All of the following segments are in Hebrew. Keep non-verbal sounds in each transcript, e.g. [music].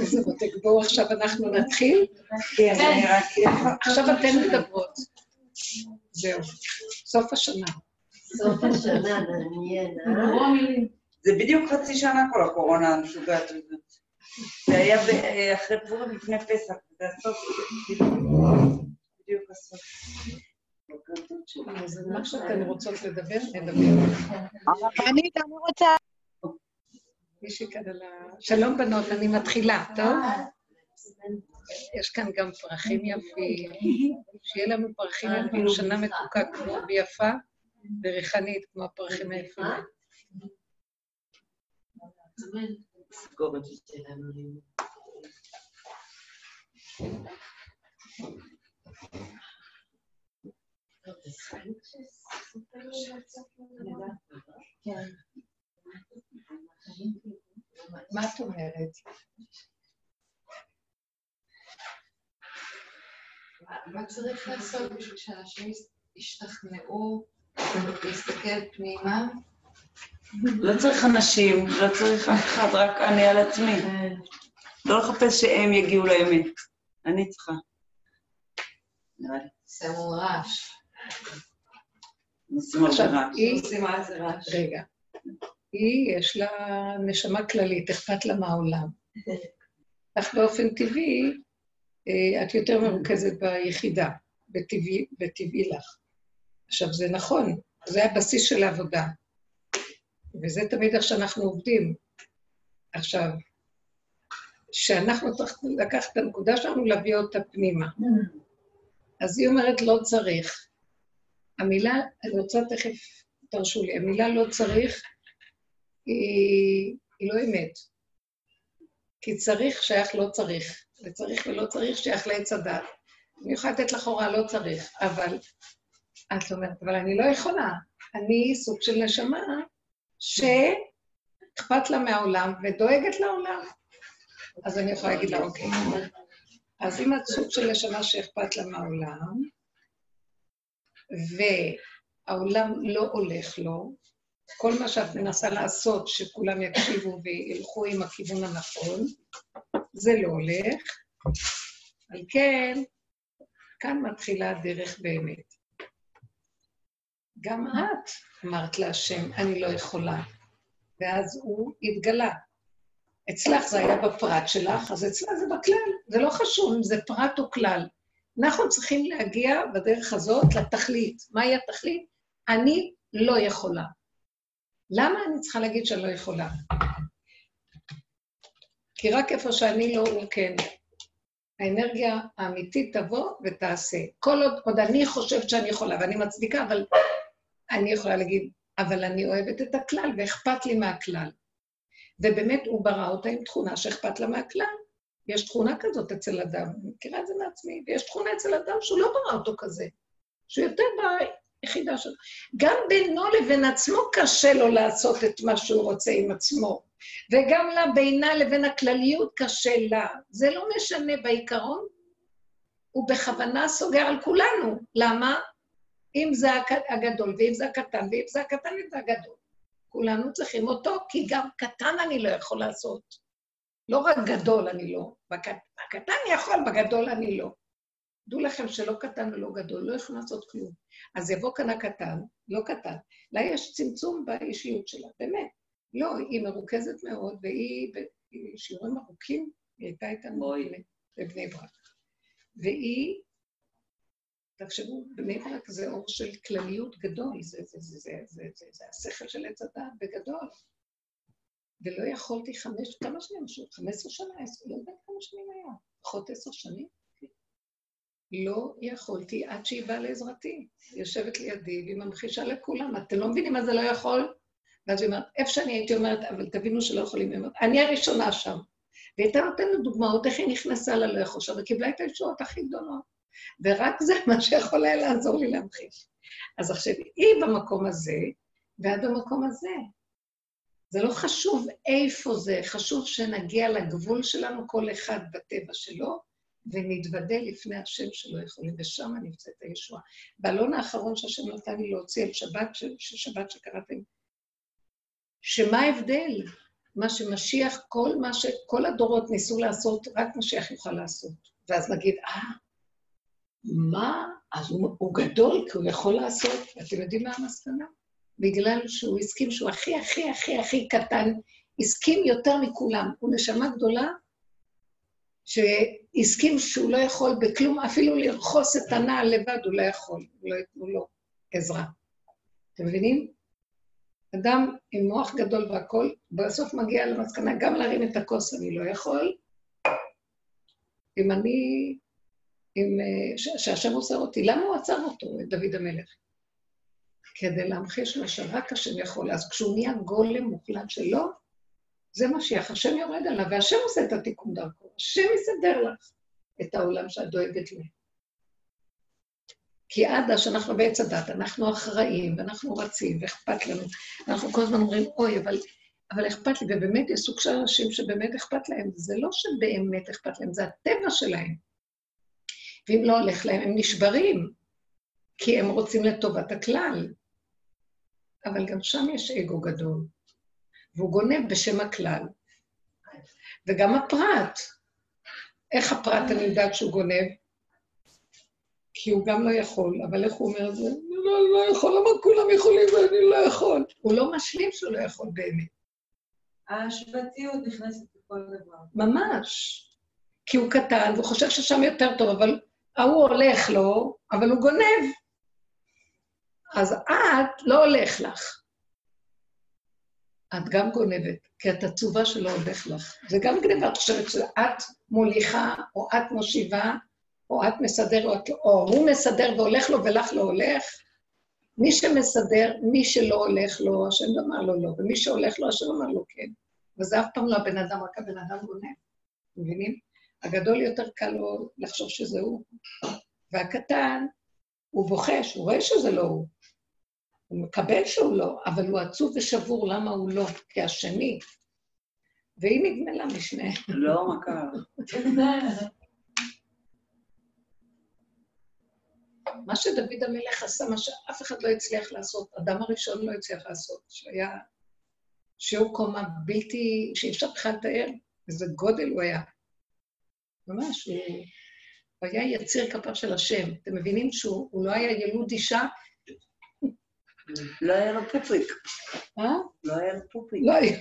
איזה מותק. בואו עכשיו אנחנו נתחיל. כן, רק... עכשיו אתן מדברות. זהו, סוף השנה. סוף השנה, מעניין, אה? זה בדיוק חצי שנה כל הקורונה המשוגעת הזאת. זה היה ב- אחרי פורים לפני פסח, זה הסוף, בדיוק הסוף. אז מה שאתן רוצות לדבר, נדבר. אני רוצה... מישהי כאן על ה... שלום בנות, אני מתחילה, טוב? יש כאן גם פרחים יפים, שיהיה לנו פרחים יפים, שנה מתוקה כמו ויפה וריחנית כמו הפרחים היפים. זה. מה את אומרת? מה צריך לעשות בשביל שאנשים ישתכנעו להסתכל פנימה? לא צריך אנשים, לא צריך אף אחד, רק אני על עצמי. לא לחפש שהם יגיעו לאמת. אני צריכה. נראה לי. שמו רעש. עושים על זה רעש. רגע, היא, יש לה נשמה כללית, אכפת לה מהעולם. אך באופן טבעי, אה, את יותר מרוכזת ביחידה, בטבעי, בטבעי לך. עכשיו, זה נכון, זה הבסיס של העבודה. וזה תמיד איך שאנחנו עובדים. עכשיו, שאנחנו צריכים לקחת את הנקודה שלנו, להביא אותה פנימה. אז היא אומרת, לא צריך. המילה, אני רוצה תכף, תרשו לי, המילה לא צריך, היא, היא לא אמת. כי צריך שייך לא צריך, וצריך ולא צריך שייך לעץ הדת. אני יכולה לתת לך הוראה, לא צריך, אבל את אומרת, אבל אני לא יכולה. אני סוג של נשמה שאכפת לה מהעולם ודואגת לעולם. אז אני יכולה להגיד לה, אוקיי. אז אם את סוג של נשמה שאכפת לה מהעולם, והעולם לא הולך לו, כל מה שאת מנסה לעשות, שכולם יקשיבו וילכו עם הכיוון הנכון, זה לא הולך. על כן, כאן מתחילה הדרך באמת. גם את אמרת להשם, אני לא יכולה. ואז הוא התגלה. אצלך זה היה בפרט שלך, אז אצלה זה בכלל. זה לא חשוב אם זה פרט או כלל. אנחנו צריכים להגיע בדרך הזאת לתכלית. מהי התכלית? אני לא יכולה. למה אני צריכה להגיד שאני לא יכולה? כי רק איפה שאני לא, הוא כן. האנרגיה האמיתית תבוא ותעשה. כל עוד, עוד אני חושבת שאני יכולה, ואני מצדיקה, אבל אני יכולה להגיד, אבל אני אוהבת את הכלל ואכפת לי מהכלל. ובאמת הוא ברא אותה עם תכונה שאכפת לה מהכלל. יש תכונה כזאת אצל אדם, אני מכירה את זה מעצמי, ויש תכונה אצל אדם שהוא לא ברא אותו כזה, שהוא יותר ביחידה שלו. גם בינו לבין עצמו קשה לו לעשות את מה שהוא רוצה עם עצמו, וגם לה, בינה לבין הכלליות קשה לה. זה לא משנה בעיקרון, הוא בכוונה סוגר על כולנו. למה? אם זה הגדול, ואם זה הקטן, ואם זה הקטן, ואם זה הגדול. כולנו צריכים אותו, כי גם קטן אני לא יכול לעשות. לא רק גדול אני לא. בקט... בקטן אני יכול, בגדול אני לא. דעו לכם שלא קטן ולא גדול, לא יכולים לעשות כלום. אז יבוא כאן הקטן, לא קטן. לה יש צמצום באישיות שלה, באמת. לא, היא מרוכזת מאוד, והיא בשיעורים ארוכים, היא הייתה איתנו בבני ברק. והיא, תחשבו, בני ברק זה אור של כלליות גדול, זה, זה, זה, זה, זה, זה, זה השכל של עץ הדעת בגדול. ולא יכולתי חמש, כמה שנים, חמש עשרה שנה, לא יודעת כמה שנים היה, פחות עשר שנים. לא יכולתי עד שהיא באה לעזרתי. היא יושבת לידי והיא ממחישה לכולם, אתם לא מבינים מה זה לא יכול? ואז היא אומרת, איפה שאני הייתי אומרת, אבל תבינו שלא יכולים, אומרת, אני הראשונה שם. והיא הייתה נותנת דוגמאות איך היא נכנסה ללא יכול שם, וקיבלה את הישועות הכי גדולות. ורק זה מה שיכול היה לעזור לי להמחיש. אז עכשיו, היא במקום הזה, ואת במקום הזה. זה לא חשוב איפה זה, חשוב שנגיע לגבול שלנו, כל אחד בטבע שלו, ונתוודה לפני השם שלא יכולים, ושם נמצאת הישועה. בעלון האחרון שהשם נתן לי להוציא על שבת, של שבת שקראתם, שמה ההבדל מה שמשיח, כל מה ש... כל הדורות ניסו לעשות, רק משיח יוכל לעשות. ואז נגיד, אה, מה? אז הוא, הוא גדול כי הוא יכול לעשות. אתם יודעים מה המסקנה? בגלל שהוא הסכים שהוא הכי הכי הכי הכי קטן, הסכים יותר מכולם. הוא נשמה גדולה, שהסכים שהוא לא יכול בכלום, אפילו לרחוס את הנעל לבד הוא לא יכול, לא ייתנו לו עזרה. אתם מבינים? אדם עם מוח גדול והכול, בסוף מגיע למסקנה, גם להרים את הכוס אני לא יכול. אם אני, אם, שהשם עוזר אותי, למה הוא עצר אותו, את דוד המלך? כדי להמחיש לו שרק השם יכול. אז כשהוא נהיה גולם מוחלט שלו, זה משיח, השם יורד עליו, והשם עושה את התיקון דרכו. השם יסדר לך את העולם שאת דואגת לי. כי עד שאנחנו בעץ הדת, אנחנו אחראים, ואנחנו רצים, ואכפת לנו. אנחנו כל הזמן אומרים, אוי, אבל, אבל אכפת לי, ובאמת יש סוג של אנשים שבאמת אכפת להם. זה לא שבאמת אכפת להם, זה הטבע שלהם. ואם לא הולך להם, הם נשברים, כי הם רוצים לטובת הכלל. אבל גם שם יש אגו גדול, והוא גונב בשם הכלל. וגם הפרט, איך הפרט אני יודעת שהוא גונב? כי הוא גם לא יכול, אבל איך הוא אומר את זה? אני לא, לא יכול, למה כולם יכולים ואני לא יכול? הוא לא משלים שהוא לא יכול באמת. ההשוואתיות נכנסת לכל דבר. ממש. כי הוא קטן, והוא חושב ששם יותר טוב, אבל ההוא הולך לו, אבל הוא גונב. אז את, לא הולך לך. את גם גונבת, כי את עצובה שלא הולך לך. זה גם גניבה, את חושבת שאת מוליכה, או את מושיבה, או את מסדר, או, או הוא מסדר והולך לו ולך לא הולך. מי שמסדר, מי שלא הולך לו, השם אמר לו לא, ומי שהולך לו, השם אמר לו כן. וזה אף פעם לא הבן אדם, רק הבן אדם גונב. מבינים? הגדול יותר קל לו לחשוב שזה הוא. והקטן, הוא בוחש, הוא רואה שזה לא הוא. הוא מקבל שהוא לא, אבל הוא עצוב ושבור, למה הוא לא? כי השני. והיא נגמלה משניהם. לא, מה קרה? מה שדוד המלך עשה, מה שאף אחד לא הצליח לעשות, אדם הראשון לא הצליח לעשות, שהיה שיעור קומה בלתי, שאי אפשר בכלל לתאר, איזה גודל הוא היה. ממש, הוא, הוא היה יציר כפיו של השם. אתם מבינים שהוא לא היה ילוד אישה? לא היה לו פופריק. אה? לא היה לו פופריק. לא היה.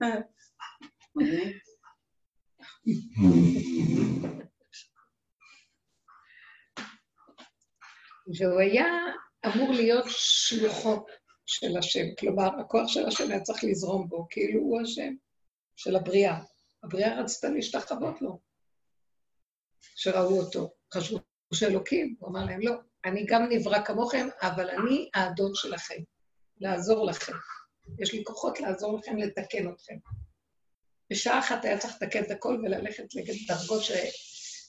[laughs] והוא היה אמור להיות שלוחו של השם. כלומר, הכוח של השם היה צריך לזרום בו, כאילו הוא השם של הבריאה. הבריאה רצתה להשתחוות לו, שראו אותו. חשבו שאלוקים, הוא אמר להם, לא, אני גם נברא כמוכם, אבל אני האדון שלכם, לעזור לכם. יש לי כוחות לעזור לכם, לתקן אתכם. בשעה אחת היה צריך לתקן את הכל וללכת לדרגות ש...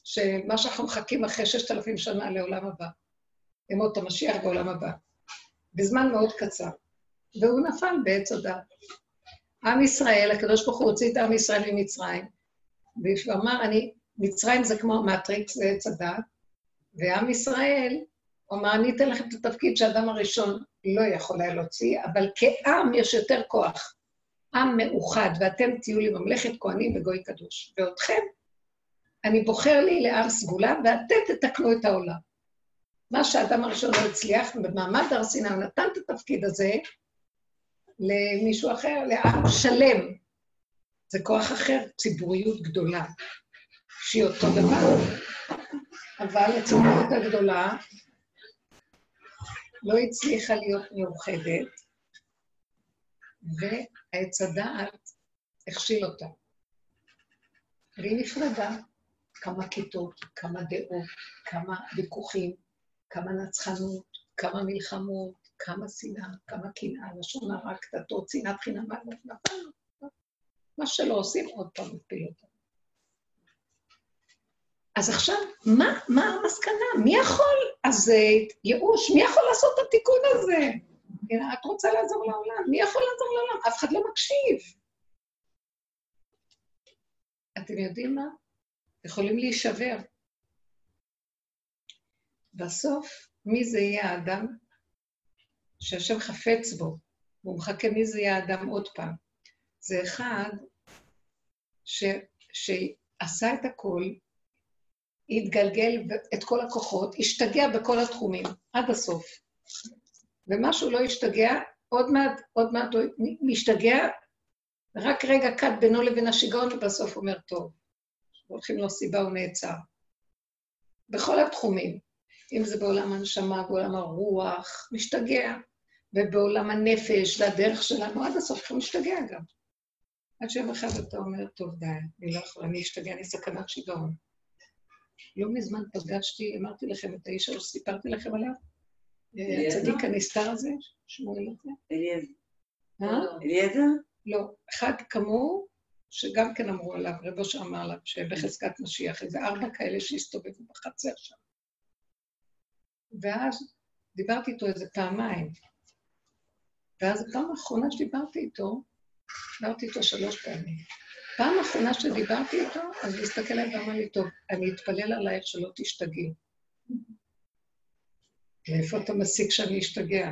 שמה שאנחנו מחכים אחרי ששת אלפים שנה לעולם הבא. ימות המשיח בעולם הבא. בזמן מאוד קצר. והוא נפל בעץ הדעת. עם ישראל, הקדוש ברוך הוא הוציא את עם ישראל ממצרים, והוא אמר, אני, מצרים זה כמו מטריקס, זה עץ הדעת, ועם ישראל, הוא אמר, אני אתן לכם את התפקיד שהאדם הראשון לא יכול היה להוציא, אבל כעם יש יותר כוח. עם מאוחד, ואתם תהיו לי ממלכת כהנים וגוי קדוש. ואותכם, אני בוחר לי לעם סגולה, ואתם תתקנו את העולם. מה שהאדם הראשון לא הצליח, במעמד הר סיני הוא נתן את התפקיד הזה למישהו אחר, לעם שלם. זה כוח אחר, ציבוריות גדולה, שהיא אותו דבר. אבל הציבוריות הגדולה לא הצליחה להיות מאוחדת, ועץ הדעת הכשיל אותה. והיא נפרדה. כמה כיתות, כמה דעות, כמה ויכוחים, כמה נצחנות, כמה מלחמות, כמה שנאה, כמה קנאה, לשון הרע, קטטות, שנאת חינם. מה שלא עושים, עוד פעם מפיל אותם. אז עכשיו, מה, מה המסקנה? מי יכול? אז uh, ייאוש, מי יכול לעשות את התיקון הזה? את רוצה לעזור לעולם, מי יכול לעזור לעולם? אף אחד לא מקשיב. אתם יודעים מה? יכולים להישבר. בסוף, מי זה יהיה האדם שהשם חפץ בו, והוא מחכה מי זה יהיה האדם עוד פעם. זה אחד ש, שעשה את הכל, התגלגל את כל הכוחות, השתגע בכל התחומים, עד הסוף. ומשהו לא השתגע, עוד מעט, עוד מעט הוא משתגע, רק רגע קט בינו לבין השיגעון, ובסוף אומר, טוב, הולכים לו סיבה, הוא נעצר. בכל התחומים, אם זה בעולם הנשמה, בעולם הרוח, משתגע, ובעולם הנפש, והדרך שלנו, עד הסוף הוא משתגע גם. עד שיום אחד אתה אומר, טוב, די, אני לא יכולה, אני אשתגע, אני סכנת שיגעון. לא מזמן פגשתי, אמרתי לכם את האיש שסיפרתי לכם עליו, הצדיק הנסתר הזה, שמואל הזה. אליעזר. אה? אליעזר? לא, אחד כמוהו, שגם כן אמרו עליו, רב אושר אמר עליו, שבחזקת משיח, איזה ארבע כאלה שהסתובבו בחצר שם. ואז דיברתי איתו איזה פעמיים. ואז הפעם האחרונה שדיברתי איתו, דיברתי איתו שלוש פעמים. פעם אחרונה שדיברתי איתו, אז הוא הסתכל עליי ואמר לי, טוב, אני אתפלל עלייך שלא תשתגעי. מאיפה אתה מסיק שאני אשתגע?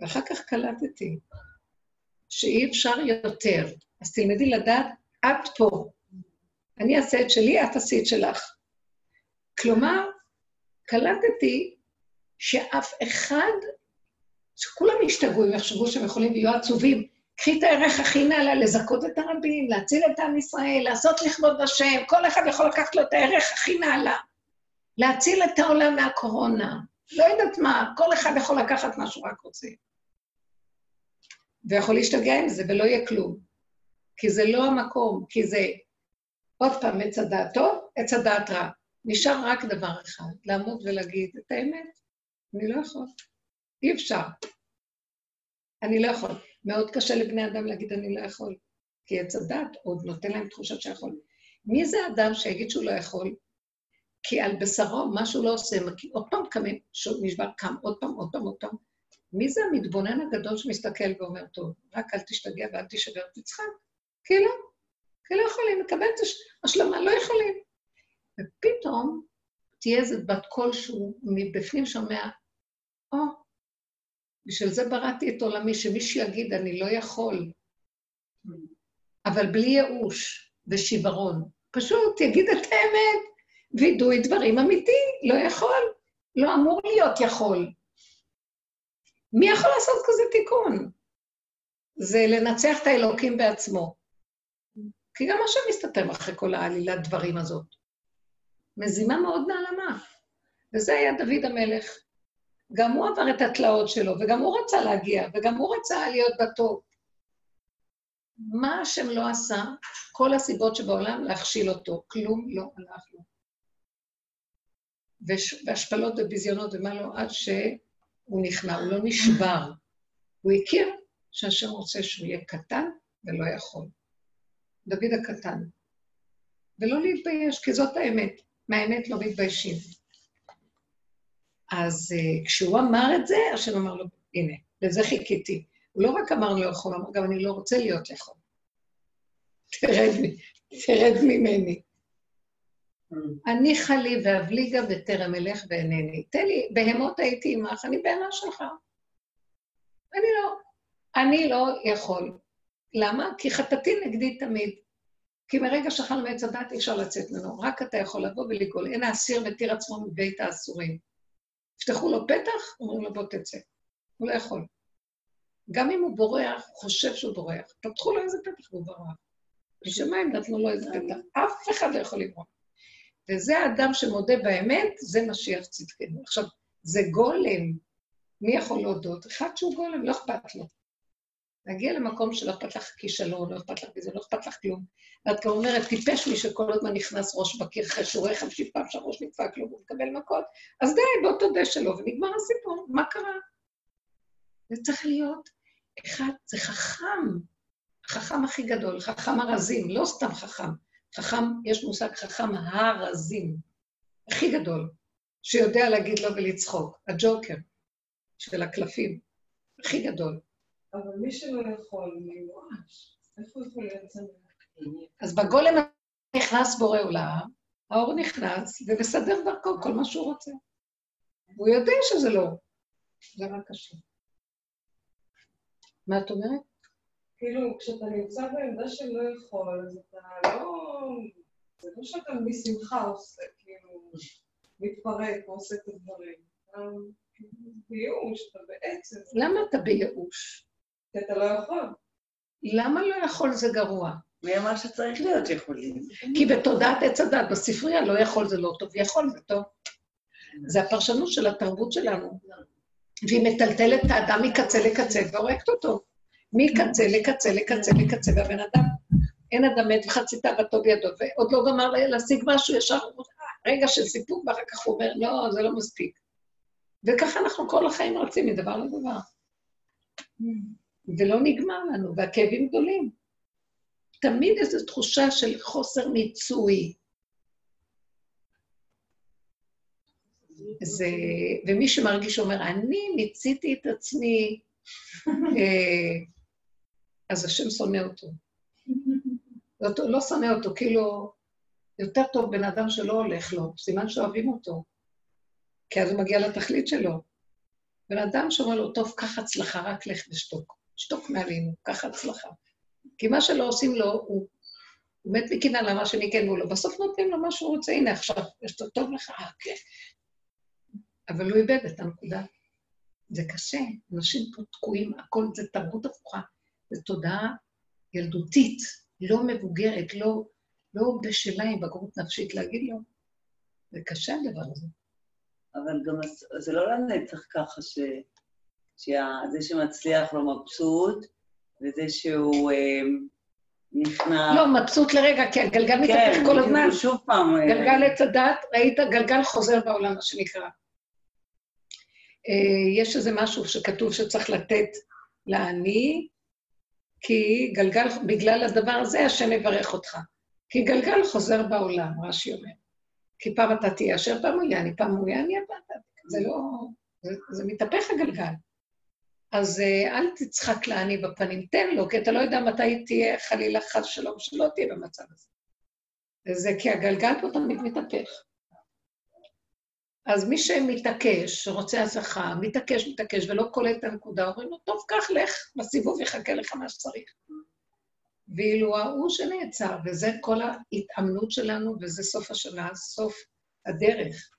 ואחר כך קלטתי שאי אפשר יותר. אז תלמדי לדעת, את פה. אני אעשה את שלי, את עשי את שלך. כלומר, קלטתי שאף אחד, שכולם ישתגעו, אם יחשבו שהם יכולים ויהיו עצובים, קחי את הערך הכי נעלה, לזכות את הרבים, להציל את עם ישראל, לעשות לכבוד השם, כל אחד יכול לקחת לו את הערך הכי נעלה. להציל את העולם מהקורונה. לא יודעת מה, כל אחד יכול לקחת מה שהוא רק רוצה. ויכול להשתגע עם זה, ולא יהיה כלום. כי זה לא המקום, כי זה, עוד פעם, עץ הדעת טוב, עץ הדעת רע. נשאר רק דבר אחד, לעמוד ולהגיד את האמת. אני לא יכול. אי אפשר. אני לא יכול. מאוד קשה לבני אדם להגיד אני לא יכול, כי עץ הדת עוד נותן להם תחושת שיכול. מי זה אדם שיגיד שהוא לא יכול? כי על בשרו, מה שהוא לא עושה, עוד פעם קם, נשבר, קם, עוד פעם, עוד פעם, עוד פעם. מי זה המתבונן הגדול שמסתכל ואומר, טוב, רק אל תשתגע ואל תשבר, תצחק. כי לא, כי לא יכולים, לקבל את השלמה, לא יכולים. ופתאום תהיה איזה בת כלשהו מבפנים שומע, או, oh, בשביל זה בראתי את עולמי, שמישהו יגיד, אני לא יכול, אבל בלי ייאוש ושיוורון. פשוט יגיד את האמת, וידוי דברים אמיתי, לא יכול, לא אמור להיות יכול. מי יכול לעשות כזה תיקון? זה לנצח את האלוקים בעצמו. כי גם השם מסתתר אחרי כל העלילת דברים הזאת. מזימה מאוד נעלמה. וזה היה דוד המלך. גם הוא עבר את התלאות שלו, וגם הוא רצה להגיע, וגם הוא רצה להיות בטוב. מה השם לא עשה? כל הסיבות שבעולם להכשיל אותו. כלום לא הלך לו. והשפלות וביזיונות ומה לא, עד שהוא נכנע, הוא לא נשבר. הוא הכיר שהשם רוצה שהוא יהיה קטן ולא יכול. דוד הקטן. ולא להתבייש, כי זאת האמת. מהאמת לא מתביישים. אז uh, כשהוא אמר את זה, השם אמר לו, הנה, לזה חיכיתי. הוא לא רק אמר לא יכול, אמר גם אני לא רוצה להיות יכול. תרד, תרד ממני. הניחה לי ואבליגה בטרם אלך ואינני. תן לי, בהמות הייתי עמך, אני בהמה שלך. אני לא, אני לא יכול. למה? כי חטאתי נגדי תמיד. כי מרגע שאכלנו מעץ הדת אי אפשר לצאת ממנו, רק אתה יכול לבוא ולגאול. אין האסיר מתיר עצמו מבית האסורים. יפתחו לו פתח, אומרים לו בוא תצא. הוא לא יכול. גם אם הוא בורח, הוא חושב שהוא בורח. פתחו לו איזה פתח והוא ברח. בשמיים נתנו לו איזה פתח. אף אחד לא יכול לברוח. וזה האדם שמודה באמת, זה משיח צדקנו. עכשיו, זה גולם. מי יכול להודות? אחד שהוא גולם, לא אכפת לו. להגיע למקום שלא אכפת לך כישלון, לא אכפת לך מזה, לא אכפת לך כלום. ואת כבר אומרת, טיפש מי שכל הזמן נכנס ראש בקיר אחרי שהוא רואה חמישית פעם שהראש נדפק לו והוא מקבל מכות, אז די, בוא תודה שלא, ונגמר הסיפור, מה קרה? זה צריך להיות אחד, זה חכם, החכם הכי גדול, חכם הרזים, לא סתם חכם. חכם, יש מושג חכם הרזים, הכי גדול, שיודע להגיד לו ולצחוק, הג'וקר של הקלפים, הכי גדול. אבל מי שלא יכול, מיואש, איפה יכול להיות אז בגולם נכנס בורא עולם, האור נכנס ומסדר דרכו כל מה שהוא רוצה. והוא יודע שזה לא, זה רק השם. מה את אומרת? כאילו, כשאתה נמצא בעמדה של לא יכול, אז אתה לא... זה לא שאתה משמחה עושה, כאילו, מתפרק ועושה את הדברים. אתה כאילו בייאוש, אתה בעצם... למה אתה בייאוש? כי אתה לא יכול. למה לא יכול זה גרוע? מי אמר שצריך להיות יכולים? כי בתודעת עץ הדת, בספרייה, לא יכול זה לא טוב, יכול זה טוב. זה הפרשנות של התרבות שלנו. והיא מטלטלת את האדם מקצה לקצה והורגת אותו. מקצה לקצה לקצה לקצה, והבן אדם, אין אדם מת וחצי תאוותו בידו, ועוד לא גמר להשיג משהו, ישר רגע של סיפוק, ואחר כך הוא אומר, לא, זה לא מספיק. וככה אנחנו כל החיים רצים מדבר לדבר. ולא נגמר לנו, והכאבים גדולים. תמיד איזו תחושה של חוסר מיצוי. זה, ומי שמרגיש אומר, אני מיציתי את עצמי, [laughs] אה, אז השם שונא אותו. אותו. לא שונא אותו, כאילו, יותר טוב בן אדם שלא הולך לו, סימן שאוהבים אותו, כי אז הוא מגיע לתכלית שלו. בן אדם שאומר לו, טוב, קח הצלחה, רק לך ושתוק. שתוק מעלינו, קח הצלחה. כי מה שלא עושים לו, הוא, הוא מת מקנאה למה שני כן לא. בסוף נותנים לו מה שהוא רוצה, הנה עכשיו, יש לו טוב לך, אה, כן. אבל הוא איבד את הנקודה. זה קשה, אנשים פה תקועים, הכל זה תרבות הפוכה, זו תודעה ילדותית, לא מבוגרת, לא, לא בשלה עם בגרות נפשית להגיד לו. זה קשה הדבר הזה. אבל גם זה לא לנצח ככה ש... שזה שמצליח לא מבסוט, וזה שהוא אה, נכנע... לא, מבסוט לרגע, כי הגלגל מתהפך כן, כל הזמן. כאילו שוב פעם... אה, גלגל עץ הדת, ראית? גלגל חוזר בעולם, מה שנקרא. אה, יש איזה משהו שכתוב שצריך לתת לעני, כי גלגל, בגלל הדבר הזה השם יברך אותך. כי גלגל חוזר בעולם, רש"י אומר. כי פעם אתה תהיה אשר פעם הוא יהיה אני, פעם הוא יהיה אני, אתה... זה לא... זה, זה מתהפך הגלגל. אז אה, אל תצחק לעני בפנים, תן לו, כי אתה לא יודע מתי תהיה חלילה חס שלום, שלא תהיה במצב הזה. וזה כי הגלגל פה תמיד מתהפך. אז מי שמתעקש, שרוצה הצלחה, מתעקש, מתעקש, ולא קולט את הנקודה, אומרים לו, טוב, קח, לך, בסיבוב יחכה לך מה שצריך. ואילו ההוא שנעצר, וזה כל ההתאמנות שלנו, וזה סוף השנה, סוף הדרך.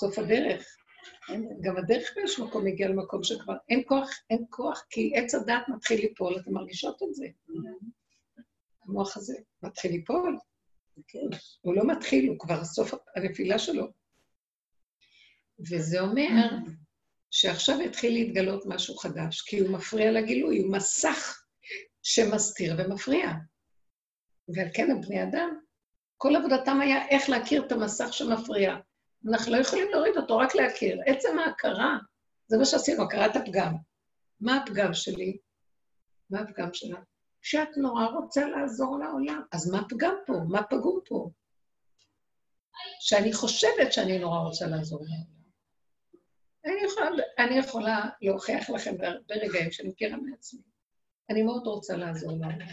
סוף הדרך. גם הדרך באיזשהו מקום הגיעה למקום שכבר אין כוח, אין כוח, כי עץ הדת מתחיל ליפול, אתם מרגישות את זה. המוח הזה מתחיל ליפול. הוא לא מתחיל, הוא כבר סוף הנפילה שלו. וזה אומר שעכשיו יתחיל להתגלות משהו חדש, כי הוא מפריע לגילוי, הוא מסך שמסתיר ומפריע. ועל כן הבני אדם, כל עבודתם היה איך להכיר את המסך שמפריע. אנחנו לא יכולים להוריד אותו, רק להכיר. עצם ההכרה, זה מה שעשינו, הכרת הפגם. מה הפגם שלי? מה הפגם שלה? שאת נורא רוצה לעזור לעולם. אז מה פגם פה? מה פגום פה? שאני חושבת שאני נורא רוצה לעזור לעולם. אני יכולה, אני יכולה להוכיח לכם בהרבה רגעים שאני מכירה מעצמי. אני מאוד רוצה לעזור לעולם.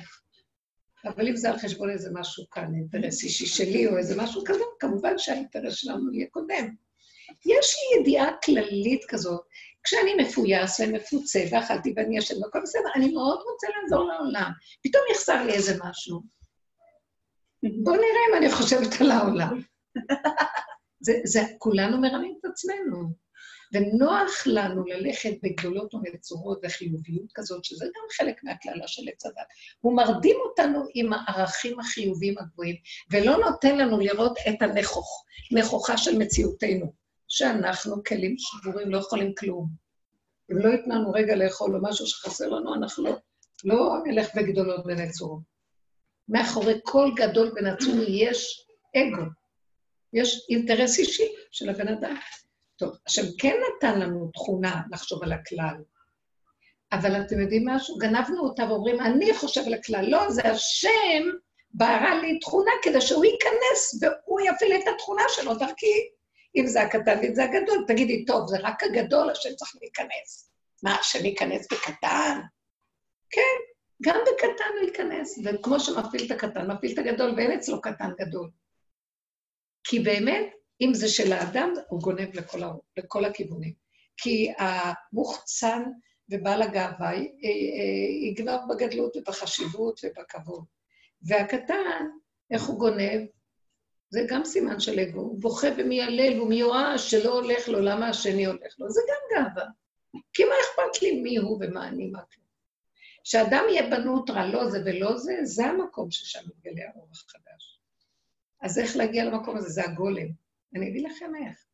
אבל אם זה על חשבון איזה משהו כאן, אינטרס אישי שלי או איזה משהו כזה, כמובן שהאינטרס שלנו יהיה קודם. יש לי ידיעה כללית כזאת, כשאני מפויס ומפוצה ואכלתי ואני ישן והכל בסדר, אני מאוד רוצה לעזור לעולם. פתאום יחסר לי איזה משהו. בואו נראה אם אני חושבת על העולם. זה, זה, כולנו מרמים את עצמנו. ונוח לנו ללכת בגדולות ונצורות וחיוביות כזאת, שזה גם חלק מהקללה של עץ הדת. הוא מרדים אותנו עם הערכים החיוביים הגבוהים, ולא נותן לנו לראות את הנכוך, נכוחה של מציאותנו, שאנחנו כלים שבורים, לא יכולים כלום. אם לא ייתנו רגע לאכול או משהו שחסר לנו, אנחנו לא, לא נלך בגדולות ונצורות. מאחורי כל גדול ונצור יש אגו, יש אינטרס אישי של הבן אדם. טוב, השם כן נתן לנו תכונה לחשוב על הכלל, אבל אתם יודעים משהו? גנבנו אותה ואומרים, אני חושב על הכלל. לא, זה השם בערה לי תכונה כדי שהוא ייכנס והוא יפעיל את התכונה שלו דרכי. אם זה הקטן ואם זה הגדול, תגידי, טוב, זה רק הגדול, השם צריך להיכנס. מה, השם ייכנס בקטן? כן, גם בקטן הוא ייכנס, וכמו שמפעיל את הקטן, מפעיל את הגדול, ואין אצלו קטן גדול. כי באמת, אם זה של האדם, הוא גונב לכל. לכל הכיוונים. כי המוחצן ובעל הגאווה, י- י- יגנוב בגדלות ובחשיבות ובכבוד. והקטן, איך הוא גונב? זה גם סימן של אגו, הוא בוכה ומיילל והוא מיואש שלא הולך לו, למה השני הולך לו? זה גם גאווה. כי מה אכפת לי מי הוא ומה אני, מה כלום. כשאדם יהיה בנוטרה, לא זה ולא זה, זה המקום ששם מתגלה האור החדש. אז איך להגיע למקום הזה? זה הגולם. אני אגיד לכם איך.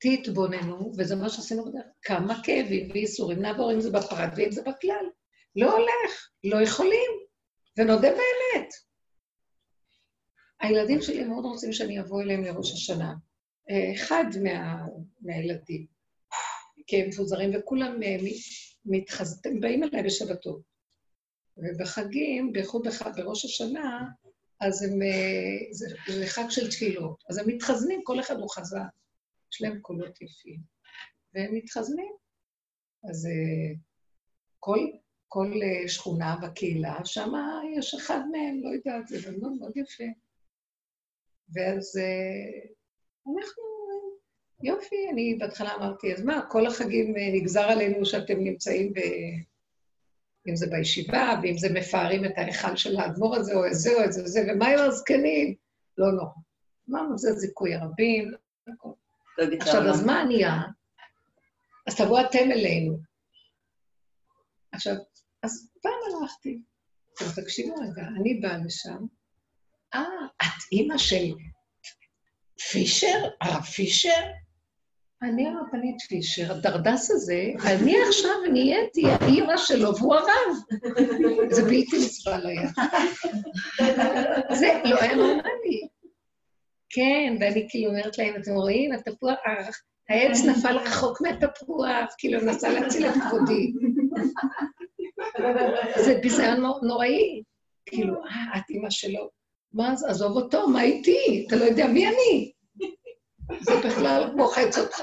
תתבוננו, וזה מה שעשינו בדרך, כמה כאבים וייסורים נעבור, אם זה בפרט ואם זה בכלל. לא הולך, לא יכולים, ונודה באמת. הילדים שלי מאוד רוצים שאני אבוא אליהם לראש השנה. אה, אחד מה, מהילדים, כי הם מפוזרים, וכולם אה, מתחז... באים אליי בשבתות. ובחגים, בייחוד בראש השנה, אז הם, אה, זה, זה חג של תפילות. אז הם מתחזנים, כל אחד הוא חזן. יש להם קולות יפים. והם מתחזנים. אז אה, כל, כל אה, שכונה בקהילה, שם יש אחד מהם, לא יודעת, זה מאוד מאוד יפה. ואז אנחנו, יופי, אני בהתחלה אמרתי, אז מה, כל החגים נגזר עלינו שאתם נמצאים ב... אם זה בישיבה, ואם זה מפארים את ההיכל של האדמו"ר הזה, או את זה, או את זה, ומה עם הזקנים? לא נורא. אמרנו, זה זיכוי הרבים. הכל. תגיד, עכשיו? אז מה נהיה? אז תבואו אתם אלינו. עכשיו, אז פעם הלכתי, עכשיו תקשיבו רגע, אני באה לשם, אה, את אימא של פישר? הרב פישר? אני הרבנית פישר, הדרדס הזה, אני עכשיו נהייתי האימא שלו והוא הרב. זה בלתי נסבל היה. זה לא היה נורמלי. כן, ואני כאילו אומרת להם, אתם רואים, התפוח, העץ נפל רחוק מהתפוח, כאילו, מנסה להציל את כבודי. זה ביזיון נו- נוראי. כאילו, אה, את אימא שלו. מה זה, עזוב אותו, מה איתי? אתה לא יודע מי אני. זה בכלל מוחץ אותך.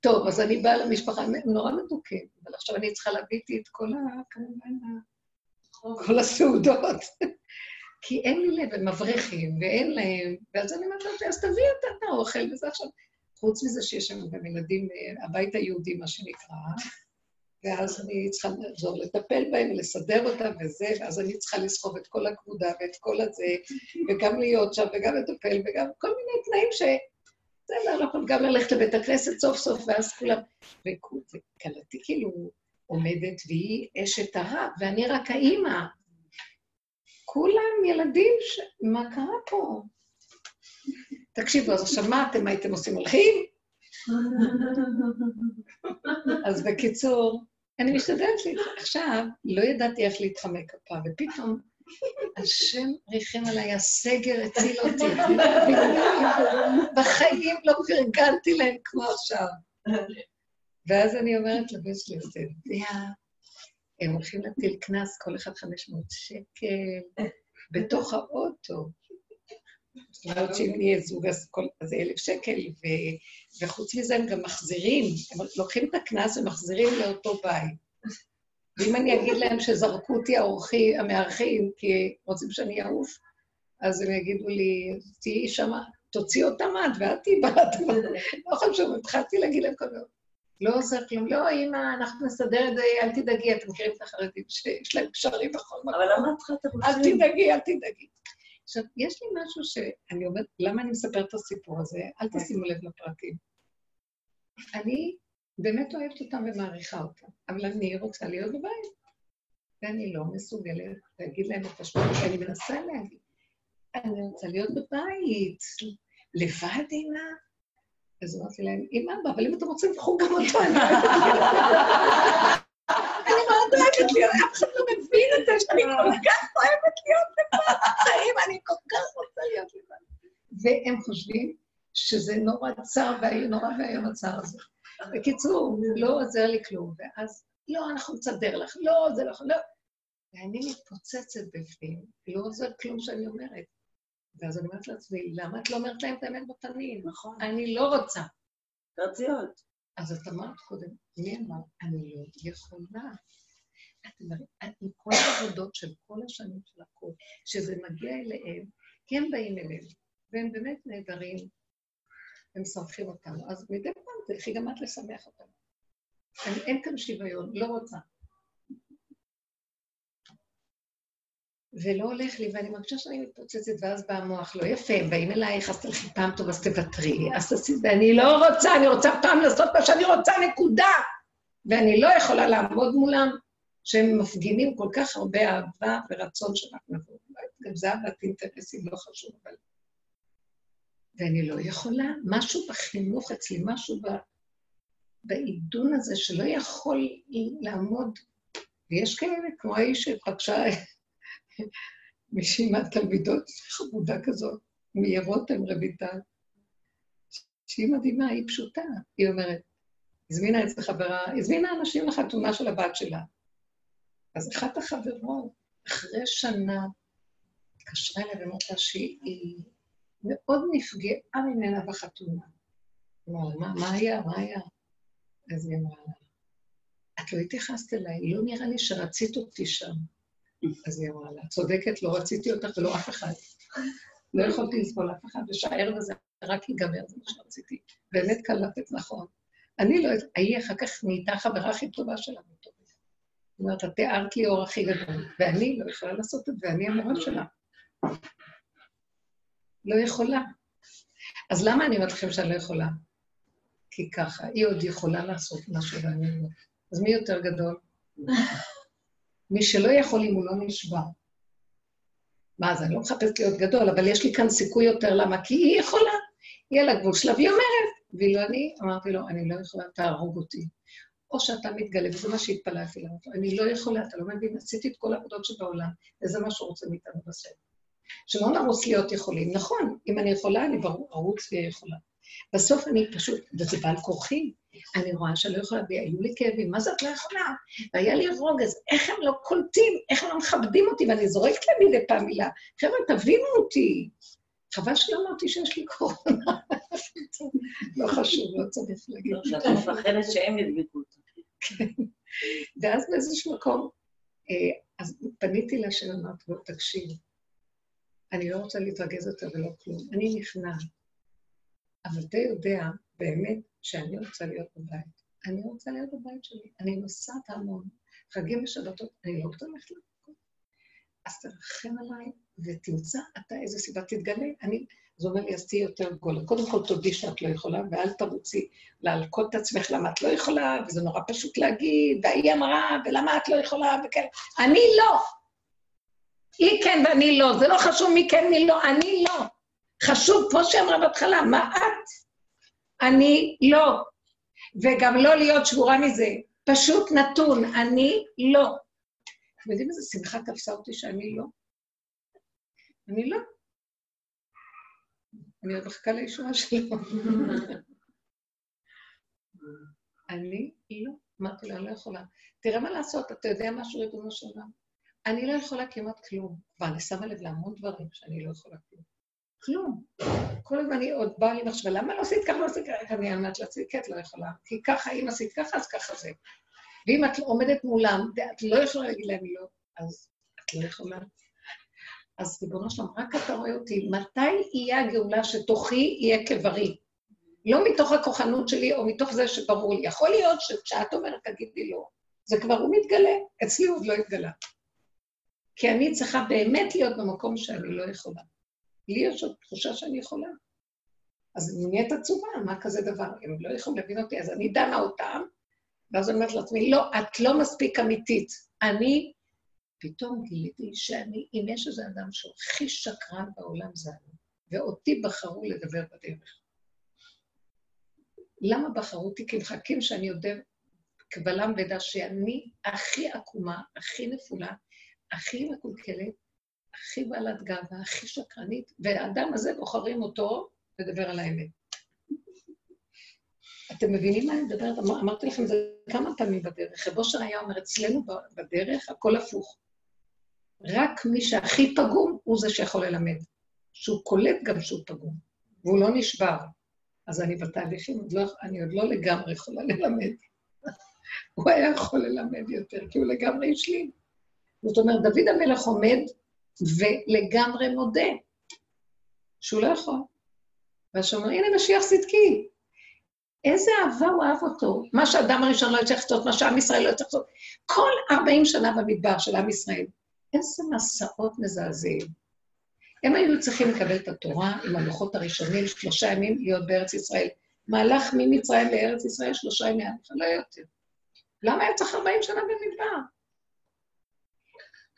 טוב, אז אני באה למשפחה, הם נורא מדוכאים, אבל עכשיו אני צריכה להביא איתי את כל ה... כמובן, כל הסעודות. כי אין לי לב, הם מבריחים, ואין להם, ואז אני אומרת לו, אז תביא אתה את האוכל, וזה עכשיו. חוץ מזה שיש שם גם ילדים, אה, הבית היהודי, מה שנקרא, ואז אני צריכה לעזור לטפל בהם ולסדר אותם וזה, ואז אני צריכה לסחוב את כל הכבודה ואת כל הזה, וגם להיות שם וגם לטפל, וגם כל מיני תנאים ש... זה לא יכול גם ללכת לבית הכנסת סוף סוף, ואז כולם... וכלתי כאילו עומדת, והיא אשת הרב, ואני רק האימא. כולם ילדים ש... מה קרה פה? תקשיבו, אז עכשיו מה אתם הייתם עושים? הולכים? אז בקיצור, אני משתדלת לי. עכשיו, לא ידעתי איך להתחמק הפעם, ופתאום השם ריחם עליי, הסגר הציל אותי. בחיים לא פרגנתי להם כמו עכשיו. ואז אני אומרת לבן שלי, אתה יודע, הם הולכים להטיל קנס, כל אחד 500 שקל, בתוך האוטו. זאת אומרת שאם נהיה זוג, אז זה אלף שקל, וחוץ מזה הם גם מחזירים, הם לוקחים את הקנס ומחזירים לאותו בית. ואם אני אגיד להם שזרקו אותי האורחי, המארחים, כי רוצים שאני אעוף, אז הם יגידו לי, תהיי שמה, תוציא אותם את, ואת תהיי הבית. [laughs] לא חשוב, התחלתי להגיד להם כל דבר. לא עוזר כלום, לא, אמא, אנחנו נסדר את זה, אל תדאגי, אתם מכירים את החרדים שיש להם קשרים בכל מקום. אבל למה את צריכה את אל? תדאגי, אל תדאגי. עכשיו, יש לי משהו שאני אומרת, למה אני מספרת את הסיפור הזה? אל תשימו לב לפרטים. אני באמת אוהבת אותם ומעריכה אותם, אבל אני רוצה להיות בבית. ואני לא מסוגלת להגיד להם את השטות שאני מנסה להגיד. אני רוצה להיות בבית, לבד, אמא. אז אמרתי להם, אבא, אבל אם אתם רוצים, קחו גם אותו, [laughs] אני מאוד אוהבת להיות, אף אחד לא מבין את זה, שאני כל כך אוהבת להיות לבד בחיים, אני כל כך רוצה להיות לבד. והם חושבים שזה נורא צר, נורא ואיום הצער הזה. בקיצור, לא עוזר לי כלום, ואז, לא, אנחנו נסדר לך, לא, זה לא, לא. ואני מתפוצצת בפנים, לא עוזר כלום שאני אומרת. ואז אני אומרת לעצמי, למה את לא אומרת להם את האמת בפנים? נכון. אני לא רוצה. תרציות. אז את אמרת קודם, מי אמר? אני לא יכולה. את אומרת, עם כל העבודות של כל השנים של הכול, שזה מגיע אליהם, כי הם באים אליהם, והם באמת נהדרים, הם ומשמחים אותנו. אז מדי פעם תלכי גם את לשמח אותנו. אני, אין כאן שוויון, לא רוצה. ולא הולך לי, ואני מרגישה שאני מתפוצצת, ואז בא המוח, לא יפה, הם באים אלייך, אז תלכי פעם טוב, אז תוותרי, אז תעשי, ואני לא רוצה, אני רוצה פעם לעשות מה שאני רוצה, נקודה. ואני לא יכולה לעמוד מולם, שהם מפגינים כל כך הרבה אהבה ורצון שאנחנו נבוא. לא גם זה אהבת אינטרסים לא חשוב, אבל ואני לא יכולה, משהו בחינוך אצלי, משהו ב... בעידון הזה שלא יכול לעמוד, ויש כאלה, כמו האיש שפגשה מישהי [laughs] מהתלמידות, חמודה כזאת, מרותם רויטל, שהיא מדהימה, היא פשוטה. היא אומרת, הזמינה אצל חברה, הזמינה אנשים לחתונה של הבת שלה. אז אחת החברות, אחרי שנה, התקשרה אליה ואמרת לה שהיא מאוד נפגעה ממנה בחתונה. אמרה לה, מה היה? מה היה? אז היא אמרה לה, את לא התייחסת אליי, לא נראה לי שרצית אותי שם. אז היא אמרה לה, צודקת, לא רציתי אותך ולא אף אחד. לא יכולתי לסבול אף אחד, ושהערב הזה רק ייגמר, זה מה שרציתי. באמת קלטת נכון. אני לא, ההיא אחר כך נהייתה חברה הכי טובה שלה זאת אומרת, את תיארת לי אור הכי גדול, ואני לא יכולה לעשות את זה, אני המורה שלה. לא יכולה. אז למה אני אומרת לכם שאני לא יכולה? כי ככה, היא עוד יכולה לעשות משהו ואני לא. אז מי יותר גדול? מי שלא יכול אם הוא לא נשבע. מה, אז אני לא מחפשת להיות גדול, אבל יש לי כאן סיכוי יותר, למה? כי היא יכולה, היא על הגבול שלה, והיא אומרת, ואילו אני, אמרתי לו, אני לא יכולה, תהרוג אותי. או שאתה מתגלה, וזה מה שהתפללתי לה, אני לא יכולה, אתה לא מבין, עשיתי את כל העבודות שבעולם, וזה מה שהוא רוצה מאיתנו בסדר. שלא נרוץ להיות יכולים. נכון, אם אני יכולה, אני ברור, ארוץ ואהיה יכולה. בסוף אני פשוט, וזה בעל כורחי, אני רואה שאני לא יכולה, והיו לי כאבים, מה זה את לא יכולה? והיה לי רוגז, איך הם לא קולטים, איך הם לא מכבדים אותי, ואני זורקת להם מדי פעם מילה. חבר'ה, תבינו אותי. חבל שלא אמרתי שיש לי קורונה. [laughs] לא חשוב, לא צריך להגיד. לא, את מפחדת שהם ידבקו אותך. כן. ואז באיזשהו מקום, אה, אז פניתי לשם, אמרתי לו, תקשיב, אני לא רוצה להתרגז יותר ולא כלום, אני נכנעת. אבל אתה יודע באמת שאני רוצה להיות בבית. אני רוצה להיות בבית שלי. אני נוסעת המון, חגים ושבתות, אני לא רוצה ללכת למקום. אז תרחם עליי ותמצא אתה איזה סיבה תתגלה. אני, זה אומר לי, אז תהיי יותר גולה. קודם כל תודי שאת לא יכולה, ואל תרוצי להלקות את עצמך למה את לא יכולה, וזה נורא פשוט להגיד, והיא אמרה, ולמה את לא יכולה, וכן. אני לא. היא כן ואני לא. זה לא חשוב מי כן, מי לא, אני לא. חשוב, כמו שאמרה בהתחלה, מה את? אני לא. וגם לא להיות שבורה מזה. פשוט נתון, אני לא. אתם יודעים איזה שמחה תפסה אותי שאני לא? אני לא. אני עוד מחכה לישועה שלו. [laughs] אני לא. אמרתי לה, אני לא יכולה. תראה מה לעשות, אתה יודע משהו, ריבונו של עולם? אני לא יכולה כמעט כלום. ואני שמה לב להמון דברים שאני לא יכולה כלום. כלום. כל הזמן היא עוד באה לי מחשבה, למה לא עשית ככה, לא עשית ככה? אני אמרת לעצמי, כי את לא יכולה. כי ככה, אם עשית ככה, אז ככה זה. ואם את עומדת מולם, ואת לא יכולה להגיד להם לא, אז את לא יכולה. אז ריבונו שלום, רק אתה רואה אותי, מתי יהיה הגאולה שתוכי יהיה כברי? לא מתוך הכוחנות שלי או מתוך זה שברור לי. יכול להיות שכשאת אומרת, תגידי לא, זה כבר הוא מתגלה, אצלי הוא עוד לא התגלה. כי אני צריכה באמת להיות במקום שאני לא יכולה. לי יש עוד תחושה שאני יכולה. אז אני נהיית עצובה, מה כזה דבר? הם לא יכולים להבין אותי, אז אני דנה אותם, ואז אני אומרת לעצמי, לא, את לא מספיק אמיתית. אני, פתאום גיליתי שאני, אם יש איזה אדם שהוא הכי שקרן בעולם זה אני, ואותי בחרו לדבר בדרך. למה בחרו אותי? כי מחכים שאני יודע קבלם ודע שאני הכי עקומה, הכי נפולה, הכי מקולקלת, הכי בעלת גאווה, הכי שקרנית, והאדם הזה בוחרים אותו לדבר על האמת. אתם מבינים מה אני מדברת? אמר, אמרתי לכם את זה כמה פעמים בדרך. רב אושר היה אומר, אצלנו בדרך הכל הפוך. רק מי שהכי פגום הוא זה שיכול ללמד. שהוא קולט גם שהוא פגום, והוא לא נשבר. אז אני בתהליכים, עוד לא, אני עוד לא לגמרי יכולה ללמד. [laughs] הוא היה יכול ללמד יותר, כי הוא לגמרי השלים. זאת אומרת, דוד המלך עומד ולגמרי מודה שהוא לא יכול. ואז שאומר, הנה משיח צדקי. איזה אהבה הוא אהב אותו. מה שהאדם הראשון לא יצטרך לעשות, מה שעם ישראל לא יצטרך לעשות. כל 40 שנה במדבר של עם ישראל, איזה מסעות מזעזעים. הם היו צריכים לקבל את התורה עם הלוחות הראשונים, שלושה ימים להיות בארץ ישראל. מהלך ממצרים לארץ ישראל שלושה ימים, לא יותר. למה היה צריך 40 שנה במדבר?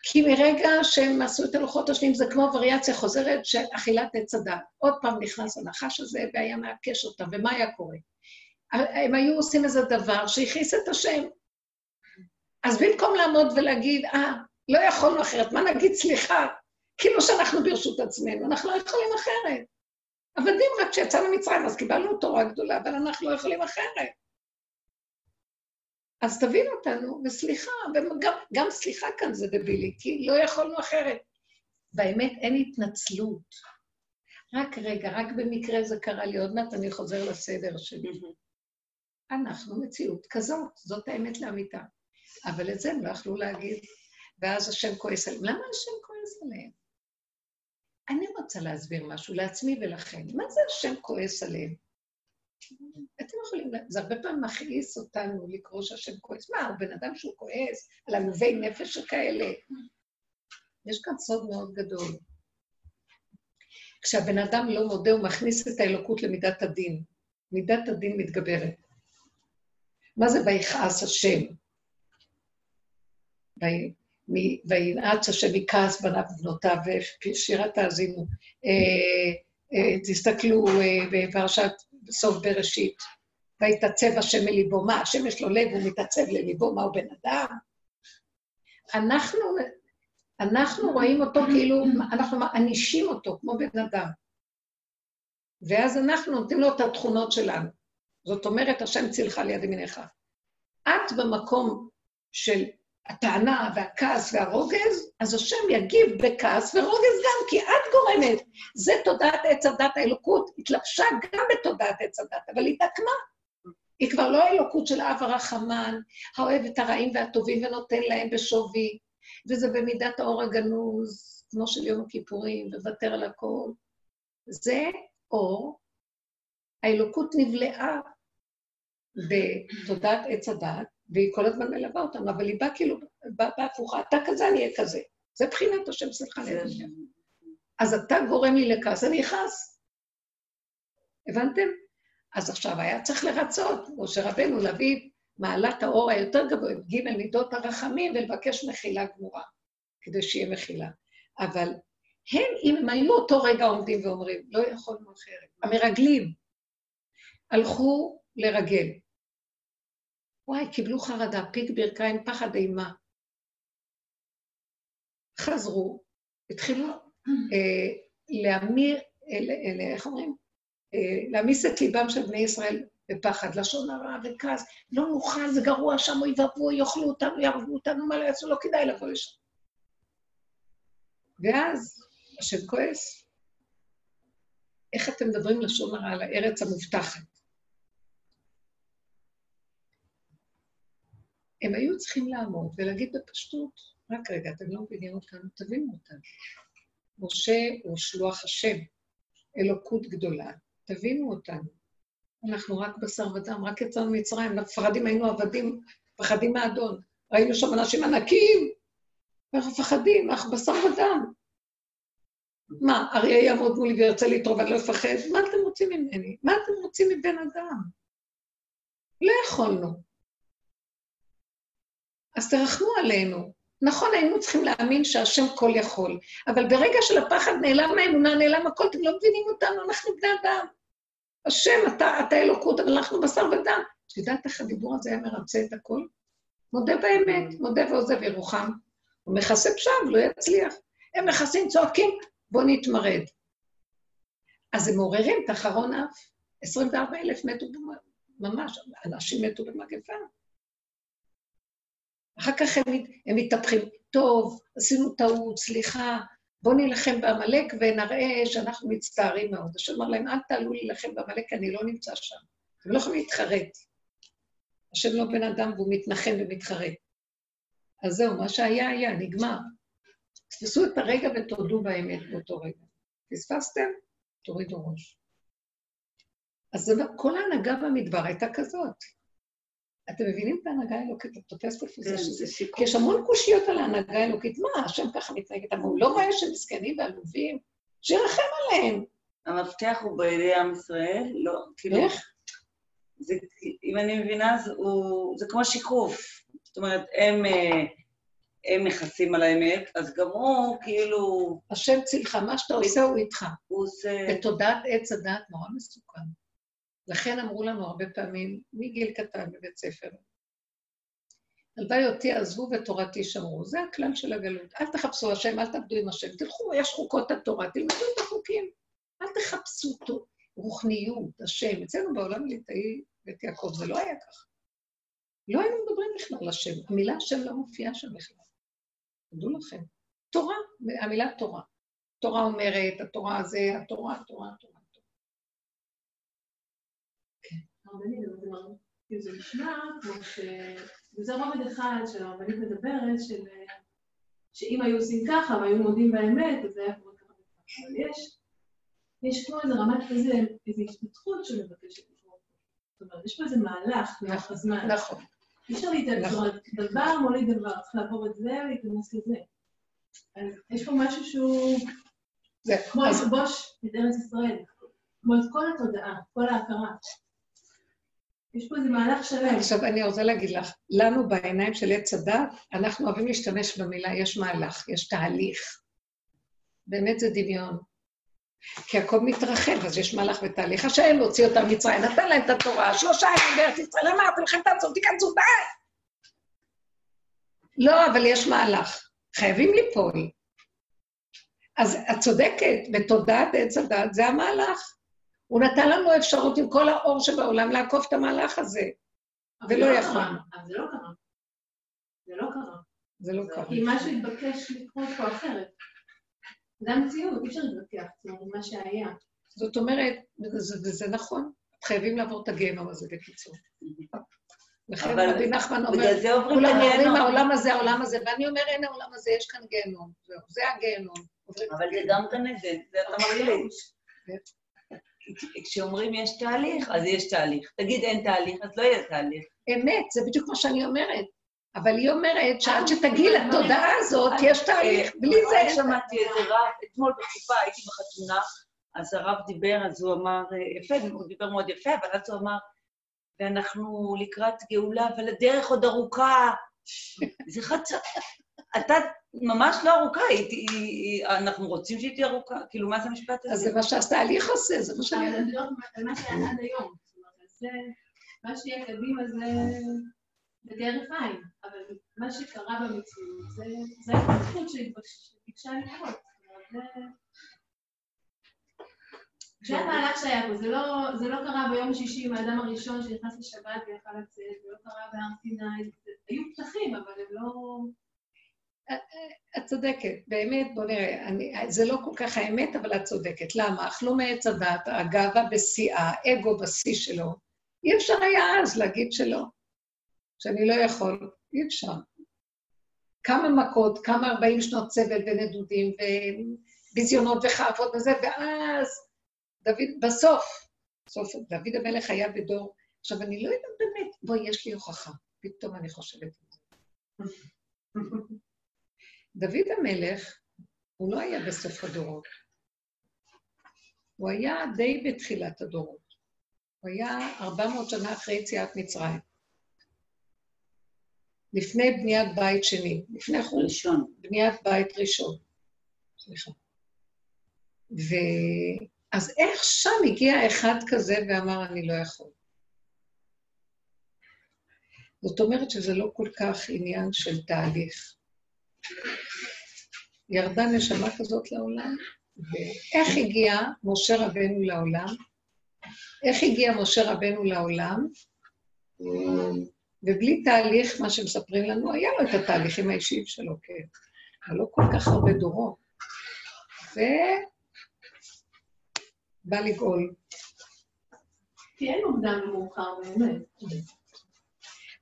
כי מרגע שהם עשו את הלוחות השניים, זה כמו וריאציה חוזרת של אכילת עץ הדת. עוד פעם נכנס הנחש הזה והיה מעקש אותם, ומה היה קורה? הם היו עושים איזה דבר שהכניס את השם. אז במקום לעמוד ולהגיד, אה, לא יכולנו אחרת, מה נגיד סליחה? כאילו שאנחנו ברשות עצמנו, אנחנו לא יכולים אחרת. עבדים רק כשיצאנו ממצרים, אז קיבלנו תורה גדולה, אבל אנחנו לא יכולים אחרת. אז תבין אותנו, וסליחה, וגם סליחה כאן זה דבילי, כי לא יכולנו אחרת. באמת אין התנצלות. רק רגע, רק במקרה זה קרה לי, עוד מעט אני חוזר לסדר שלי. אנחנו מציאות כזאת, זאת האמת לאמיתה. אבל את זה הם לא יכלו להגיד, ואז השם כועס עליהם. למה השם כועס עליהם? אני רוצה להסביר משהו לעצמי ולכם. מה זה השם כועס עליהם? אתם יכולים, זה הרבה פעמים מכעיס אותנו לקרוא שהשם כועס. מה, הוא בן אדם שהוא כועס על עלובי נפש שכאלה? יש כאן סוד מאוד גדול. כשהבן אדם לא מודה, הוא מכניס את האלוקות למידת הדין. מידת הדין מתגברת. מה זה ויכעס השם? וינעץ השם מכעס בניו ובנותיו, ושירת תאזינו. אה, אה, תסתכלו אה, בפרשת סוף בראשית. ויתעצב השם מליבו. מה, השם יש לו לב, הוא מתעצב לליבו, מה הוא בן אדם? אנחנו, אנחנו רואים אותו כאילו, אנחנו מענישים אותו כמו בן אדם. ואז אנחנו נותנים לו את התכונות שלנו. זאת אומרת, השם צילך ליד ימינך. את במקום של הטענה והכעס והרוגז, אז השם יגיב בכעס ורוגז גם, כי את גורמת. זה תודעת עץ הדת, האלוקות התלבשה גם בתודעת עץ הדת, אבל היא התעקמה. היא כבר לא האלוקות של אב הרחמן, האוהב את הרעים והטובים ונותן להם בשווי, וזה במידת האור הגנוז, כמו של יום הכיפורים, וותר על הכל. זה אור, האלוקות נבלעה בתודעת עץ הדת, והיא כל הזמן מלווה אותנו, אבל היא באה כאילו, באה בהפוכה, אתה כזה, אני אהיה כזה. זה בחינת השם שלך לאדם. אז אתה גורם לי לכעס, אני אכעס. הבנתם? אז עכשיו היה צריך לרצות, משה רבנו, להביא מעלת האור היותר גבוה, ג' מידות הרחמים, ולבקש מחילה גמורה, כדי שיהיה מחילה. אבל הם, אם הם היו אותו רגע עומדים ואומרים, לא יכולנו אחרת. המרגלים הלכו לרגל, וואי, קיבלו חרדה, פיק ברכיים, פחד אימה. חזרו, התחילו אה, להמיר, אה, איך אומרים? אה, להעמיס את ליבם של בני ישראל בפחד, לשון הרע וכעס. לא נוכל, זה גרוע שם, אוי ואבוי, יאכלו אותנו, יהרגו אותנו, מה לא יעשו, לא כדאי לבוא לשם. ואז השם כועס. איך אתם מדברים לשון הרע על הארץ המובטחת? הם היו צריכים לעמוד ולהגיד בפשטות, רק רגע, אתם לא מבינים אותנו, תבינו אותנו. משה הוא שלוח השם, אלוקות גדולה, תבינו אותנו. אנחנו רק בשר ודם, רק יצאנו ממצרים, מפחדים היינו עבדים, מפחדים מהאדון. ראינו שם אנשים ענקים, אנחנו מפחדים, אנחנו בשר ודם. מה, אריה יעמוד מולי וירצה להתרוב, אני לא אפחד? מה אתם רוצים ממני? מה אתם רוצים מבן אדם? לא יכולנו. אז תרחמו עלינו. נכון, היינו צריכים להאמין שהשם כל יכול, אבל ברגע של הפחד נעלם האמונה, נעלם הכל, אתם לא מבינים אותנו, אנחנו בני אדם. השם, אתה, אתה אלוקות, אבל אנחנו בשר ודם. את יודעת איך הדיבור הזה היה מרצה את הכל? מודה באמת, מודה ועוזב ירוחם. הוא מכסה פשם, לא יצליח. הם מכסים, צועקים, בואו נתמרד. אז הם מעוררים את אחרון אף. 24 אלף מתו ממש, אנשים מתו במגפה. אחר כך הם, הם מתהפכים, טוב, עשינו טעות, סליחה, בואו נילחם בעמלק ונראה שאנחנו מצטערים מאוד. השם אמר להם, אל תעלו להילחם בעמלק, אני לא נמצא שם. אתם לא יכולים להתחרט. השם לא בן אדם והוא מתנחם ומתחרט. אז זהו, מה שהיה היה, נגמר. תפסו את הרגע ותודו באמת באותו רגע. פספסתם? תורידו ראש. אז כל ההנהגה במדבר הייתה כזאת. אתם מבינים את ההנהגה האלוקית? את תופסת איפה זה כן, שזה... כי יש המון קושיות על ההנהגה האלוקית. מה, השם ככה מתנהג איתם? הוא לא רואה שהם מסכנים ועלובים? שירחם עליהם. המפתח הוא בידי עם ישראל, לא, כאילו... איך? זה, אם אני מבינה, זה, הוא, זה כמו שיקוף. זאת אומרת, הם, אה, הם מכסים על האמת, אז גם הוא, כאילו, השם צילך, מה שאתה עושה הוא איתך. הוא עושה... בתודעת עץ הדת נורא מסוכן. לכן אמרו לנו הרבה פעמים, מגיל קטן בבית ספר, הלוואי אותי עזבו ותורתי שמרו. זה הכלל של הגלות. אל תחפשו השם, אל תעבדו עם השם. תלכו, יש חוקות התורה, תלמדו את החוקים. אל תחפשו אותו. רוחניות, השם. אצלנו בעולם הליטאי בית יעקב זה לא היה ככה. לא היינו מדברים בכלל על השם. המילה השם לא מופיעה שם בכלל. תדעו לכם. תורה, המילה תורה. תורה אומרת, התורה זה, התורה, התורה, התורה. הרבנית, אבל זה מרגיש, כאילו זה נשמע כמו ש... וזה רובד אחד שהרבנית מדברת, של... שאם היו עושים ככה והיו מודים באמת, אז זה היה קורה ככה וככה. אבל יש, יש כמו איזה רמת כזה, איזו התפתחות שמבקשת לקרות. זאת אומרת, יש פה איזה מהלך לאורך הזמן. נכון. אי אפשר להתאר, זאת נכון. אומרת, דבר מוליד דבר, צריך לעבור את זה ולהיכנס לזה. אז יש פה משהו שהוא זה, כמו לכבוש את ארץ ישראל, כמו את כל התודעה, כל ההכרה. יש פה איזה מהלך שלם. עכשיו אני רוצה להגיד לך, לנו בעיניים של עץ הדת, אנחנו אוהבים להשתמש במילה, יש מהלך, יש תהליך. באמת זה דמיון. כי הכל מתרחב, אז יש מהלך ותהליך. השם הוציא אותם ממצרים, נתן להם את התורה, שלושה ימים בארץ ישראל, אמרתי לכם, תעצרו, תיכנסו, די! לא, אבל יש מהלך. חייבים ליפול. אז את צודקת, בתודעת עץ הדת זה המהלך. הוא נתן לנו אפשרות עם כל האור שבעולם לעקוף את המהלך הזה. ולא זה יכול. אבל זה לא קרה. זה לא קרה. זה לא קרה. כי משהו התבקש לקרות פה אחרת. זה המציאות, אי אפשר להתווכח, זאת אומרת, מה שהיה. זאת אומרת, וזה, נכון, חייבים לעבור את הגיהנום הזה בקיצור. לכן אבל רבי נחמן אומר, זה כולם אומרים. העולם הזה, העולם הזה, ואני אומר, אין העולם הזה, יש כאן גיהנום. זהו, זה הגיהנום. אבל זה. גם כאן זה אתה מחליט. כשאומרים יש תהליך, אז יש תהליך. תגיד אין תהליך, אז לא יהיה תהליך. אמת, זה בדיוק מה שאני אומרת. אבל היא אומרת שעד שתגיעי לתודעה הזאת, יש תהליך, בלי זה אני שמעתי איזה רב, אתמול בחופה הייתי בחתונה, אז הרב דיבר, אז הוא אמר, אה, יפה, הוא דיבר מאוד יפה, אבל אז הוא אמר, ואנחנו לקראת גאולה, אבל הדרך עוד ארוכה. [laughs] זה חצה... אתה ממש לא ארוכה, היא- היא- היא- אנחנו רוצים שהיא תהיה ארוכה. כאילו, מה זה המשפט אז הזה? זה מה שהתהליך עושה, זה מה שאני אבל. זה לא על מה שהיה עד היום. זאת אומרת, אז זה, מה שיהיה קדימה זה בדרך עין, אבל מה שקרה במציאות זה זה ההתפתחות שביקשה לקרות. זה- זה המהלך שהיה פה, זה לא, זה לא קרה ביום שישי עם האדם הראשון שנכנס לשבת ויכל לצאת, זה לא קרה בהר סיני, זה- היו פתחים, אבל הם לא... את צודקת, באמת, בוא נראה, אני, זה לא כל כך האמת, אבל את צודקת. למה? אכלו מעץ הדת, הגאווה בשיאה, האגו בשיא שלו. אי אפשר היה אז להגיד שלא, שאני לא יכול, אי אפשר. כמה מכות, כמה 40 שנות סבל ונדודים וביזיונות וכאבות וזה, ואז דוד, בסוף, בסוף דוד המלך היה בדור. עכשיו, אני לא יודעת באמת, בואי, יש לי הוכחה, פתאום אני חושבת על זה. דוד המלך, הוא לא היה בסוף הדורות. הוא היה די בתחילת הדורות. הוא היה 400 שנה אחרי יציאת מצרים. לפני בניית בית שני, לפני חור... ראשון. בניית בית ראשון. סליחה. ו... אז איך שם הגיע אחד כזה ואמר, אני לא יכול? זאת אומרת שזה לא כל כך עניין של תהליך. ירדה נשמה כזאת לעולם, ואיך הגיע משה רבנו לעולם? איך הגיע משה רבנו לעולם? ובלי תהליך, מה שמספרים לנו, היה לו את התהליכים האישיים שלו, כן, אבל לא כל כך הרבה דורות. ובא לגאול. אין מוקדם ומאוחר באמת.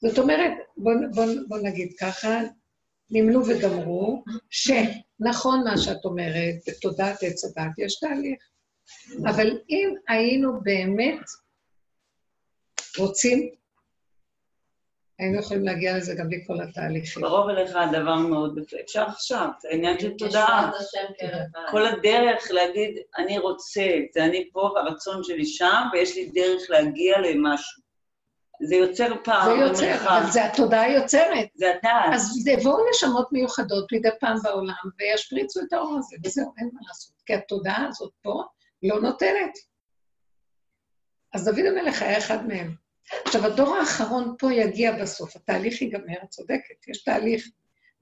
זאת אומרת, בוא, בוא, בוא נגיד ככה, נמנו וגמרו, שנכון מה שאת אומרת, בתודעת עץ הדת יש תהליך. אבל אם היינו באמת רוצים היינו יכולים להגיע לזה גם בלי כל התהליכים. קרוב אליך הדבר מאוד, יפה. אפשר עכשיו, זה העניין של תודעה. כל הדרך להגיד, אני רוצה, זה אני פה והרצון שלי שם, ויש לי דרך להגיע למשהו. זה יוצר פער זה יוצר, במרחב. אבל זה התודעה יוצרת. זה הדעת. אז יבואו נשמות מיוחדות מדי פעם בעולם וישפריצו את האור הזה, וזהו, אין מה לעשות. כי התודעה הזאת פה לא נותנת. אז דוד המלך היה אחד מהם. עכשיו, הדור האחרון פה יגיע בסוף, התהליך ייגמר, את צודקת, יש תהליך,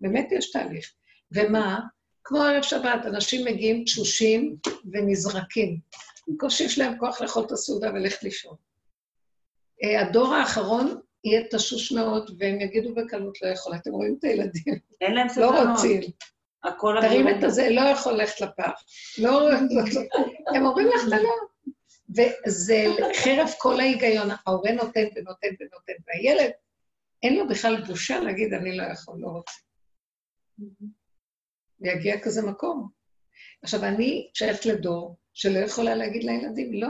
באמת יש תהליך. ומה? כמו ערב שבת, אנשים מגיעים תשושים ונזרקים. בקושי יש להם כוח לאכול את הסעודה וללכת לישון. אה, הדור האחרון יהיה תשוש מאוד, והם יגידו בקלות לא יכול. אתם רואים את הילדים, אין להם לא סבלנות. רוצים. הכל תרים. את הזה, לא יכול ללכת לפח. לא, הם אומרים לך, אתה לא. וזה חרף כל ההיגיון, ההורה נותן ונותן ונותן, והילד, אין לו בכלל בושה להגיד, אני לא יכול, לא רוצה. ויגיע כזה מקום. עכשיו, אני שייכת לדור שלא יכולה להגיד לילדים, לא.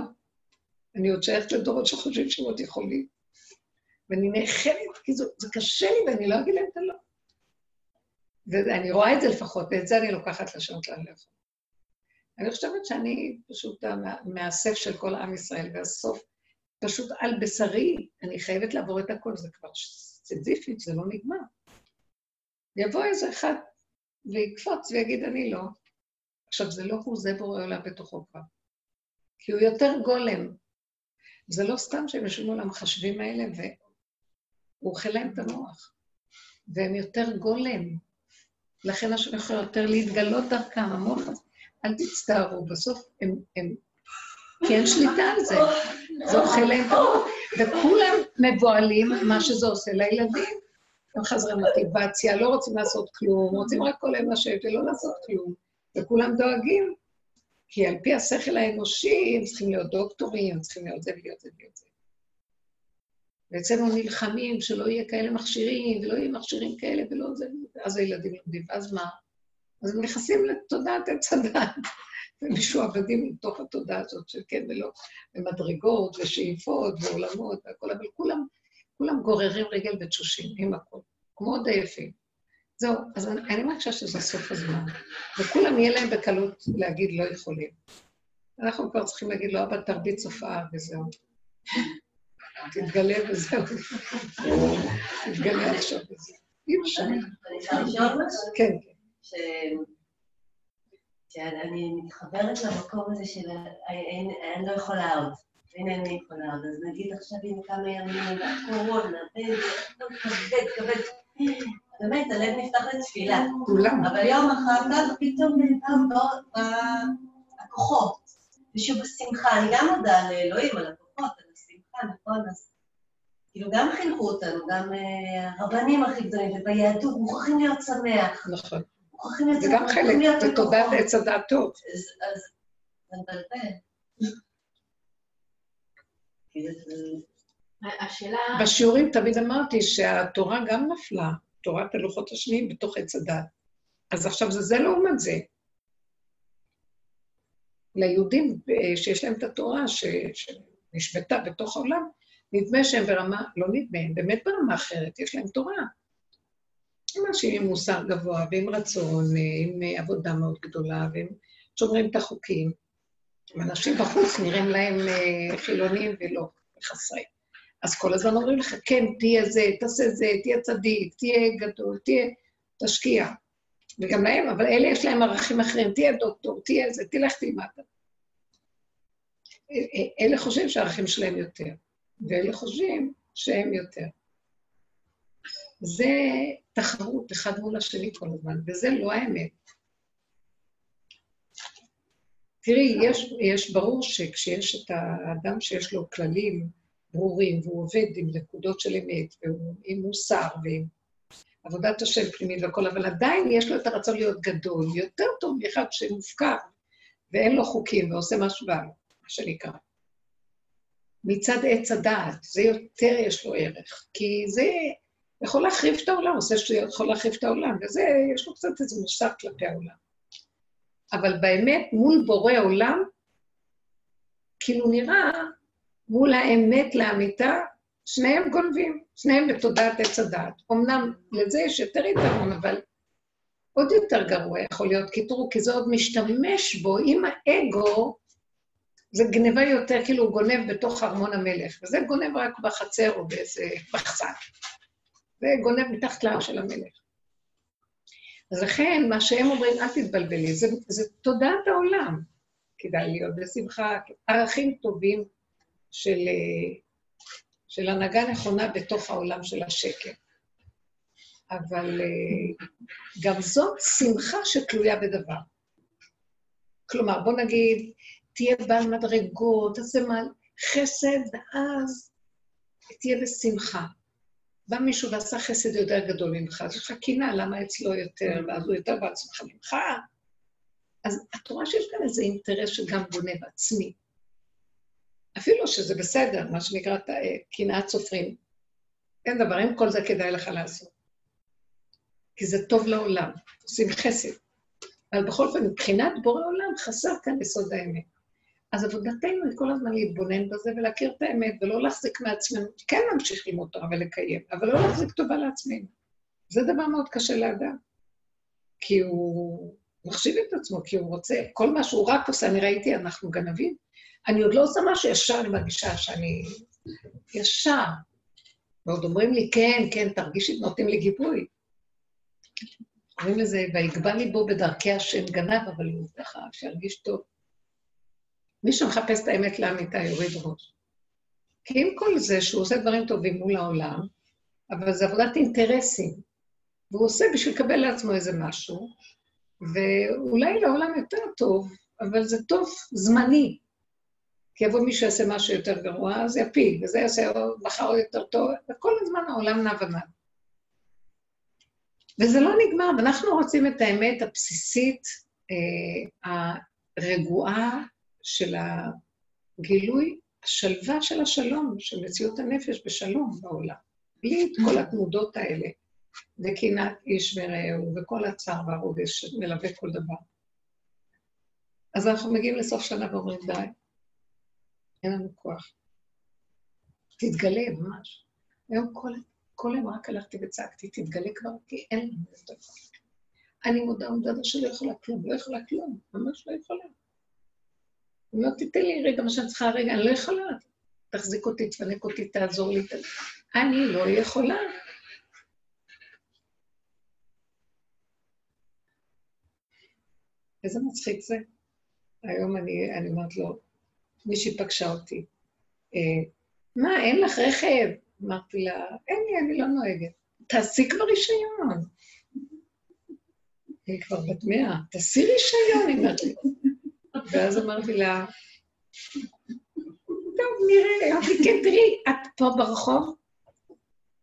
אני עוד שייכת לדורות שחושבים שהם עוד יכולים. ואני נאחרת, כי זה, זה קשה לי, ואני לא אגיד להם את הלא. ואני רואה את זה לפחות, ואת זה אני לוקחת לשנות לאן לאכול. אני חושבת שאני פשוט המאסף של כל עם ישראל, והסוף פשוט על בשרי, אני חייבת לעבור את הכל, זה כבר סיזיפית, זה לא נגמר. יבוא איזה אחד ויקפוץ ויגיד, אני לא. עכשיו, זה לא הוא, זה בורא עולם בתוכו כבר. כי הוא יותר גולם. זה לא סתם שהם יושבים מול המחשבים האלה, והוא אוכל להם את המוח. והם יותר גולם. לכן השם יכול יותר להתגלות דרכם, המוח הזה. אל תצטערו, בסוף הם, הם... כי אין שליטה על זה. זה אוכל להם את המוח. וכולם מבוהלים מה שזה עושה לילדים. הם חסרי מוטיבציה, לא רוצים לעשות כלום, רוצים רק כל היום לשבת ולא לעשות כלום. וכולם דואגים. כי על פי השכל האנושי, הם צריכים להיות דוקטורים, הם צריכים להיות זה ולהיות זה ולהיות זה. ואצלנו נלחמים שלא יהיה כאלה מכשירים, ולא יהיו מכשירים כאלה ולא זה, ואז הילדים לומדים, ואז מה? אז הם נכנסים לתודעת עץ הדת, [laughs] ומשועבדים לתוך התודעה הזאת של כן ולא, ומדרגות ושאיפות ועולמות והכל, אבל כולם, כולם גוררים רגל ותשושים עם הכול, כמו עוד עייפים. זהו, אז אני, אני מרגישה שזה סוף הזמן, וכולם יהיה להם בקלות להגיד לא יכולים. אנחנו כבר צריכים להגיד לו, אבא, תרביץ הופעה וזהו. תתגלה וזהו. תתגלה עכשיו וזהו. אי אפשר. אני לשאול משהו? כן, כן. שאני מתחברת למקום הזה של אני לא יכולה עוד, הנה אני יכולה עוד, אז נגיד עכשיו הנה כמה ימים, הקורונה, וזה, כבד, כבד, באמת, הלב נפתח לתפילה, כולם. אבל יום אחר כך פתאום נלחם הכוחות, ושוב השמחה, אני גם מודה לאלוהים על הכוחות, על השמחה, נכון, אז כאילו גם חינכו אותנו, גם אה, הרבנים הכי גדולים, וביהדות מוכרחים להיות שמח, נכון. מוכרחים להיות זה גם חלק, זה. תודעת עץ הדעת טוב. אז אז זה מבלבל. [laughs] זה- השאלה... בשיעורים תמיד אמרתי שהתורה גם נפלה, תורת הלוחות השניים בתוך עץ הדת. אז עכשיו זה זה לעומת זה. ליהודים אה, שיש להם את התורה ש- שנשבתה בתוך העולם, נדמה שהם ברמה, לא נדמה, הם באמת ברמה אחרת, יש להם תורה. הם אנשים עם מוסר גבוה ועם רצון, אה, עם אה, עבודה מאוד גדולה, והם שומרים את החוקים. אנשים בחוץ נראים להם חילונים ולא, חסרי. אז כל הזמן אומרים לך, כן, תהיה זה, תעשה זה, תהיה צדיק, תהיה גדול, תהיה, תשקיע. וגם להם, אבל אלה יש להם ערכים אחרים, תהיה דוקטור, תהיה זה, תלך תלמד. אלה חושבים שהערכים שלהם יותר, ואלה חושבים שהם יותר. זה תחרות אחד מול השני כל הזמן, וזה לא האמת. תראי, יש, יש ברור שכשיש את האדם שיש לו כללים ברורים, והוא עובד עם נקודות של אמת, והוא עם מוסר ועם עבודת השם פנימית והכל, אבל עדיין יש לו את הרצון להיות גדול, יותר טוב מאחד שמופקר ואין לו חוקים ועושה שבא לו, מה שנקרא. מצד עץ הדעת, זה יותר יש לו ערך, כי זה יכול להחריב את העולם, עושה שטויות, יכול להחריב את העולם, וזה, יש לו קצת איזה מוסר כלפי העולם. אבל באמת, מול בורא עולם, כאילו נראה, מול האמת לאמיתה, שניהם גונבים, שניהם בתודעת עץ הדעת. אמנם לזה יש יותר יתרון, אבל עוד יותר גרוע יכול להיות, תראו, כי זה עוד משתמש בו עם האגו, זה גניבה יותר, כאילו הוא גונב בתוך ארמון המלך, וזה גונב רק בחצר או באיזה מחסן. זה גונב מתחת להר של המלך. אז לכן, מה שהם אומרים, אל תתבלבלי, זה, זה תודעת העולם. כדאי להיות בשמחה, ערכים טובים של, של הנהגה נכונה בתוך העולם של השקר. אבל אה, גם זאת שמחה שתלויה בדבר. כלומר, בוא נגיד, תהיה בעל מדרגות, תעשה מה, חסד, ואז תהיה בשמחה. בא מישהו ועשה חסד יותר גדול ממך, אז יש לך קינה, למה אצלו יותר, ואז הוא יותר שמחה ממך. אז את רואה שיש כאן איזה אינטרס שגם בונה בעצמי. אפילו שזה בסדר, מה שנקרא קנאת סופרים. אין דבר, אם כל זה כדאי לך לעשות. כי זה טוב לעולם, עושים חסד. אבל בכל אופן, מבחינת בורא עולם, חסר כאן יסוד האמת. אז עבודתנו היא כל הזמן להתבונן בזה ולהכיר את האמת, ולא להחזיק מעצמנו, כן להמשיך ללמוד תורה ולקיים, אבל לא להחזיק טובה לעצמנו. זה דבר מאוד קשה לאדם. כי הוא מחשיב את עצמו, כי הוא רוצה, כל מה שהוא רק עושה, אני ראיתי, אנחנו גנבים. אני עוד לא עושה משהו, ישר אני מרגישה שאני... ישר. ועוד אומרים לי, כן, כן, תרגישי, נותנים לי גיבוי. קוראים לזה, ויגבה ליבו בדרכי השם גנב, אבל הוא ככה, שירגיש טוב. מי שמחפש את האמת לאמיתה יוריד ראש. כי עם כל זה שהוא עושה דברים טובים מול העולם, אבל זה עבודת אינטרסים, והוא עושה בשביל לקבל לעצמו איזה משהו, ואולי לעולם יותר טוב, אבל זה טוב זמני. כי יבוא מישהו שיעשה משהו יותר גרוע, אז יפיל, וזה יעשה מחר עוד יותר טוב, וכל הזמן העולם נע ונע. וזה לא נגמר, ואנחנו רוצים את האמת הבסיסית, אה, הרגועה של הגילוי, השלווה של השלום, של מציאות הנפש בשלום בעולם. בלי את כל התנודות האלה, וקנאת איש ורעהו, וכל הצער והרוגש שמלווה כל דבר. אז אנחנו מגיעים לסוף שנה ואומרים, די, אין לנו כוח. תתגלה ממש. היום כל, כל יום רק הלכתי וצעקתי, תתגלה כבר, כי אין לנו יותר כוח. אני מודה ומדדה שלא יכולה כלום, לא יכולה כלום, ממש לא יכולה. לא תיתן לי רגע מה שאני צריכה רגע, אני לא יכולה. תחזיק אותי, תפנק אותי, תעזור לי. אני לא יכולה. איזה מצחיק זה. היום אני, אני אומרת לו, מישהי פגשה אותי, אה, מה, אין לך רכב? אמרתי לה, אין לי, אני לא נוהגת. תעשי כבר רישיון. היא כבר בת מאה, תעשי רישיון, היא אומרת לי. ואז אמרתי לה, טוב, נראה. אמרתי, כן, תראי, את פה ברחוב,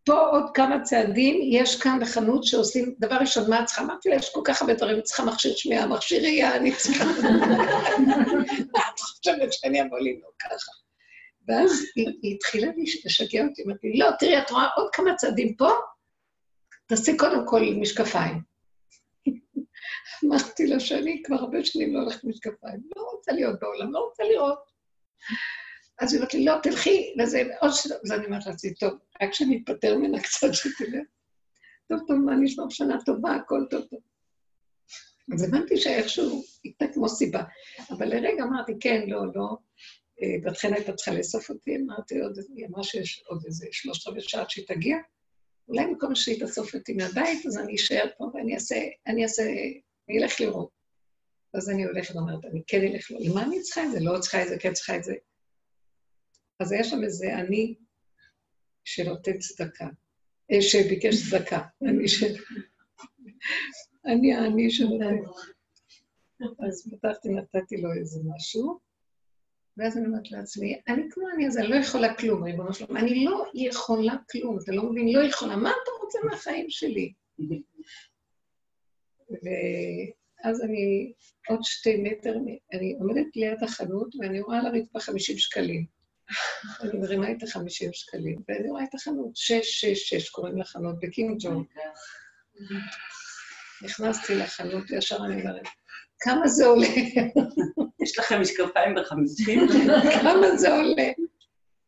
פה עוד כמה צעדים, יש כאן חנות שעושים, דבר ראשון, מה את צריכה? אמרתי לה, יש כל כך הרבה דברים, צריכה מכשיר שמיעה, מכשיר ראייה, אני צריכה... חושבת שאני אבוא לנהוג ככה? ואז היא התחילה לשגע אותי, אמרתי, לא, תראי, את רואה עוד כמה צעדים פה? תעשי קודם כל משקפיים. [laughs] אמרתי לה שאני כבר הרבה שנים לא הולכת משקפיים, לא רוצה להיות בעולם, לא רוצה לראות. אז היא אומרת לי, לא, תלכי לזה, עוד ש... אז אני אומרת לעצמי, טוב, רק שאני אתפטר ממנה קצת, שתלך. טוב, טוב, מה נשמע בשנה טובה, הכל טוב טוב. אז הבנתי שאיכשהו הייתה כמו סיבה. אבל לרגע אמרתי, כן, לא, לא. בת חן הייתה צריכה לאסוף אותי, אמרתי, עוד, היא אמרה שיש עוד איזה שלושת רבעי שעה שהיא תגיע. אולי במקום שהיא תאסוף אותי מהבית, אז אני אשאר פה ואני אעשה, אני אעשה, אני אלך לראות. אז אני הולכת ואומרת, אני כן אלך לראות. למה אני צריכה את זה? לא צריכה את זה, כן צריכה את זה. אז היה שם איזה אני שנותן צדקה, אה, שביקש צדקה, אני ש... אני האני שנותן. אז פתחתי, נתתי לו איזה משהו, ואז אני אומרת לעצמי, אני כמו אני הזה, אני לא יכולה כלום, ריבונו שלום, אני לא יכולה כלום, אתה לא מבין, לא יכולה, מה אתה רוצה מהחיים שלי? ואז אני עוד שתי מטר, אני עומדת ליד החנות ואני רואה על הרצפה 50 שקלים. אני מרימה את החמישים שקלים, ואני רואה את החנות, שש, שש, שש, קוראים לחנות בקינג ג'ון. נכנסתי לחנות, ישר אני אומרת, כמה זה עולה? [laughs] יש לכם משקפיים בחמישים? כמה זה עולה?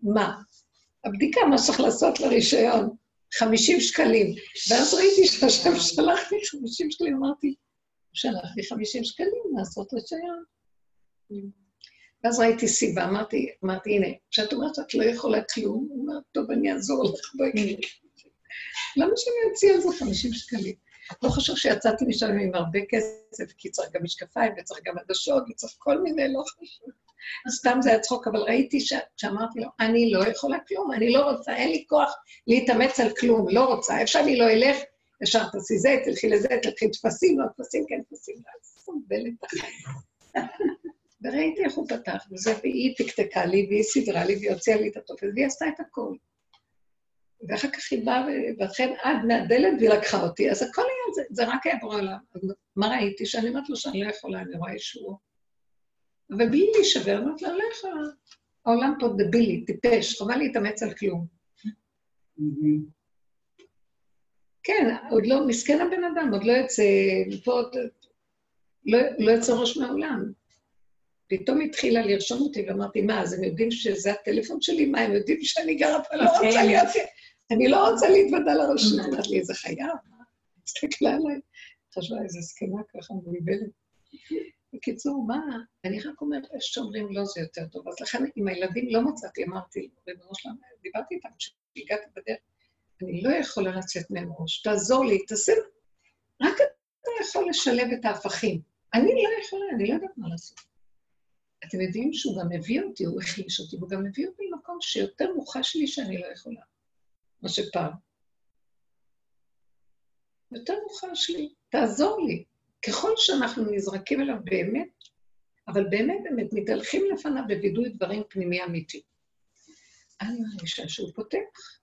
מה? הבדיקה, מה שצריך לעשות לרישיון, 50 שקלים. ואז ראיתי שהשם שלח לי 50 שקלים, אמרתי, הוא שלח לי 50 שקלים לעשות רישיון. ואז ראיתי סיבה, אמרתי, אמרתי, הנה, כשאת אומרת שאת לא יכולה כלום, הוא אומר, טוב, אני אעזור לך, בואי. [laughs] למה שאני אציע על זה 50 שקלים? לא חשוב שיצאתי משם עם הרבה כסף, כי צריך גם משקפיים, וצריך גם עדשות, וצריך כל מיני, לא חשוב. סתם זה היה צחוק, אבל ראיתי שאמרתי לו, אני לא יכולה כלום, אני לא רוצה, אין לי כוח להתאמץ על כלום, לא רוצה. איפה שאני לא אלך, ישר תעשי זה, תלכי לזה, תלכי טפסים, לא טפסים, כן טפסים, לא, סובל את החיים. וראיתי איך הוא פתח, וזה, והיא תקתקה לי, והיא סידרה לי, והיא הוציאה לי את הטופס, והיא עשתה את הכול. ואחר כך היא באה, ואכן עד מהדלת והיא לקחה אותי, אז הכל היה, זה, זה רק היה ברור עליו. מה ראיתי? שאני אומרת לו שאני לא יכולה, אני רואה ישוע. אבל בלי להישבר, אמרתי לו, לא יכולה. העולם פה דבילי, טיפש, חבל להתאמץ על כלום. כן, עוד לא, מסכן הבן אדם, עוד לא יוצא, פה עוד, לא, לא יוצא ראש מהעולם. פתאום התחילה לרשום אותי, ואמרתי, מה, אז הם יודעים שזה הטלפון שלי? מה, הם יודעים שאני גרה פה? לא רוצה. להיות... אני לא רוצה להתוודע לרשות. אמרת לי, איזה חייב. הסתכלה עליי, חשבה, איזה זקנה ככה מבלבלת. בקיצור, מה, אני רק אומרת, איך שאומרים לא זה יותר טוב. אז לכן, עם הילדים לא מצאתי, אמרתי, ריבונו שלנו, דיברתי איתם כשהגעתי בדרך, אני לא יכולה לצאת מהם ראש, תעזור לי, תעשה... רק אתה יכול לשלב את ההפכים. אני לא יכולה, אני לא יודעת מה לעשות. אתם יודעים שהוא גם הביא אותי, הוא החליש אותי, והוא גם הביא אותי למקום שיותר מוחש לי שאני לא יכולה, מה שפעם. יותר מוחש לי, תעזור לי. ככל שאנחנו נזרקים אליו באמת, אבל באמת באמת מתהלכים לפניו בווידוי דברים פנימי אמיתי. אני מרגישה שהוא פותח,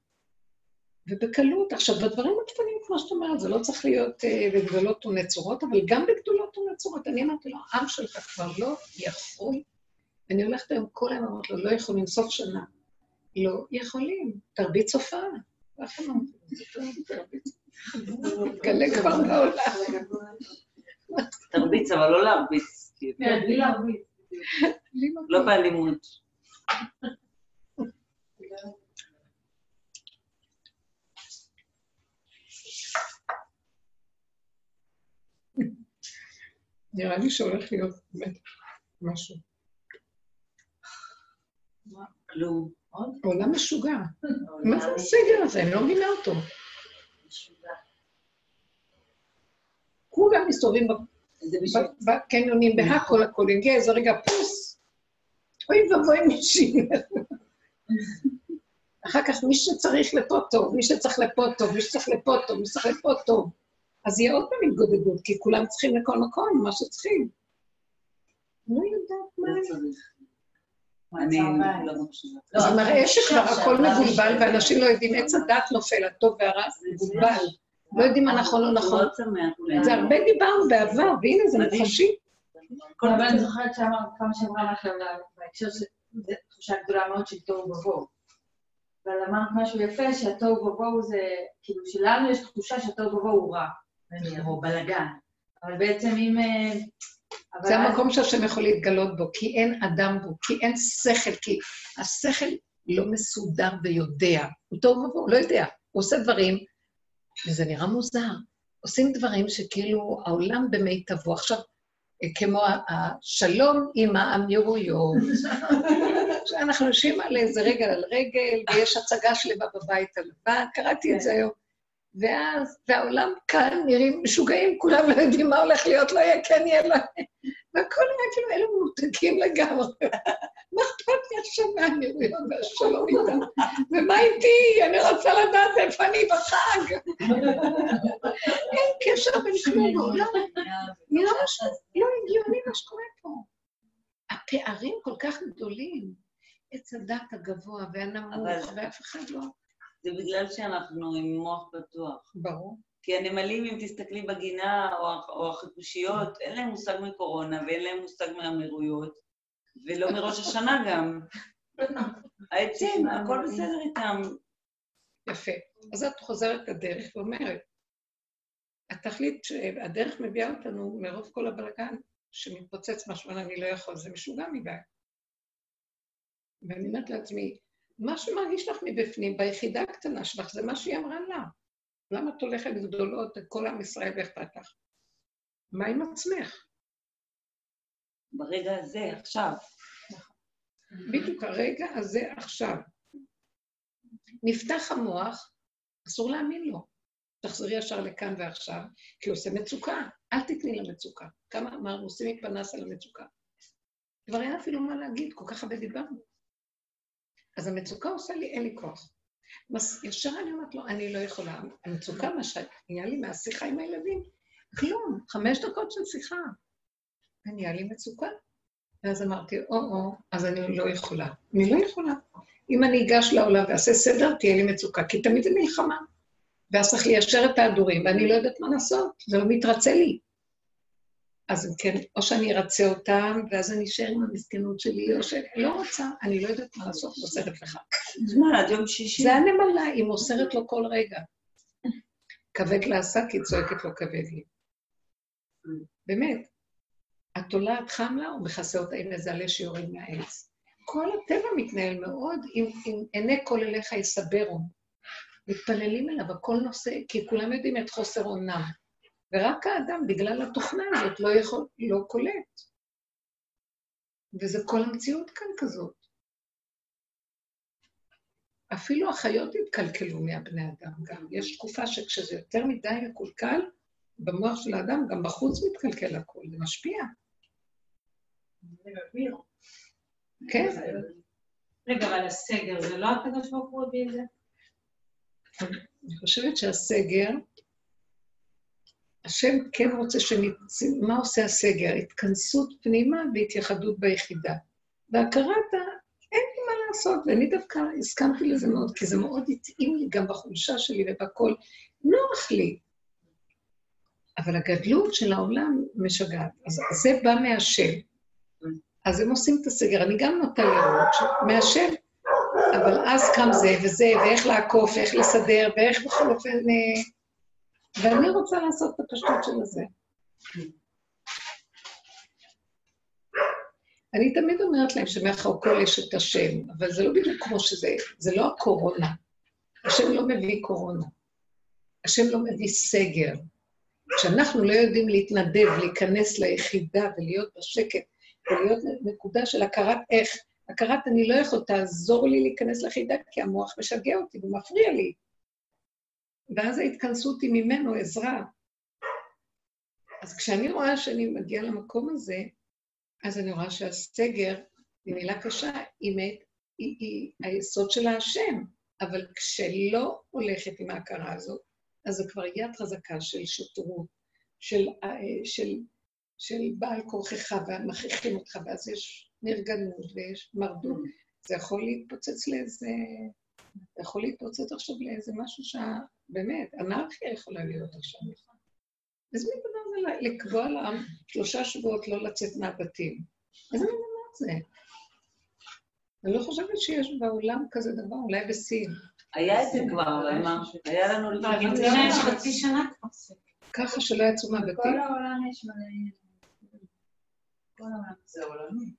ובקלות. עכשיו, בדברים הקטנים, כמו שאת אומרת, זה לא צריך להיות uh, בגדולות ונצורות, אבל גם בגדולות ונצורות. אני אמרתי לו, עם שלך כבר לא יכול. אני הולכת היום כל היום, אמרתי לו, לא יכולים, סוף שנה. לא יכולים, תרביץ הופעה. מתגלה כבר בעולם. תרביץ, אבל לא להרביץ. כן, בלי להרביץ. לא באלימות. נראה לי שהולך להיות באמת משהו. כלום. עולם משוגע. מה זה הסגר הזה? אני לא מבינה אותו. כולם מסתובבים בקניונים, בהכל הכל, הגיע איזה רגע פוס. אוי ואבוי מישהי. אחר כך מי שצריך לפה טוב, מי שצריך לפה טוב, מי שצריך לפה טוב, מי שצריך לפה טוב. אז יהיה עוד פעם התגודדות, כי כולם צריכים לכל מקום, מה שצריכים. לא יודעת מה... אני לא מקשיבה. זה מראה שכבר הכל מבולבל, ואנשים לא יודעים, עץ הדת נופל, הטוב והרע מבולבל. לא יודעים מה נכון או נכון. זה הרבה דיברנו בעבר, והנה זה מוחשי. אבל אני זוכרת שאמרת כמה שאמרה לכם בהקשר של תחושה גדולה מאוד של תוהו ובוהו. אבל אמרת משהו יפה, שהתוהו ובוהו זה, כאילו, שלנו יש תחושה שהתוהו ובוהו הוא רע, או בלאגן. אבל בעצם אם... זה המקום שהשם יכול להתגלות בו, כי אין אדם בו, כי אין שכל, כי השכל לא מסודר ויודע. הוא טוב ובוהו, הוא לא יודע. הוא עושה דברים וזה נראה מוזר. עושים דברים שכאילו העולם במיטבו. עכשיו, כמו השלום עם האמירויות, שאנחנו יושבים על איזה רגל על רגל, ויש הצגה שלמה בבית הלבן, קראתי את זה היום. ואז, והעולם כאן נראים משוגעים, כולם לא יודעים מה הולך להיות, לא יהיה, כן יהיה, לא יהיה. והכל היה כאילו, אלו מנותקים לגמרי. מה אכפת לי עכשיו מהאמירויות והשלום איתם? ומה איתי? אני רוצה לדעת איפה אני בחג. אין קשר בין כלום. נראה משהו לא הגיוני מה שקורה פה. הפערים כל כך גדולים. עץ הדת הגבוה והנמוך, ואף אחד לא... זה בגלל שאנחנו עם מוח פתוח. ברור. כי הנמלים, אם תסתכלי בגינה, או, או החיפושיות, אין להם מושג מקורונה ואין להם מושג מאמירויות, ולא מראש השנה גם. [laughs] העצים, הכל בסדר איתם. יפה. אז את חוזרת לדרך ואומרת, התכלית שהדרך מביאה אותנו מרוב כל הבלגן שמתפוצץ משהו, אני לא יכול, זה משוגע מדי. ואני אומרת לעצמי, מה שמרגיש לך מבפנים, ביחידה הקטנה שלך, זה מה שהיא אמרה לה. למה את הולכת גדולות כל עם ישראל ואכפת לך? מה עם עצמך? ברגע הזה, עכשיו. בדיוק הרגע הזה עכשיו. נפתח המוח, אסור להאמין לו. תחזרי ישר לכאן ועכשיו, כי הוא עושה מצוקה. אל תתני למצוקה. כמה אמרנו, עושים מפנס על המצוקה. כבר אין אפילו מה להגיד, כל כך הרבה דיברנו. אז המצוקה עושה לי, אין לי כוח. מס, ישר אני אומרת לו, אני לא יכולה. המצוקה, מה שהיה לי מהשיחה עם הילדים, כלום, חמש דקות של שיחה. ונהיה לי מצוקה. ואז אמרתי, או-או, אז אני לא יכולה. אני לא יכולה. אם אני אגש לעולם ואעשה סדר, תהיה לי מצוקה, כי תמיד זה מלחמה. ואז צריך ליישר את ההדורים, ואני לא יודעת מה לעשות, זה לא מתרצה לי. אז אם כן, או שאני ארצה אותם, ואז אני אשאר עם המסכנות שלי, או שאני לא רוצה, אני לא יודעת מה לעשות, מוסרת לך. אז מה, עד יום שישי? זה הנמלה, היא מוסרת לו כל רגע. כבד לעשה, כי צועקת לו כבד לי. באמת, את תולעת חם לה או מכסה אותה עם איזה עלה שיורד מהעץ? כל הטבע מתנהל מאוד, אם, אם עיני כל אליך יסברו. מתפללים אליו, הכל נושא, כי כולם יודעים את חוסר אונם. ורק האדם, בגלל התוכנה הזאת, לא יכול, לא קולט. וזה כל המציאות כאן כזאת. אפילו החיות התקלקלו מהבני אדם גם. יש תקופה שכשזה יותר מדי מקולקל, במוח של האדם, גם בחוץ מתקלקל הכול, זה משפיע. כן. רגע, אבל הסגר, זה לא הקדוש ברוך הוא הביא את זה? אני חושבת שהסגר, השם כן רוצה שנצא, מה עושה הסגר? התכנסות פנימה והתייחדות ביחידה. והכרת, אין לי מה לעשות, ואני דווקא הסכמתי לזה מאוד, כי זה מאוד התאים לי גם בחולשה שלי ובכל. נוח לי. אבל הגדלות של העולם משגעת. אז זה בא מהשם. אז הם עושים את הסגר. אני גם נוטה לראות מהשם, אבל אז קם זה וזה, ואיך לעקוף, ואיך לסדר, ואיך בכל אופן... ואני רוצה לעשות את הפשטות של הזה. אני תמיד אומרת להם שמאחר כל יש את השם, אבל זה לא בדיוק כמו שזה, זה לא הקורונה. השם לא מביא קורונה. השם לא מביא סגר. כשאנחנו לא יודעים להתנדב, להיכנס ליחידה ולהיות בשקט, ולהיות נקודה של הכרת איך, הכרת אני לא יכול, תעזור לי להיכנס ליחידה, כי המוח משגע אותי ומפריע לי. ואז ההתכנסות היא ממנו עזרה. אז כשאני רואה שאני מגיעה למקום הזה, אז אני רואה שהסגר, היא מילה קשה, היא, מת, היא, היא היסוד של השם, אבל כשלא הולכת עם ההכרה הזאת, אז זה כבר יד חזקה של שוטרות, של, אה, של, של בעל כורכך, ומכריחים אותך, ואז יש נרגנות ויש מרדות. זה יכול להתפוצץ לאיזה... זה יכול להתפוצץ עכשיו לאיזה משהו שה... באמת, אנרכיה יכולה להיות עכשיו. איזה מין דבר זה לקבוע לעם שלושה שבועות לא לצאת מהבתים? איזה מין דבר זה? אני לא חושבת שיש בעולם כזה דבר, אולי בסין. היה את זה כבר, אבל מה? היה לנו לפני חצי שנה כבר. ככה שלא יצאו מהבתים? בכל העולם יש מלא... כל העולם זה עולמי.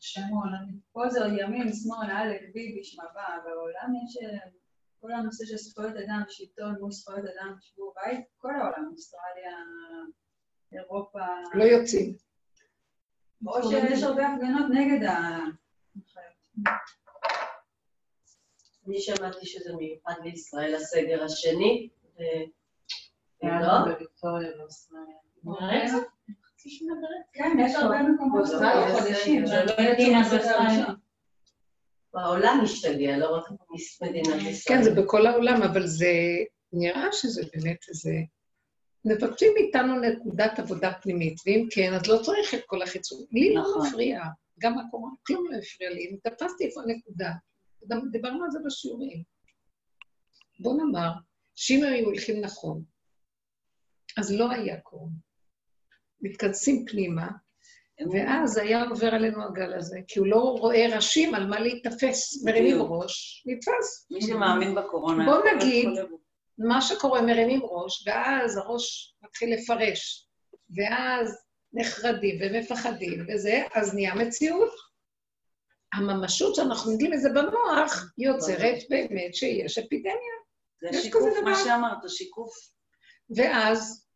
שם עולמי. פה זה עוד ימין, שמאל, א', ביבי, שמבה, בעולם יש... כל הנושא של זכויות אדם, שלטון מול זכויות אדם, שבו בית, כל העולם, אוסטרליה, אירופה... לא יוצאים. או שיש הרבה הפגנות נגד ה... אני שמעתי שזה מיוחד לישראל, הסגר השני, לא? כן, יש הרבה מקומות. חודשים. לא יודעים מה זה העולם משתגע, לא רק מדינת ישראל. כן, זה בכל העולם, אבל זה נראה שזה באמת איזה... מבקשים מאיתנו נקודת עבודה פנימית, ואם כן, אז לא צריך את כל החיצון. לי לא נכון. מפריע, גם הקורונה, כלום לא הפריע לי. אם תפסתי איפה הנקודה, גם דיברנו על זה בשיעורים. בוא נאמר, שאם היו הולכים נכון, אז לא היה קורונה. מתכנסים פנימה, ואז היה עובר עלינו הגל הזה, כי הוא לא רואה ראשים על מה להיתפס. מרימים ראש, נתפס. מי שמאמין בקורונה... בוא נגיד, מה שקורה, מרימים ראש, ואז הראש מתחיל לפרש, ואז נחרדים ומפחדים וזה, אז נהיה מציאות. הממשות שאנחנו יודעים את זה במוח, יוצרת באמת שיש אפידמיה. זה שיקוף, מה. שאמרת, שיקוף. ואז,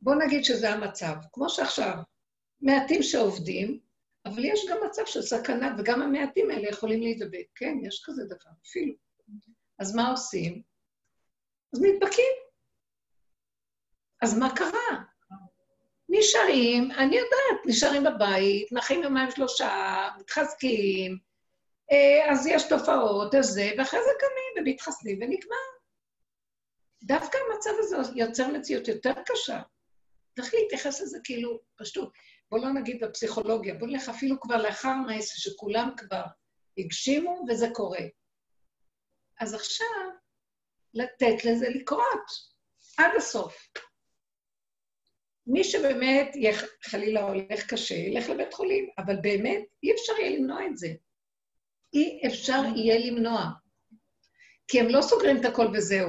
בוא נגיד שזה המצב. כמו שעכשיו, מעטים שעובדים, אבל יש גם מצב של סכנה, וגם המעטים האלה יכולים להידבק. כן, יש כזה דבר, אפילו. אז מה עושים? אז נדבקים. אז מה קרה? נשארים, אני יודעת, נשארים בבית, נחים יומיים שלושה, מתחזקים, אה, אז יש תופעות, אז זה, ואחרי זה קמים ומתחסנים ונגמר. דווקא המצב הזה יוצר מציאות יותר קשה. צריך להתייחס לזה כאילו, פשוט. בוא לא נגיד בפסיכולוגיה, בוא נלך אפילו כבר לאחר מעשה שכולם כבר הגשימו וזה קורה. אז עכשיו, לתת לזה לקרות, עד הסוף. מי שבאמת יח- חלילה הולך קשה, ילך לבית חולים, אבל באמת אי אפשר יהיה למנוע את זה. אי אפשר יהיה למנוע. כי הם לא סוגרים את הכל וזהו.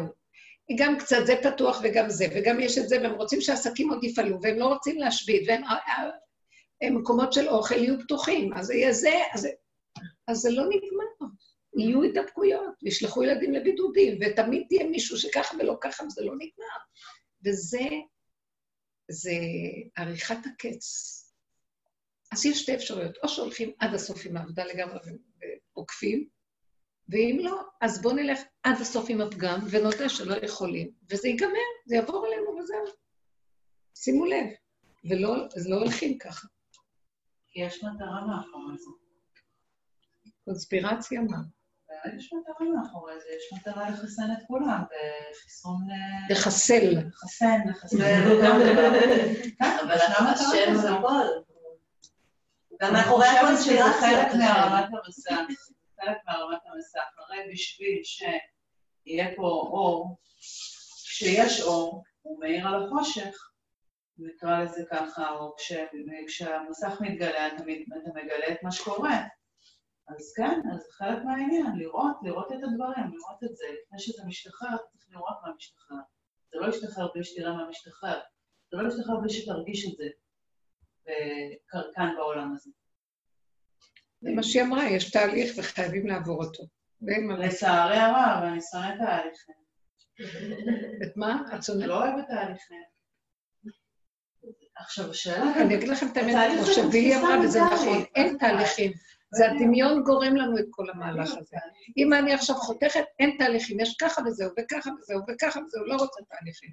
גם קצת זה פתוח וגם זה, וגם יש את זה, והם רוצים שהעסקים עוד יפעלו, והם לא רוצים להשבית, והם הם מקומות של אוכל יהיו פתוחים, אז יהיה זה, אז, אז זה לא נגמר. יהיו הידבקויות, וישלחו ילדים לבידודים, ותמיד תהיה מישהו שככה ולא ככה, וזה לא נגמר. וזה, זה עריכת הקץ. אז יש שתי אפשרויות, או שהולכים עד הסוף עם העבודה לגמרי ועוקפים, ואם לא, אז בואו נלך עד הסוף עם הפגם, ונודה שלא יכולים, וזה ייגמר, זה יעבור אלינו וזהו. שימו לב, ולא לא הולכים ככה. יש מטרה מאחורי זה. קונספירציה מה? יש מטרה מאחורי זה, יש מטרה לחסן את כולם, וחיסון... אה, לחסל. לחסן, זה גם. [laughs] כן, אבל השם כזו. הכל. גם מאחורי. שזה חלק. מהרמת המסך, חלק מהרמת המסך. הרי בשביל שיהיה פה אור, כשיש אור, הוא מאיר על החושך, נקרא לזה ככה, או כש, כשהמסך מתגלה, אתה, אתה מגלה את מה שקורה. אז כן, אז זה חלק מהעניין, לראות, לראות את הדברים, לראות את זה. לפני שזה משתחרר, צריך לראות מה משתחרר. זה לא ישתחרר בלי שתראה מה משתחרר. זה לא ישתחרר בלי שתרגיש את זה כאן בעולם הזה. זה מה שהיא אמרה, יש תהליך וחייבים לעבור אותו. לצערי הרב, אני שונאת תהליכים. את מה? את שונאת? לא אוהבת תהליכים. עכשיו, השאלה... אני אגיד לכם את האמת, כמו שבילי אמרה, וזה. נכון, אין תהליכים. זה הדמיון גורם לנו את כל המהלך הזה. אם אני עכשיו חותכת, אין תהליכים, יש ככה וזהו, וככה וזהו, וככה וזהו, לא רוצה תהליכים.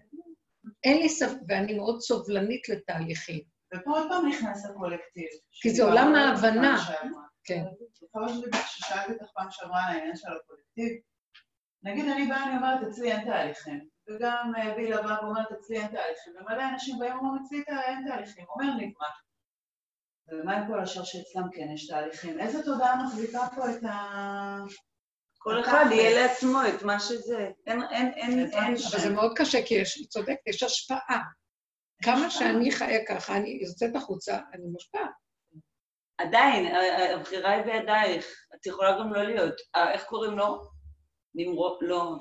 אין לי ספק, ואני מאוד סובלנית לתהליכים. ופה עוד פעם נכנס הקולקטיב. כי זה עולם זה ההבנה. כן. ששאלתי אותך פעם שעברה על העניין של הקולקטיב? נגיד אני באה, אני אומרת, אצלי אין תהליכים. וגם אה, בילה באה ואומרת, אצלי אין תהליכים. ומלא אנשים באים ואומרים, אצלי אין תהליכים. אומר נגמר. ומה עם כל השאר שאצלם כן יש תהליכים? איזה תודעה מחזיקה פה את ה... כל אחד יהיה לעצמו את מה שזה. אין, אין, אין, אין אבל שם. זה מאוד קשה, כי יש, היא צודקת, יש השפעה. כמה שאני חיה ככה, אני יוצאת החוצה, אני מושפעת. עדיין, ה- ה- הבחירה היא בידייך. את יכולה גם לא להיות. אה, איך קוראים לו? נמרוד, לא.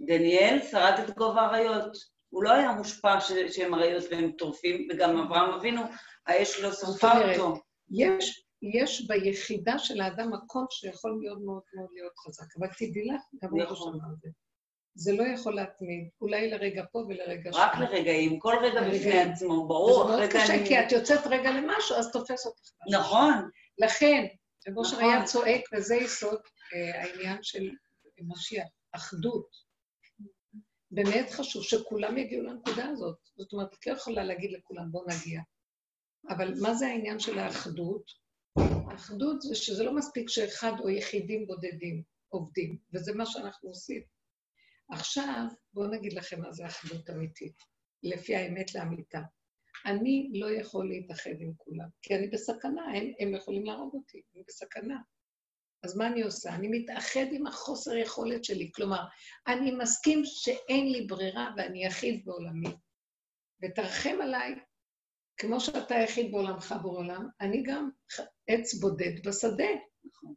דניאל שרד את גובה האריות. הוא לא היה מושפע ש- שהם אריות והם טורפים, וגם אברהם אבינו, האש לא שרפה אותו. יש, יש ביחידה של האדם מקום שיכול מאוד מאוד מאוד להיות חזק, אבל תדעי לך, גם הוא. שמע את זה. זה לא יכול להתמיד, אולי לרגע פה ולרגע שם. רק לרגעים, כל רגע בפני. עצמו, זה ברור. מאוד זה קשה, אני- כי את יוצאת רגע למשהו, אז תופס אותך. נכון, לכן, נכון. היה צועק, וזה יסוד אה, העניין של משיח, אחדות. באמת חשוב שכולם יגיעו לנקודה הזאת. זאת אומרת, את לא יכולה להגיד לכולם, בואו נגיע. אבל מה זה העניין של האחדות? האחדות זה שזה לא מספיק שאחד או יחידים בודדים עובדים, וזה מה שאנחנו עושים. עכשיו, בואו נגיד לכם מה זה אחדות אמיתית, לפי האמת לאמיתה. אני לא יכול להתאחד עם כולם, כי אני בסכנה, הם, הם יכולים להרוג אותי, אני בסכנה. אז מה אני עושה? אני מתאחד עם החוסר יכולת שלי, כלומר, אני מסכים שאין לי ברירה ואני יחיד בעולמי, ותרחם עליי, כמו שאתה יחיד בעולמך בעולם, אני גם עץ בודד בשדה.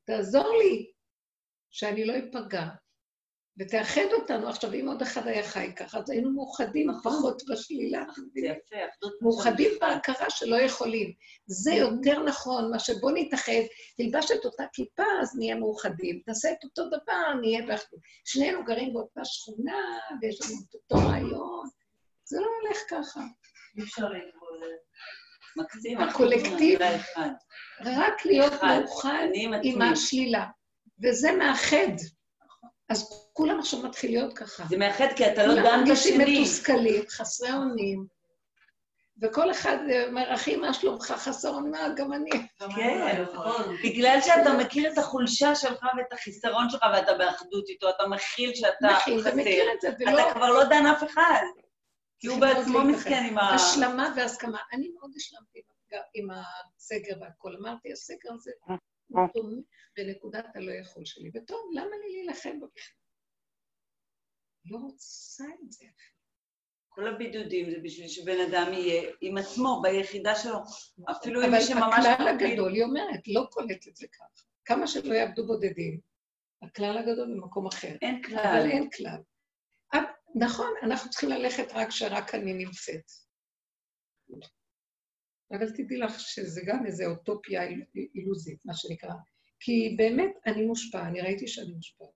תעזור לי, שאני לא אפגע, ותאחד אותנו. עכשיו, אם עוד אחד היה חי ככה, אז היינו מאוחדים נכון. פחות בשלילה. מאוחדים. בהכרה שלא יכולים. זה יותר נכון, מה שבוא נתאחד, תלבש את אותה כיפה, אז נהיה מאוחדים. תעשה את אותו דבר, נהיה באחדות. שנינו גרים באותה שכונה, ויש לנו את אותו רעיון. זה לא הולך ככה. אי אפשר להתמודד. מקסים. הקולקטיב. רק להיות. מאוחד עם. השלילה. וזה מאחד. אז כולם עכשיו מתחיל להיות ככה. זה מאחד כי אתה לא כולם דן מרגישים בשני. מתוסכלים, חסרי אונים. וכל אחד אומר, אחי, מה שלומך? חסר אונים, "אה, גם אני. כן, נכון. בגלל שאתה מכיר את החולשה שלך ואת החיסרון שלך ואתה באחדות איתו, אתה מכיל שאתה מכיל חסר. ומכיר את זה, ולא... אתה כבר לא דן אף אחד. כי הוא בעצמו. מסכן עם ה... השלמה והסכמה. אני מאוד השלמתי עם- הסגר והכול. אמרתי, הסגר הוא תומך בנקודת הלא יכול שלי. וטוב, למה לי להילחם בו בכלל? לא רוצה את זה. כל הבידודים זה בשביל שבן אדם יהיה עם עצמו, ביחידה שלו. אפילו עם אבל מי שממש... הכלל מוביל. הגדול, היא אומרת, לא קולט את זה ככה. כמה שלא יעבדו בודדים, הכלל הגדול במקום אחר. אין אבל כלל. אין כלל. את- נכון, אנחנו צריכים ללכת רק כשרק אני נמצאת. אבל תדעי לך שזה גם איזו אוטופיה איל- אילוזית, מה שנקרא. כי באמת, אני מושפע, אני ראיתי שאני מושפעת.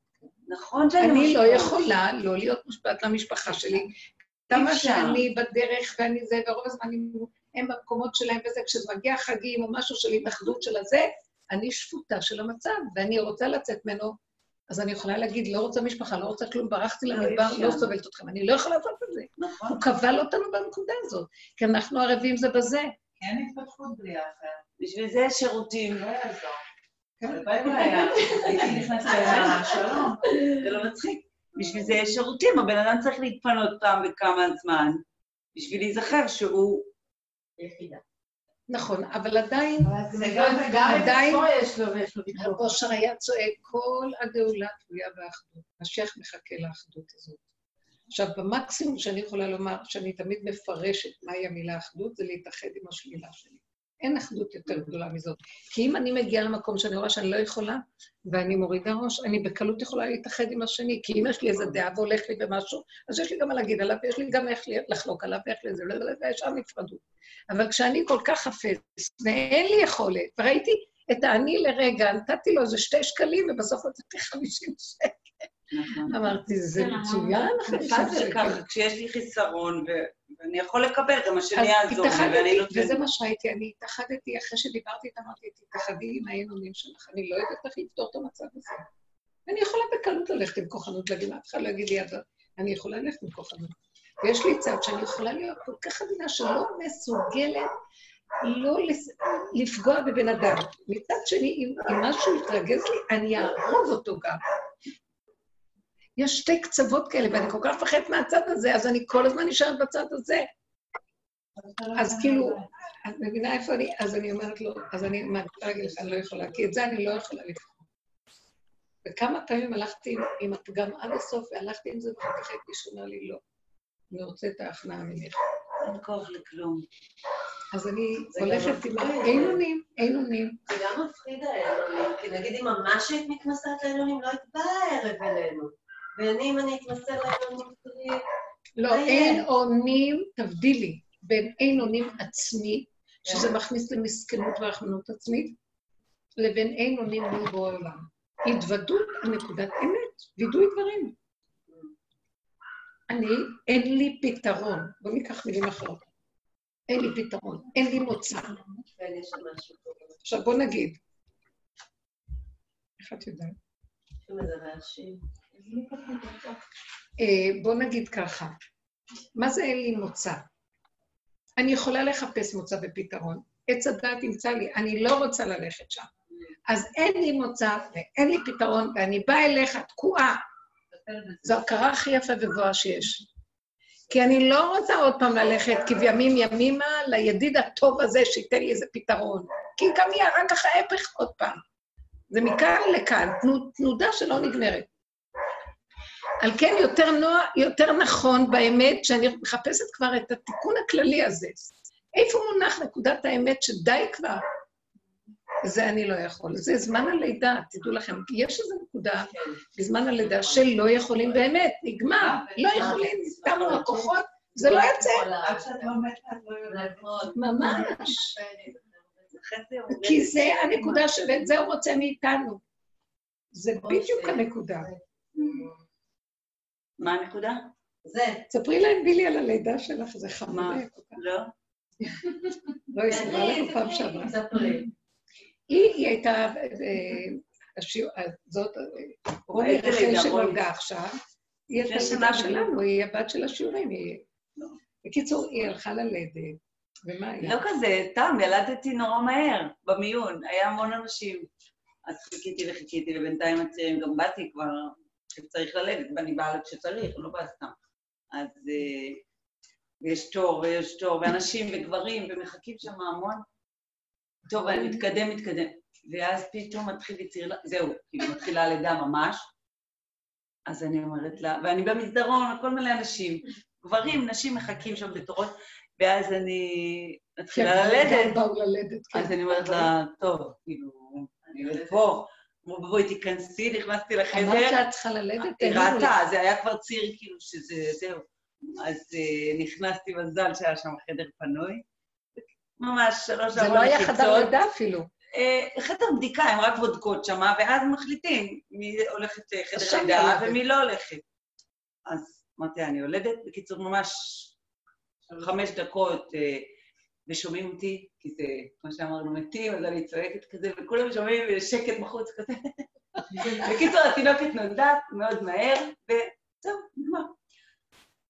נכון שאני אני מושפעת. לא יכולה לא להיות מושפעת למשפחה שלי. כמה. שאני בדרך ואני זה, ורוב הזמן הם- במקומות שלהם וזה, כשזה מגיע חגים או משהו של התאחדות של הזה, אני שפוטה של המצב, ואני רוצה לצאת ממנו, אז אני יכולה להגיד, לא רוצה משפחה, לא רוצה כלום, ברחתי למדבר, לא. סובלת אתכם. אני לא יכולה לעשות את זה. נכון. הוא קבל אותנו בנקודה הזאת, כי אנחנו ערבים זה בזה. אין התפתחות בלי האחר. בשביל זה יש שירותים. לא יעזור. כן. הלוואי והיה. הייתי נכנסת לשלום. זה לא מצחיק. בשביל זה יש שירותים, הבן אדם צריך להתפנות פעם בכמה זמן, בשביל להיזכר שהוא... יחידה. נכון, אבל עדיין, זה גם גם את עדיין- עצמו יש לו ויש לו ויכוח. רב אושר היה צועק, כל הגאולה תלויה באחדות. השייח מחכה לאחדות הזאת. עכשיו, במקסימום שאני יכולה לומר, שאני תמיד מפרשת מהי המילה אחדות, זה להתאחד עם השלילה שלי. אין אחדות יותר גדולה מזאת. כי אם אני מגיעה למקום שאני רואה שאני לא יכולה, ואני מורידה ראש, אני בקלות יכולה להתאחד עם השני, כי אם יש לי איזה דעה והולך לי במשהו, אז יש לי גם מה להגיד עליו, ויש לי גם איך לחלוק עליו, ואיך לזה, וישר נפרדות. אבל כשאני כל כך חפץ, ואין לי יכולת, וראיתי את האני לרגע, נתתי לו איזה שתי שקלים, ובסוף נתתי חמישים שקל. נכון. אמרתי, זה כן, מצוין, חמישים זה. ככה, כשיש לי חיסרון, ואני יכול לקבל, גם השני יעזור לי, ואני התאחדתי, נותן... וזה מה שהייתי, אני התאחדתי, אחרי שדיברתי איתה, אמרתי, תתאחדי עם האינונים שלך, אני לא יודעת איך לפתור את המצב הזה. אני יכולה בקלות ללכת עם כוחנות, להגיד, אף אחד לא יגיד לי, "אבל אני יכולה ללכת עם כוחנות. ויש לי צד שאני יכולה להיות כל כך עדינה שלא מסוגלת לא לס- לפגוע בבן אדם. מצד שני, אם, אם משהו יתרגז לי, אני אהרוג אותו גם. יש שתי קצוות כאלה, ואני כל כך מפחדת מהצד הזה, אז אני כל הזמן נשארת בצד הזה. אז כאילו, את מבינה איפה אני? אז אני אומרת לו, אז אני מעדיפה להגיד לך, אני לא יכולה, כי את זה אני לא יכולה לבחור. וכמה פעמים הלכתי עם- הפגם עד הסוף, והלכתי עם זה, ואחר כך הייתי שומע לי, לא, אני רוצה את ההכנעה ממך. אין כוח לכלום. אז אני הולכת עם מפחיד. האינונים, האינונים. זה גם מפחיד האלונים, כי נגיד אם ממש היית מתמסרת לאלונים, לא היית באה הערב אלינו. ואני, אם אני אתמסר לאלונים שלי, לא, יהיה? אין אונים, תבדילי, בין אין אונים עצמי, שזה כן. מכניס למסכנות ורחמנות עצמית, לבין אין אונים מול בורא עולם. התוודות על נקודת אמת, וידוי דברים. אני, אין לי פתרון. בואו ניקח מילים אחרות. אין לי פתרון, אין לי מוצא. עכשיו בואו נגיד, איך את יודעת? אה, בואו נגיד ככה, מה זה אין לי מוצא? אני יכולה לחפש מוצא ופתרון. עץ הדעת ימצא לי, אני לא רוצה ללכת שם. אז אין לי מוצא ואין לי פתרון, ואני באה אליך תקועה. זו הכרה הכי יפה וגבוהה שיש. כי אני לא רוצה עוד פעם ללכת כבימים ימימה לידיד הטוב הזה שייתן לי איזה פתרון. כי גם יהיה רק ככה ההפך עוד פעם. זה מכאן לכאן, תנו- תנודה שלא נגמרת. על כן יותר, נוע, יותר נכון באמת שאני מחפשת כבר את התיקון הכללי הזה. איפה מונח נקודת האמת שדי כבר? זה אני לא יכול. זה זמן הלידה, תדעו לכם. יש איזו נקודה בזמן הלידה שלא יכולים באמת, נגמר, לא יכולים, נתנו הכוחות, זה לא יוצא. עד שאת לא מתה, את לא יודעת. ממש. כי זה הנקודה שאת זה הוא רוצה מאיתנו. זה בדיוק הנקודה. מה הנקודה? זה. ספרי להם בילי על הלידה שלך, זה חמוד. מה? לא? לא, היא סיפרה לנו פעם שעברה. ספרי. היא, הייתה, אה, השיעור, זאת, אה, רוני רחל שנולדה עכשיו, היא הייתה שנה שלנו, היא הבת של השיעורים. בקיצור, היא הלכה ללדת, ומה היה? לא כזה, תם, ילדתי נורא מהר, במיון, היה המון אנשים. אז חיכיתי וחיכיתי, ובינתיים הצעירים גם באתי כבר, כשצריך ללדת, ואני באה כשצריך, לא באה סתם. אז אה, ויש תור, ויש תור, ואנשים וגברים, ומחכים שם המון. טוב, אני מתקדם, מתקדם. ואז פתאום מתחיל יציר, זהו, כאילו מתחילה הלידה ממש. אז אני אומרת לה, ואני במסדרון, כל מיני אנשים, גברים, נשים מחכים שם בתורות, ואז אני מתחילה כן, ללדת. כן. אז אני אומרת לה, טוב, כאילו, אני עומדת פה, אמרו, בואי תיכנסי, נכנסתי אמרת לחדר, שאת צריכה ללדת? היא ראתה, זה היה כבר ציר, כאילו, שזה, זהו. אז אה, נכנסתי מזל שהיה שם חדר פנוי. ממש שלוש זה ארבע לא היה. חדר לידה אפילו. אה, חדר בדיקה, הם רק בודקות שמה, ואז מחליטים מי הולכת אז לחדר שם לידה. ומי לא הולכת. אז אמרתי, אני יולדת, בקיצור, ממש חמש דקות, אה, ושומעים אותי, כי זה, כמו שאמרנו, מתים, אז אני צועקת כזה, וכולם שומעים ושקט בחוץ כזה. [laughs] בקיצור, התינוקת נולדה מאוד מהר, וזהו, נגמר.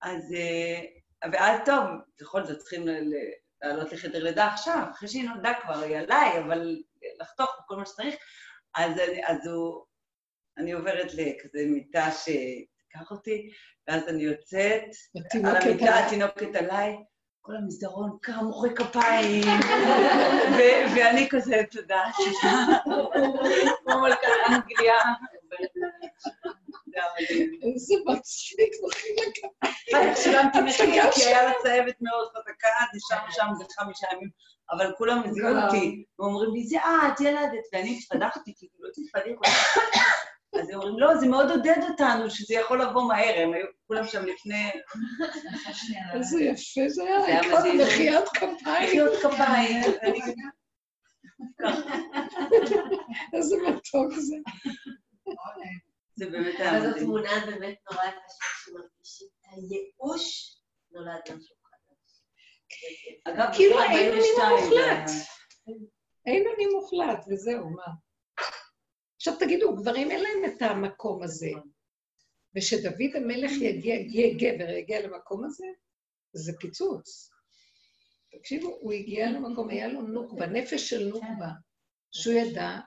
אז, אה, ואז טוב, בכל זאת צריכים לעלות לחדר לידה עכשיו, אחרי שהיא נולדה כבר, היא עליי, אבל לחתוך כל מה שצריך. אז, אני, אז הוא, אני עוברת לכזה מיטה שתיקח אותי, ואז אני יוצאת, על המיטה. התינוקת עליי, כל המסדרון קם, מוחא כפיים, ואני כזה, תודה, תודה, כמו מלכת אנגליה. זה. איזה מצחיק, אחר כך שילמתי מחיר, כי היה לה צהבת מאוד חזקה, אז ישבנו שם איזה חמישה ימים, אבל כולם זיהו אותי, ואומרים לי, זה את, ילדת, ואני התפדחתי, כאילו, לא תתפדחו. אז הם אומרים, לא, זה מאוד עודד אותנו, שזה יכול לבוא מהר, הם היו כולם שם לפני... [laughs] איזה יפה זה היה, מדהים. מחיית כפיים, מחיאות כפיים. [laughs] [laughs] איזה מתוק זה. זה באמת היה אבל זו מדהים. תמונה באמת נורא יפה שמרגישים את הייאוש, נולד משהו חדש. אגב, כאילו אין לי 42 זה מוחלט. אין אני מוחלט, וזהו, מה? עכשיו תגידו, גברים אין להם את המקום הזה. ושדוד המלך יגיע, יהיה גבר, יגיע למקום הזה, זה פיצוץ. תקשיבו, הוא הגיע למקום, היה לו נוקבה, נפש של נוקבה, שהוא ידע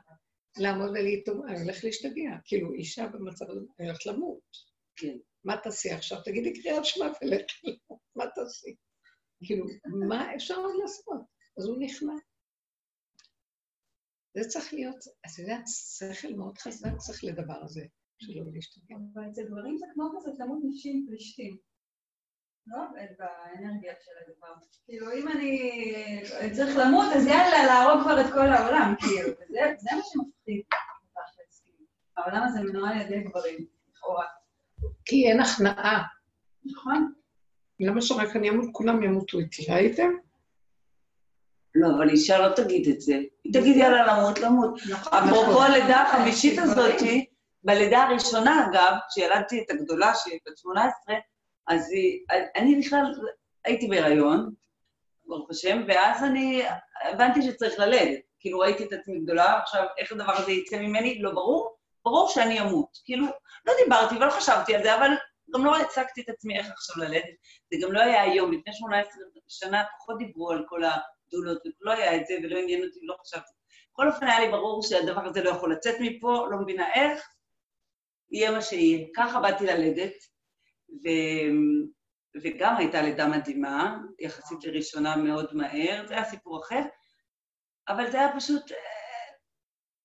לעמוד ולהתאום, אני הולך להשתגע. כאילו, אישה במצב הזה, אני הולכת למות. כן. מה תעשי עכשיו? תגידי קריאת שמע ולכי מה תעשי? כאילו, מה אפשר עוד לעשות? אז הוא נכנע. זה צריך להיות, את יודעת, שכל מאוד חזק צריך לדבר הזה, שלא להשתגע. אבל אצל גברים זה כמו כזה תמות נשים פלישתים. לא עובד באנרגיה של הדבר. כאילו, אם אני צריך למות, אז יאללה, להרוג כבר את כל העולם, כאילו. וזה זה מה שמפחיד. העולם הזה מנוהל על ידי גברים, לכאורה. כי אין הכנעה. נכון? למה שרק אני אמות, כולם ימותו איתי, ראיתם? לא, אבל אישה לא תגיד את זה. תגיד, יאללה, למות, למות. אפרופו הלידה החמישית הזאת, בלידה הראשונה, אגב, כשילדתי את הגדולה, שהיא בת 18, אז היא, אני בכלל הייתי בהיריון, ברוך השם, ואז אני הבנתי שצריך ללדת. כאילו, ראיתי את עצמי גדולה, עכשיו, איך הדבר הזה יצא ממני? לא ברור. ברור שאני אמות. כאילו, לא דיברתי ולא חשבתי על זה, אבל גם לא הצגתי את עצמי איך עכשיו ללדת. זה גם לא היה היום, לפני 18 שנה פחות דיברו על כל הדולות, ולא היה את זה, ולא עניין אותי, לא חשבתי. בכל אופן, היה לי ברור שהדבר הזה לא יכול לצאת מפה, לא מבינה איך, יהיה מה שיהיה. ככה באתי ללדת, ו... וגם הייתה לידה מדהימה, יחסית לראשונה מאוד מהר, זה היה סיפור אחר, אבל זה היה פשוט, אה,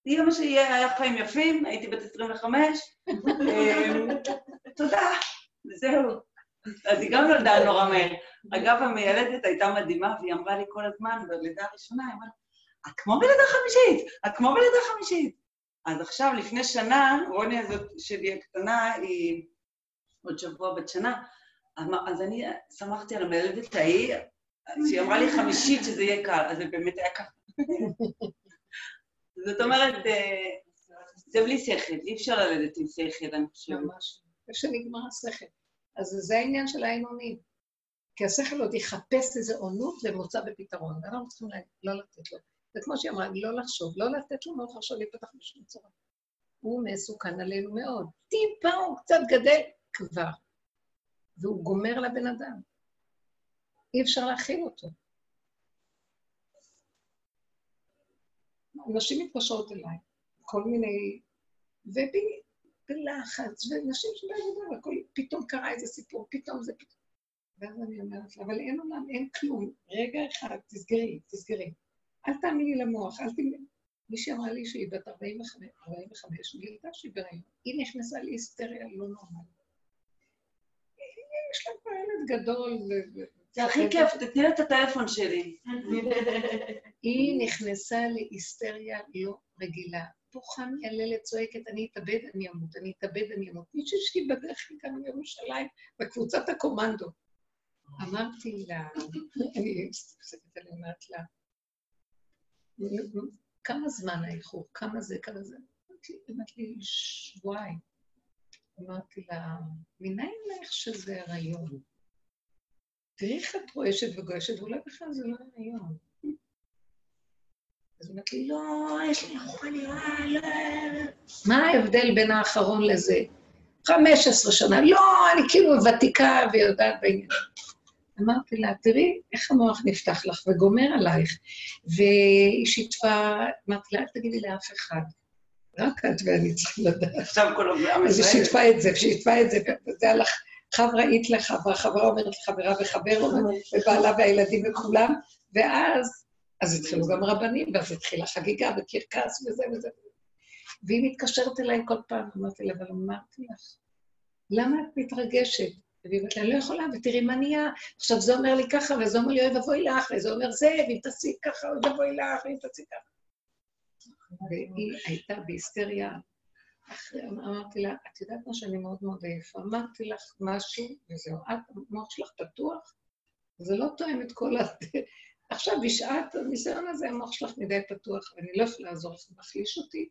יהיה מה שיהיה, היה חיים יפים, הייתי בת 25, [laughs] אה, תודה, וזהו. אז היא גם נולדה נורא מהר. אגב, המיילדת הייתה מדהימה, והיא אמרה לי כל הזמן, בלידה הראשונה, היא אמרה, את כמו בלידה חמישית, את כמו בלידה חמישית. אז עכשיו, לפני שנה, רוני הזאת שלי הקטנה, היא עוד שבוע בת שנה, אז אני שמחתי על המלדת ההיא, שהיא אמרה לי חמישית שזה יהיה קל, אז זה באמת היה קל. [laughs] זאת אומרת, אה, זה בלי שכל, אי אפשר ללדת עם שכל, אני חושבת. ממש. ושנגמר השכל. אז זה העניין של האין-אונים. כי השכל עוד יחפש איזו עונות ומוצא בפתרון, ואנחנו צריכים לה- לא לתת לו. זה כמו שהיא אמרה, לא לחשוב, לא לתת לו מאוד לחשוב להיפתח בשום צורה. הוא מסוכן עלינו מאוד. טיפה הוא קצת גדל כבר, והוא גומר לבן אדם. אי אפשר להכיל אותו. נשים מתקשרות אליי, כל מיני, ובי- בלחץ, ונשים שבעבודה, והכל, פתאום קרה איזה סיפור, פתאום זה פתאום. ואז אני אומרת לה, אבל אין עולם, אין כלום. רגע אחד, תסגרי, תסגרי. אל תאמיני למוח, אל תאמיני. מישהי אמרה לי שהיא בת 45, 45, גילתה שהיא בהיריון. היא נכנסה להיסטריה לא נורמלית. יש לה כבר ילד גדול, זה הכי כיף, תתני לה את הטלפון שלי. [laughs] היא נכנסה להיסטריה לא רגילה. בוכה מייללת, צועקת, אני אתאבד, אני אמות, אני אתאבד, אני אמות. מישהי שהיא בדרך כלל מירושלים, בקבוצת הקומנדו. אמרתי לה, אני מסתכלת עליה, אומרת לה, כמה זמן האיחור? כמה זה, כמה זה? אמרתי- אמרתי לי, שבועיים. אמרתי לה, מניין לך שזה הריון? תראי איך את רועשת וגועשת, ואולי בכלל זה לא הריון. אז אומרת לי, לא, יש לי חולי, אה, לא. מה ההבדל בין האחרון לזה? 15 שנה, לא, אני כאילו ותיקה ויודעת בעניין. אמרתי לה, תראי איך המוח נפתח לך וגומר עלייך. והיא שיתפה, אמרתי לה, אל תגידי לאף אחד. רק את ואני צריכים לדעת. עכשיו כל העם אז היא. שיתפה את זה, ושיתפה את זה, וזה הלך, חברה היית לחברה, חברה אומרת לחברה וחבר אומר, ובעלה והילדים וכולם, ואז, אז התחילו גם רבנים, ואז התחילה חגיגה וקרקס וזה וזה. והיא מתקשרת אליי כל פעם, אמרתי לה, אבל אמרתי לך, למה את מתרגשת? והיא אומרת לה, לא יכולה, ותראי מה נהיה. עכשיו זה אומר לי ככה, וזה אומר לי, אוי ואבוי לך, וזה אומר זה, ואם תעשי ככה, אוי ואבוי לך, ואם תעשי ככה. והיא הייתה בהיסטריה אחרי, אמרתי לה, את יודעת מה שאני מאוד מאוד עייפה? אמרתי לך משהו, וזהו, את, המוח שלך פתוח, זה לא תואם את כל ה... עכשיו, בשעת הניסיון הזה, המוח שלך מדי פתוח, ואני לא יכולה לעזור לך, מחליש אותי,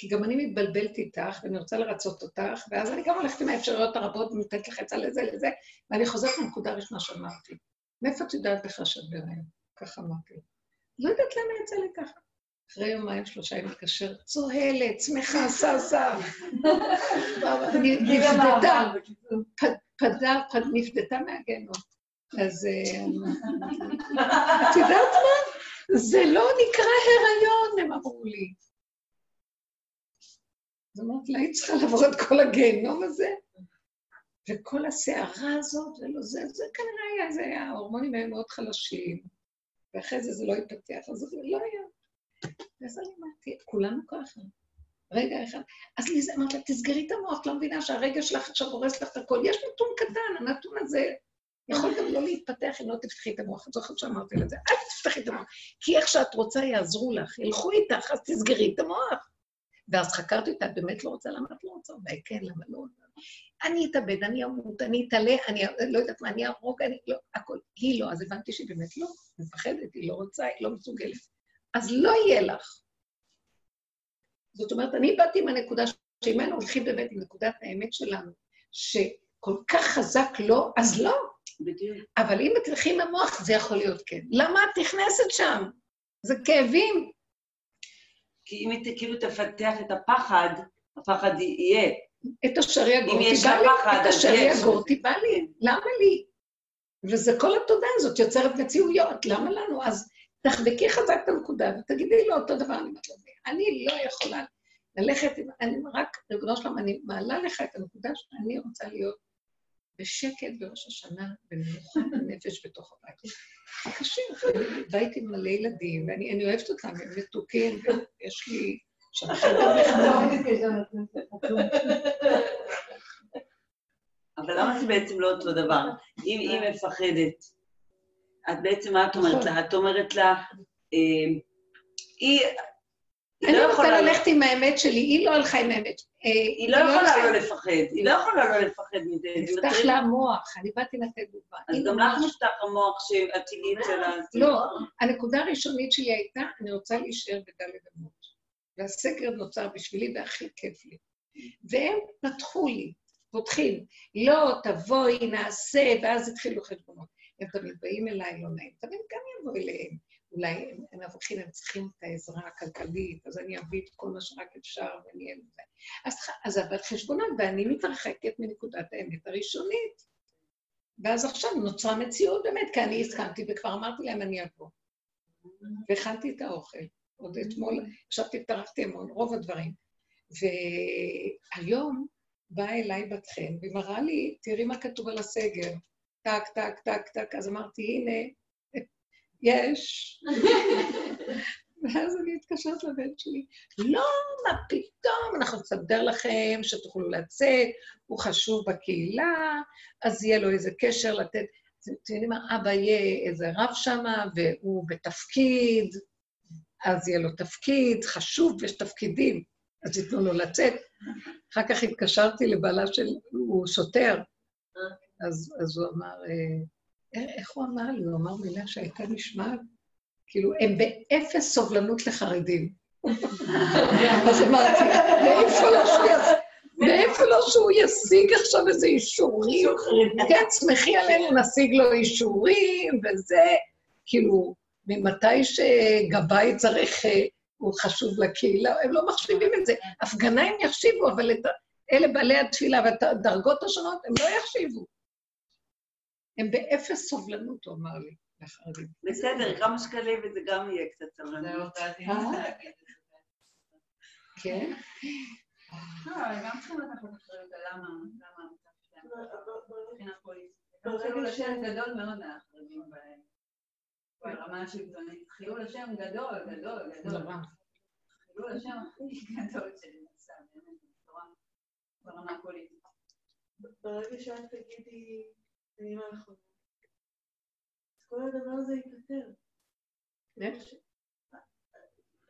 כי גם אני מתבלבלת איתך, ואני רוצה לרצות אותך, ואז אני גם הולכת עם האפשרויות הרבות, ונותנת לך עצה לזה, לזה, ואני חוזרת לנקודה הראשונה שאמרתי. מאיפה את יודעת בכלל שאת בהיריון? ככה אמרתי. לא יודעת למה יצא לי ככה. אחרי יומיים, שלושה, היא מתקשרת, צוהלת, שמחה, ששה. נפדתה, פדה, פד- נפדתה מהגיהנום. אז אה, את יודעת מה? זה לא נקרא הריון, הם אמרו לי. אז אמרתי לה, היית צריכה לעבור את כל הגיהנום הזה? וכל הסערה הזאת, ולא זה, זה כנראה היה, זה היה, ההורמונים היו מאוד חלשים, ואחרי זה זה לא התפתח, אז זה לא היה. ואז אני אמרתי, כולנו ככה. רגע אחד. אז לי זה אמרת לה, תסגרי את המוח, את לא מבינה שהרגע שלך עכשיו הורס לך את הכל. יש נתון קטן, הנתון הזה יכול גם לא להתפתח אם לא תפתחי את המוח. את זוכרת שאמרתי לזה, אל תפתחי את המוח. כי איך שאת רוצה יעזרו לך, ילכו איתך, אז תסגרי את המוח. ואז חקרתי אותה, את באמת לא רוצה, למה את לא רוצה? אולי כן, למה לא? אני אתאבד, אני אמות, אני אתעלה, אני לא יודעת מה, אני אהרוג, אני לא, הכל. היא לא, אז הבנתי שהיא באמת לא, מפחדת, היא לא רוצה, היא לא מסוגלת. אז לא יהיה לך. זאת אומרת, אני באתי עם הנקודה שאם היינו הולכים באמת עם נקודת האמת שלנו, שכל כך חזק לא, אז לא. בדיוק. אבל אם תלכי עם המוח, זה יכול להיות כן. למה את נכנסת שם? זה כאבים. כי אם היא כאילו תפתח את הפחד, הפחד יהיה. את אשר יגורתי אם יש בא לי, את אשר. יגורתי בא לי. למה לי? וזה כל התודה הזאת יוצרת מציאויות, למה לנו? אז תחבקי חזק את הנקודה ותגידי לו אותו דבר, אני אומרת לו, אני לא יכולה ללכת, אני רק, ריבונו שלום, אני מעלה לך את הנקודה שאני רוצה להיות בשקט בראש השנה, במנוחת הנפש בתוך הבית. קשה, בית עם מלא ילדים, ואני אני אוהבת אותם, הם מתוקים, ויש לי [laughs] נחמד. אבל למה זה בעצם לא אותו דבר? אם היא מפחדת, את בעצם, מה את אומרת לה? את אומרת לה, אה, היא... אני לא רוצה. ללכת עם האמת שלי, היא לא הלכה עם האמת. היא לא יכולה לא לפחד, היא לא יכולה לא לפחד מזה. זה נפתח לה המוח, אני באתי לתת דוגמה. אז גם לך נפתח המוח שהטבעית שלה. לא, הנקודה הראשונית שלי הייתה, אני רוצה להישאר בדלת אמות. והסגר נוצר בשבילי והכי כיף לי. והם פתחו לי, פותחים, לא, תבואי, נעשה, ואז התחילו חשבונות. הם תמיד באים אליי, לא נעים, תמיד גם יבוא אליהם. אולי הם, מבחינים, הם צריכים את העזרה הכלכלית, אז אני אביא את כל מה שרק אפשר ונהיה לזה. אז, אז אבל חשבונות, ואני מתרחקת מנקודת האמת הראשונית. ואז עכשיו נוצרה מציאות באמת, כי אני הסכמתי וכבר אמרתי להם, אני אבוא. והכנתי את האוכל. עוד אתמול, ישבתי, טרחתי המון, רוב הדברים. והיום באה אליי בת חן, והיא לי, תראי מה כתוב על הסגר. טק, טק, טק, טק, אז אמרתי, הנה, יש. [laughs] ואז אני מתקשרת לבן שלי, לא, מה פתאום, אנחנו נסדר לכם שתוכלו לצאת, הוא חשוב בקהילה, אז יהיה לו איזה קשר לתת. אתם יודעים מה, אבא יהיה איזה רב שמה, והוא בתפקיד, אז יהיה לו תפקיד, חשוב, יש תפקידים, אז ייתנו לו לצאת. אחר כך התקשרתי לבעלה של, הוא שוטר, אז, אז הוא אמר, אה, איך הוא אמר לי? הוא אמר מילה שהייתה נשמעת, כאילו, הם באפס סובלנות לחרדים. אז אמרתי, מאיפה לו שהוא יס- מאיפה לו שהוא ישיג עכשיו איזה אישורים? כן, שמחי עלינו, נשיג לו אישורים וזה, כאילו, ממתי שגבאי צריך, אה, הוא חשוב לקהילה, הם לא מחשיבים את זה. הפגנה הם יחשיבו, אבל את אלה בעלי התפילה והדרגות השונות, הם לא יחשיבו. הם באפס סובלנות, הוא אמר לי, לחרדים. בסדר, כמה שקלים וזה גם יהיה קצת סבלנות. אה? כן? לא. ברמה השלטונית. חילול השם גדול, גדול, גדול. חילול השם הכי גדול שנעשה, באמת, בצורה, ברמה הפוליטית. ברגע שאת תגידי מילים האחרונות, אז כל הדבר הזה ייפתר. איך?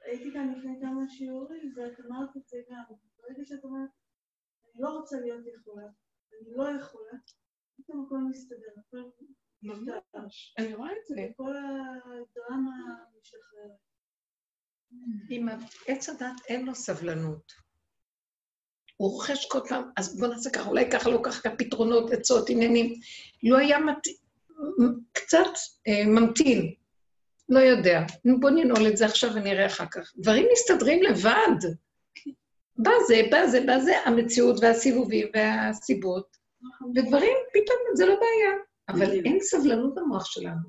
הייתי כאן לפני כמה שיעורים, ואת אמרת את זה גם. ברגע שאת אומרת, אני לא רוצה להיות יכולה, אני לא יכולה, פתאום הכל מסתדר, הכל נפתר. אני רואה את זה. כל הדרמה משתחררת. אם עץ הדת אין לו סבלנות. הוא רוכש כל פעם, אז בוא נעשה ככה, אולי ככה, לא ככה, פתרונות, עצות, עניינים. לא היה מת... קצת אה, ממתין, לא יודע. נו, בוא ננעול את זה עכשיו ונראה אחר כך. דברים מסתדרים לבד. בא זה, בא זה, בא זה, המציאות והסיבובים והסיבות, ודברים, פתאום זה לא בעיה. אבל אין סבלנות במוח שלנו.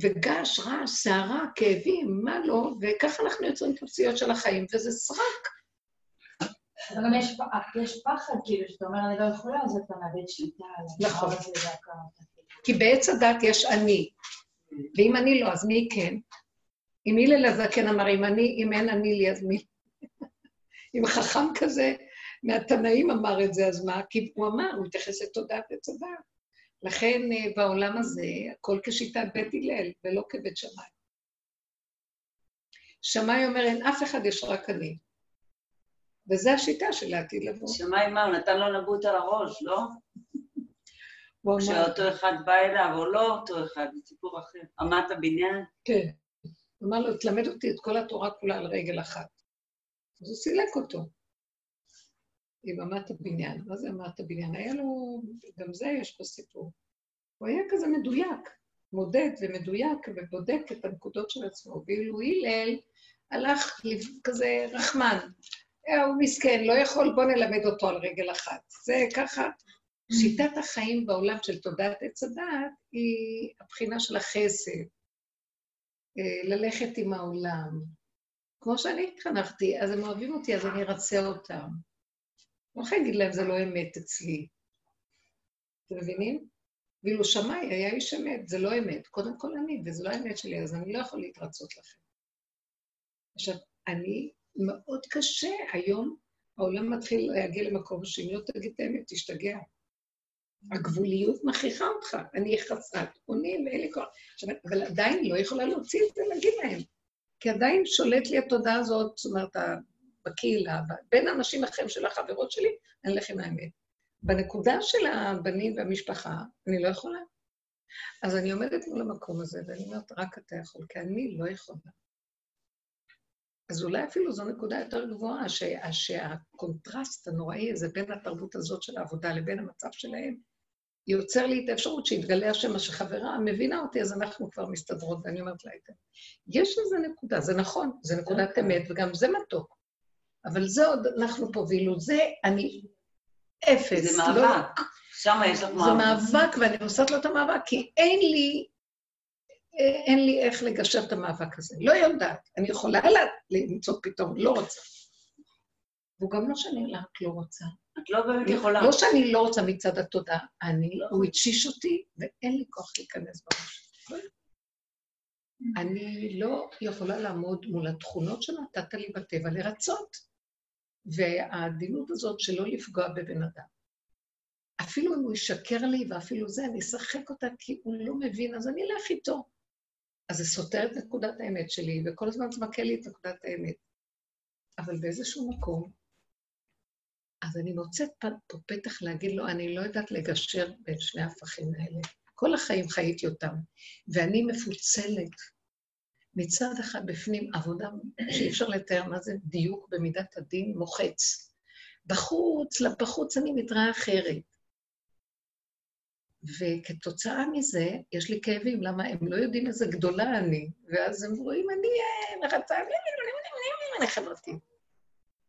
וגעש, רעש, סערה, כאבים, מה לא, וככה אנחנו יוצרים את המציאות של החיים, וזה סרק. אבל גם יש פחד, כאילו, שאתה אומר, אני לא יכולה, אז אתה מאבד שליטה נכון. כי בעץ הדת יש אני, ואם אני לא, אז מי כן? אם הלל הזקן אמר, אם אני, אם אין אני לי, אז מי? [laughs] אם חכם כזה מהתנאים אמר את זה, אז מה? כי הוא אמר, הוא התייחס לתודעת עץ הדת. לכן אה, בעולם הזה, הכל כשיטת בית הלל, ולא כבית שמאי. שמאי אומר, אין אף אחד, יש רק אני. וזו השיטה של העתיד לבוא. שמאי מה, הוא נתן לו נבוט על הראש, לא? הוא אמר, שאותו אחד בא אליו, או לא אותו אחד, זה סיפור אחר. אמת הבניין? כן. הוא אמר לו, תלמד אותי את כל התורה כולה על רגל אחת. אז הוא סילק אותו. עם אמת הבניין. מה זה אמת הבניין? היה לו, גם זה יש פה סיפור. הוא היה כזה מדויק, מודד ומדויק ובודק את הנקודות של עצמו. ואילו הלל הלך כזה רחמן. אה, הוא מסכן, לא יכול, בוא נלמד אותו על רגל אחת. זה ככה. שיטת החיים בעולם של תודעת עץ הדעת היא הבחינה של החסד. אה, ללכת עם העולם. כמו שאני התחנכתי, אז הם אוהבים אותי, אז אני ארצה אותם. לא יכולה להגיד להם, זה לא אמת אצלי. אתם מבינים? ואילו שמאי היה איש אמת, זה לא אמת. קודם כל אני, וזה לא האמת שלי, אז אני לא יכול להתרצות לכם. עכשיו, אני, מאוד קשה, היום העולם מתחיל להגיע למקום שאם לא תגיד את האמת, תשתגע. הגבוליות מכריחה אותך, אני חסרת אונים ואין לי כוח. אבל עדיין לא יכולה להוציא את זה, להגיד להם. כי עדיין שולט לי התודעה הזאת, זאת אומרת, בקהילה, בין האנשים אחרים של החברות שלי, אני אלך עם האמת. בנקודה של הבנים והמשפחה, אני לא יכולה. אז אני עומדת מול המקום הזה, ואני אומרת, רק אתה יכול, כי אני לא יכולה. אז אולי אפילו זו נקודה יותר גבוהה, ש- שהקונטרסט הנוראי הזה בין התרבות הזאת של העבודה לבין המצב שלהם, יוצר לי את האפשרות שיתגלה השם, מה שחברה מבינה אותי, אז אנחנו כבר מסתדרות, ואני אומרת לה את זה. יש איזו נקודה, זה נכון, זה נקודת אמת, וגם זה מתוק. אבל זה עוד, אנחנו פה, ואילו זה, אני אפס. זה לא- מאבק. שם יש לך זה מאבק. מאבק, ואני עושה לו את המאבק, כי אין לי, אין לי איך לגשר את המאבק הזה. לא יודעת. אני יכולה לה- למצוא פתרון, לא רוצה. והוא גם לא שאני רק לא רוצה. את לא באמת יכולה. לא שאני לא רוצה מצד התודעה, אני, הוא התשיש אותי, ואין לי כוח להיכנס בראש. אני לא יכולה לעמוד מול התכונות שנתת לי בטבע לרצות. והעדינות הזאת שלא לפגוע בבן אדם. אפילו אם הוא ישקר לי, ואפילו זה, אני אשחק אותה כי הוא לא מבין, אז אני אלך איתו. אז זה סותר את נקודת האמת שלי, וכל הזמן זה מכה לי את נקודת האמת. אבל באיזשהו מקום, אז אני מוצאת פה פתח להגיד לו, אני לא יודעת לגשר בין שני ההפכים האלה. כל החיים חייתי אותם, ואני מפוצלת. מצד אחד בפנים עבודה שאי אפשר לתאר מה זה דיוק במידת הדין מוחץ. בחוץ, בחוץ אני מתראה אחרת. וכתוצאה מזה, יש לי כאבים, למה הם לא יודעים איזה גדולה אני, ואז הם רואים, אני אה, מחצה, אני חברתית.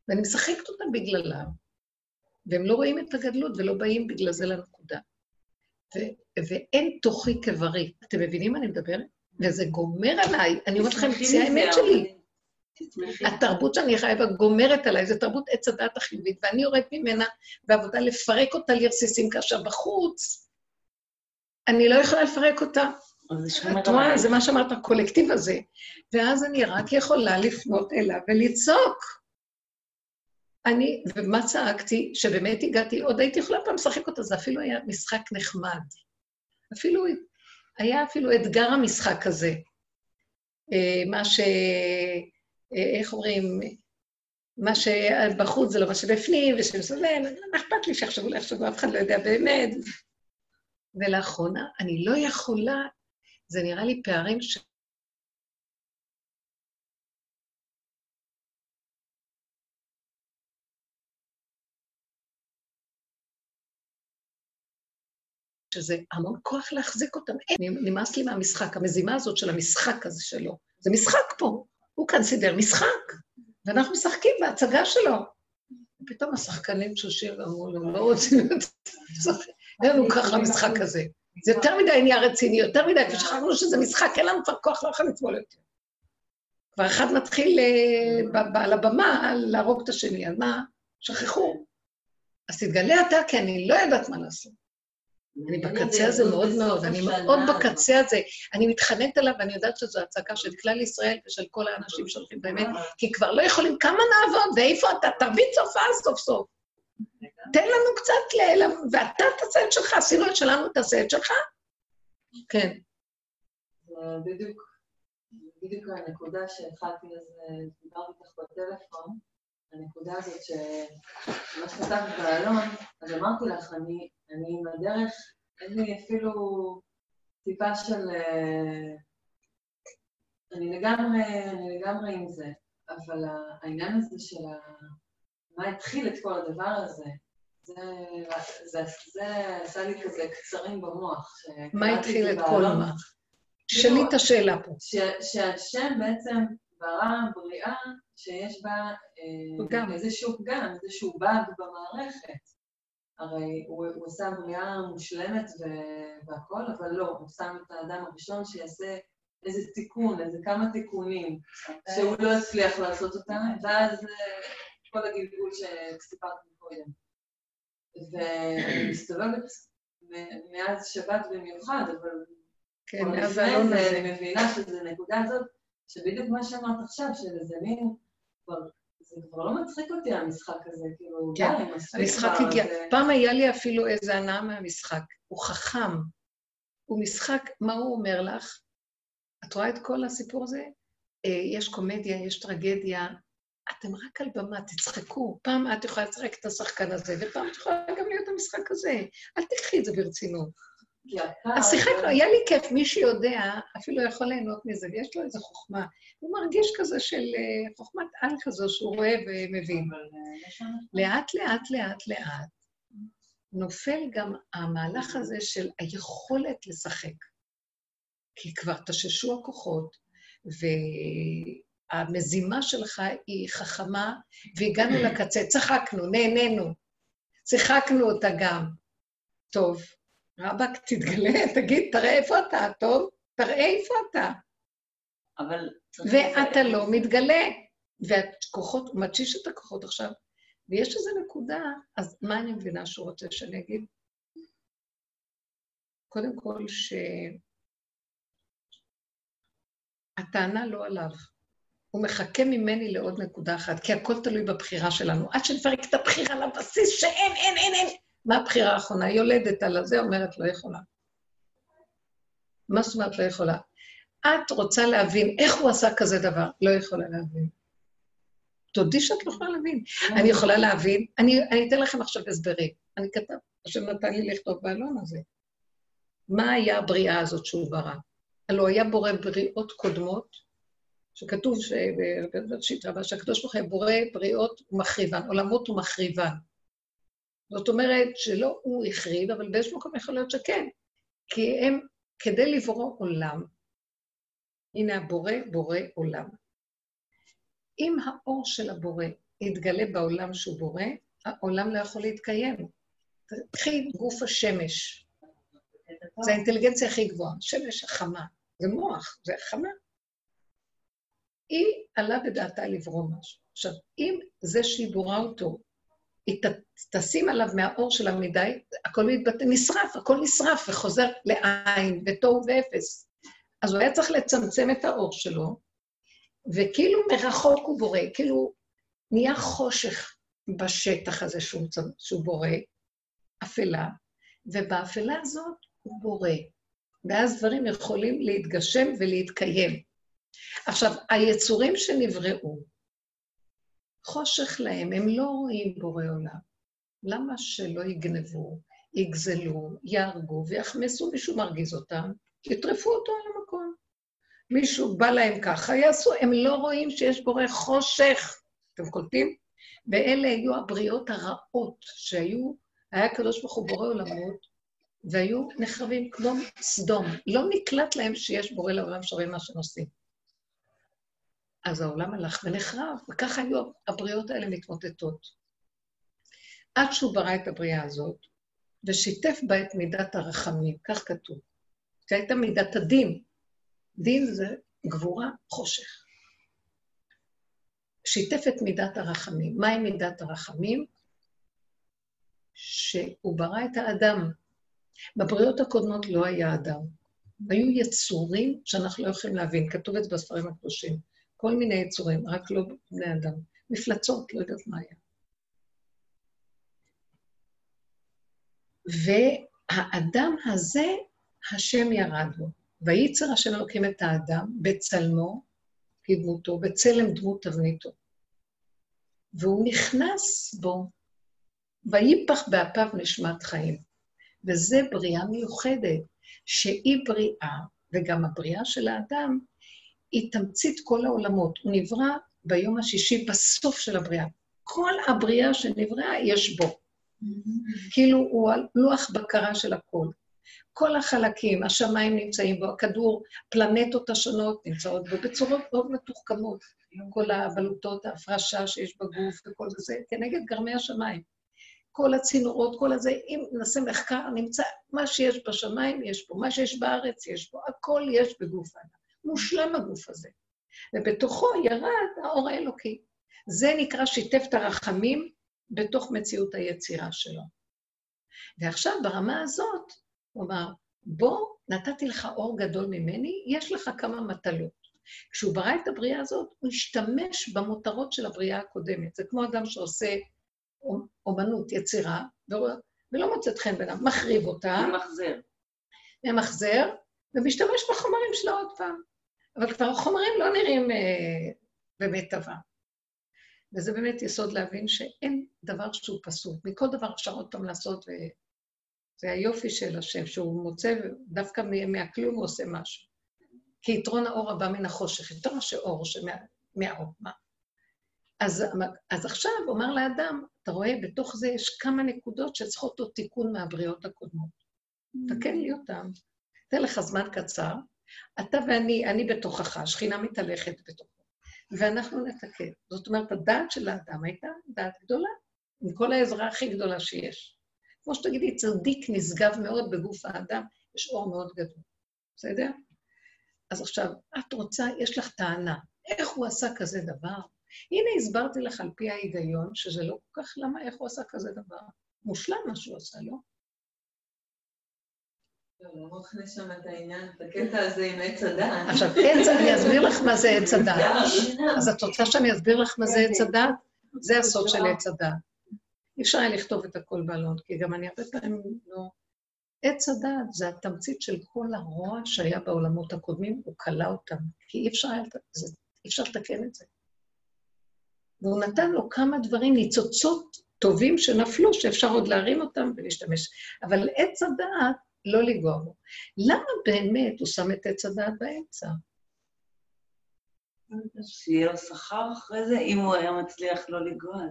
ואני משחקת אותם בגללם, והם לא רואים את הגדלות ולא באים בגלל זה לנקודה. ו- ואין תוכי כבריא. אתם מבינים מה אני מדברת? וזה גומר עליי, אני אומרת לכם, זה האמת שלי. התרבות שאני חיה בה גומרת עליי, זו תרבות עץ הדת החיובית, ואני יורדת ממנה בעבודה לפרק אותה לרסיסים, כאשר בחוץ אני לא יכולה לפרק אותה. את רואה. זה מה שאמרת, הקולקטיב הזה. ואז אני רק יכולה לפנות אליו ולצעוק. אני, ומה צעקתי? שבאמת הגעתי, עוד הייתי יכולה פעם לשחק אותה, זה אפילו היה משחק נחמד. אפילו, היה אפילו אתגר המשחק הזה. אה, מה ש... אה, איך אומרים? מה שבחוץ זה לא מה שבפנים, ושמסובב, מה אכפת לי שיחשבו לי יחשבו, אף אחד לא יודע באמת. ולאחרונה, אני לא יכולה, זה נראה לי פערים ש... שזה המון כוח להחזיק אותם. אין, נמאס לי מהמשחק, המזימה הזאת של המשחק הזה שלו. זה משחק פה. הוא כאן סידר משחק, ואנחנו משחקים בהצגה שלו. ופתאום השחקנים תשושים ואמרו לו, לא רוצים להיות. אין לנו ככה למשחק הזה. זה יותר מדי נהיה רציני, יותר מדי, ושכחנו שזה משחק, אין לנו כבר כוח, לא יכולים לסבול יותר. כבר אחד מתחיל אה, על הבמה להרוג את השני, אז מה? שכחו. אז תתגלה אתה, כי אני לא יודעת מה לעשות. אני בקצה הזה מאוד מאוד, אני מאוד בקצה הזה. אני מתחננת עליו, ואני יודעת שזו הצעקה של כלל ישראל ושל כל האנשים שהולכים באמת, כי כבר לא יכולים, כמה נעבוד, ואיפה אתה? תרביץ הופעה סוף סוף. תן לנו קצת ל... ואתה תעשה את שלך, עשינו את שלנו, תעשה את שלך. כן. זה בדיוק, בדיוק הנקודה שהתחלתי אז אה, דיברתי איתך בטלפון, הנקודה הזאת ש... מה שכתבת באלון, אז אמרתי לך, אני, אני עם הדרך, אין לי אפילו טיפה של... אה, אני לגמרי, אני לגמרי עם זה, אבל העניין הזה של ה... מה התחיל את כל הדבר הזה, זה, עשה לי כזה קצרים במוח. מה התחיל את כל. מה? תשאלי את השאלה פה. שהשם בעצם ברא בריאה שיש בה אה, פגם. איזשהו פגם, איזשהו באג במערכת. הרי הוא, הוא עשה בריאה מושלמת ו- והכל, אבל לא, הוא שם את האדם הראשון שיעשה איזה תיקון, איזה כמה תיקונים, שהוא לא הצליח לעשות אותם, ואז אה, כל הגלגול שסיפרתי קודם. ואני מסתובבת מ- מאז שבת במיוחד, אבל כן, אבל לפני זה. אני מבינה שזו נקודה הזאת, שבדיוק מה שאמרת עכשיו, של איזה מין, כבר, זה כבר לא מצחיק אותי המשחק הזה, כאילו, כן, די, מספיק המשחק הגיע. זה- פעם היה לי אפילו איזה הנאה מהמשחק. הוא חכם. הוא משחק, מה הוא אומר לך? את רואה את כל הסיפור הזה? אה, יש קומדיה, יש טרגדיה, אתם רק על במה, תצחקו. פעם את יכולה לשחק את השחקן הזה, ופעם את יכולה גם להיות המשחק הזה. אל תקחי את זה ברצינות. אז שיחקנו, היה לי כיף, מי שיודע, אפילו יכול ליהנות מזה, ויש לו איזו חוכמה. הוא מרגיש כזה של אה, חוכמת על כזו שהוא רואה ומבין. לאט, לאט, לאט, לאט, נופל גם המהלך הזה של היכולת לשחק. כי כבר תששו הכוחות, והמזימה שלך היא חכמה, והגענו לקצה, צחקנו, נהנינו, שיחקנו אותה גם. טוב, רבאק, תתגלה, [laughs] תגיד, תראה איפה אתה, טוב? תראה איפה אתה. אבל... ואתה לא מתגלה. והכוחות, הוא מתשיש את הכוחות עכשיו, ויש איזו נקודה, אז מה אני מבינה שהוא רוצה שאני אגיד? קודם כל, שהטענה לא עליו. הוא מחכה ממני לעוד נקודה אחת, כי הכל תלוי בבחירה שלנו. עד שנפרק את הבחירה לבסיס שאין, אין, אין, אין. מה הבחירה האחרונה? היא יולדת על הזה, אומרת לא יכולה. מה זאת אומרת לא יכולה? את רוצה להבין איך הוא עשה כזה דבר, לא יכולה להבין. תודי שאת לא יכולה להבין. אני יכולה להבין, אני, אני אתן לכם עכשיו הסברים. אני כתב, השם נתן לי לכתוב בעלון הזה. מה היה הבריאה הזאת שהוא ברא? הלוא היה בורא בריאות קודמות, שכתוב בראשית רבה שהקדוש ברוך הוא בורא בריאות ומחריבן, עולמות ומחריבן. זאת אומרת שלא הוא החריב, אבל באיזשהו מקום יכול להיות שכן. כי הם, כדי לברוא עולם, הנה הבורא בורא עולם. אם האור של הבורא יתגלה בעולם שהוא בורא, העולם לא יכול להתקיים. קחי גוף השמש, זה האינטליגנציה הכי גבוהה, שמש החמה, זה מוח, זה חמה. היא עלה בדעתה לברוא משהו. עכשיו, אם זה שהיא בורא אותו, היא תשים עליו מהאור שלה מדי, הכל מתבטא, נשרף, הכל נשרף וחוזר לעין, ותוהו ואפס. אז הוא היה צריך לצמצם את האור שלו, וכאילו מרחוק הוא בורא, כאילו נהיה חושך בשטח הזה שהוא, שהוא בורא, אפלה, ובאפלה הזאת הוא בורא. ואז דברים יכולים להתגשם ולהתקיים. עכשיו, היצורים שנבראו, חושך להם, הם לא רואים בורא עולם. למה שלא יגנבו, יגזלו, יהרגו ויחמסו, מישהו מרגיז אותם, יטרפו אותו על המקום. מישהו בא להם ככה, יעשו, הם לא רואים שיש בורא חושך. אתם קולטים? ואלה היו הבריאות הרעות שהיו, היה הקדוש ברוך הוא בורא עולמות, והיו נחרבים כמו סדום. לא נקלט להם שיש בורא לעולם שרואים מה שהם עושים. אז העולם הלך ונחרב, וככה היו הבריאות האלה מתמוטטות. עד שהוא ברא את הבריאה הזאת, ושיתף בה את מידת הרחמים, כך כתוב. שהייתה מידת הדין. דין זה גבורה, חושך. שיתף את מידת הרחמים. מהי מידת הרחמים? שהוא ברא את האדם. בבריאות הקודמות לא היה אדם. היו יצורים שאנחנו לא יכולים להבין, כתוב את זה בספרים הקדושים. כל מיני יצורים, רק לא בני אדם. מפלצות, לא יודעת מה היה. והאדם הזה, השם ירד בו. וייצר השם אלוקים את האדם בצלמו, כדמותו, בצלם דמות תבניתו. והוא נכנס בו, ויפח באפיו נשמת חיים. וזה בריאה מיוחדת, שהיא בריאה, וגם הבריאה של האדם, היא תמצית כל העולמות. הוא נברא ביום השישי בסוף של הבריאה. כל הבריאה שנבראה יש בו. כאילו הוא לוח בקרה של הכל. כל החלקים, השמיים נמצאים בו, הכדור, פלנטות השונות נמצאות בו בצורות מאוד מתוחכמות. כל הבלוטות, ההפרשה שיש בגוף וכל זה, כנגד גרמי השמיים. כל הצינורות, כל הזה, אם נעשה מחקר, נמצא, מה שיש בשמיים יש פה, מה שיש בארץ יש פה, הכל יש בגוף האדם. מושלם הגוף הזה. ובתוכו ירד האור האלוקי. זה נקרא שיתף את הרחמים בתוך מציאות היצירה שלו. ועכשיו, ברמה הזאת, הוא אמר, בוא, נתתי לך אור גדול ממני, יש לך כמה מטלות. כשהוא ברא את הבריאה הזאת, הוא השתמש במותרות של הבריאה הקודמת. זה כמו אדם שעושה אומנות, יצירה, ולא מוצאת חן בעיניו, מחריב אותה. ממחזר. ממחזר, ומשתמש בחומרים שלה עוד פעם. אבל כבר החומרים לא נראים אה, במיטבם. וזה באמת יסוד להבין שאין דבר שהוא פסול. מכל דבר אפשר עוד פעם לעשות, וזה היופי של השם, שהוא מוצא, דווקא מהכלום הוא עושה משהו. כי יתרון האור הבא מן החושך, יותר מאשר אור מה? אז, אז עכשיו אומר לאדם, אתה רואה, בתוך זה יש כמה נקודות שצריכות עוד תיקון מהבריאות הקודמות. תקן לי אותן. תן לך זמן קצר, אתה ואני, אני בתוכך, השכינה מתהלכת בתוכו, ואנחנו נתקן. זאת אומרת, הדעת של האדם הייתה דעת גדולה, עם כל העזרה הכי גדולה שיש. כמו שתגידי, צדיק נשגב מאוד בגוף האדם, יש אור מאוד גדול, בסדר? אז עכשיו, את רוצה, יש לך טענה, איך הוא עשה כזה דבר? הנה הסברתי לך על פי ההיגיון, שזה לא כל כך, למה, איך הוא עשה כזה דבר? מושלם מה שהוא עשה, לא? לא נכניס שם את העניין, את הקטע הזה עם עץ הדעת. עכשיו, עץ, אני אסביר לך מה זה עץ [laughs] הדעת. אז את רוצה שאני אסביר לך מה זה עץ הדעת? זה הסוד של עץ הדעת. אי אפשר היה לכתוב את הכל בעלון, כי גם אני הרבה פעמים לא... עץ הדעת זה התמצית של כל הרוע שהיה בעולמות הקודמים, הוא כלא אותם, כי אי אפשר, זה, אי אפשר לתקן את זה. והוא נתן לו כמה דברים, ניצוצות טובים שנפלו, שאפשר עוד להרים אותם ולהשתמש. אבל עץ הדעת, לא לנגוע בו. למה באמת הוא שם את עץ הדעת באמצע? שיהיה לו שכר אחרי זה, אם הוא היה מצליח לא לנגוע.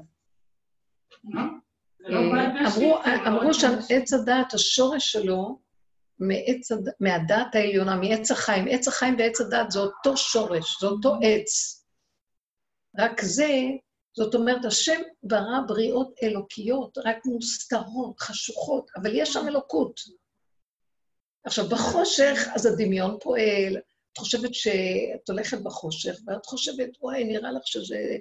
אה, אמרו שם עץ הדעת, השורש שלו מהדעת העליונה, מעץ החיים. עץ החיים ועץ הדעת זה אותו שורש, זה אותו עץ. רק זה, זאת אומרת, השם ברא בריאות אלוקיות, רק מוסתרות, חשוכות, אבל יש שם אלוקות. עכשיו, בחושך, אז הדמיון פועל, את חושבת שאת הולכת בחושך, ואת חושבת, וואי, נראה לך שזה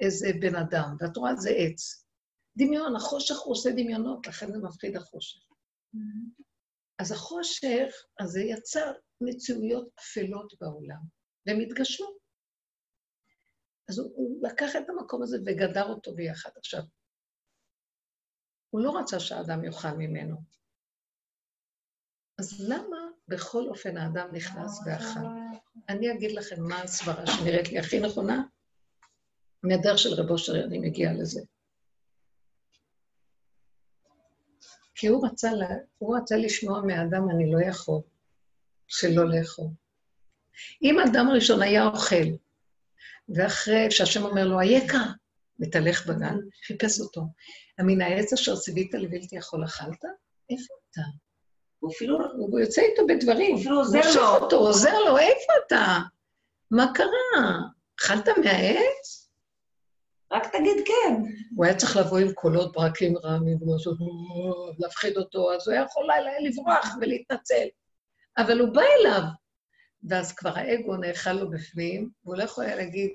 איזה בן אדם, ואת רואה, זה עץ. דמיון, החושך הוא עושה דמיונות, לכן זה מפחיד החושך. אז החושך, אז זה יצר מציאויות אפלות בעולם, והם התגשמו. אז הוא, הוא לקח את המקום הזה וגדר אותו ביחד. עכשיו, הוא לא רצה שהאדם יאכל ממנו. אז למה בכל אופן האדם נכנס ואכל? אני אגיד לכם מה הסברה שנראית לי הכי נכונה, מהדרך של רב אושר אני מגיעה לזה. כי הוא רצה, לה, הוא רצה לשמוע מהאדם, אני לא יכול, שלא לאכול. אם אדם ראשון היה אוכל, ואחרי שהשם אומר לו, אייכה, מתהלך בגן, חיפש אותו. מן העץ אשר ציווית לבלתי יכול אכלת? איפה אתה? הוא אפילו... הוא יוצא איתו בדברים. הוא אפילו עוזר לו. מושך אותו, עוזר לו, איפה אתה? מה קרה? אכלת מהעץ? רק תגיד כן. הוא היה צריך לבוא עם קולות ברקים רעמים, להפחיד אותו, אז הוא היה יכול לברוח ולהתנצל. אבל הוא בא אליו, ואז כבר האגו נאכל לו בפנים, והוא לא יכול היה להגיד,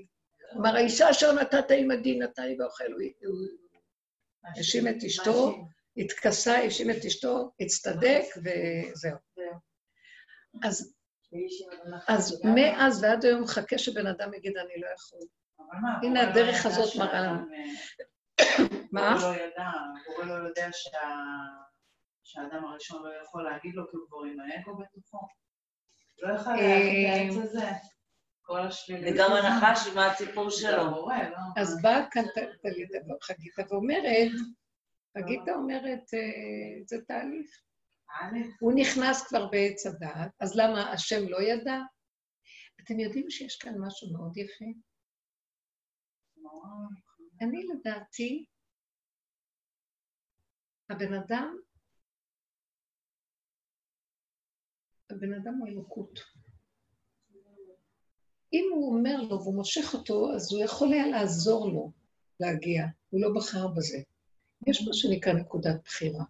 כלומר, האישה אשר נתת עמדי נתן לי ואוכל, הוא האשים את אשתו, התכסה, האשים את אשתו, הצטדק, וזהו. אז, אז מאז ועד היום מחכה שבן אדם יגיד, אני לא יכול. הנה הדרך הזאת מראה לנו. מה? הוא לא ידע, הוא לא יודע שהאדם הראשון לא יכול להגיד לו, כי הוא כבר עם האגו בתוכו. לא יכול להגיד את הזה. וגם הנחש, מה הציפור שלו? לא? אז באה כאן חגיתה ואומרת, חגיתה אומרת, אה, זה תהליך. הוא נכנס כבר בעץ הדעת, אז למה השם לא ידע? אתם יודעים שיש כאן משהו מאוד יפה? אני לדעתי, הבן אדם, הבן אדם הוא אלוקות. אם הוא אומר לו והוא מושך אותו, אז הוא יכול היה לעזור לו להגיע, הוא לא בחר בזה. יש מה שנקרא נקודת בחירה.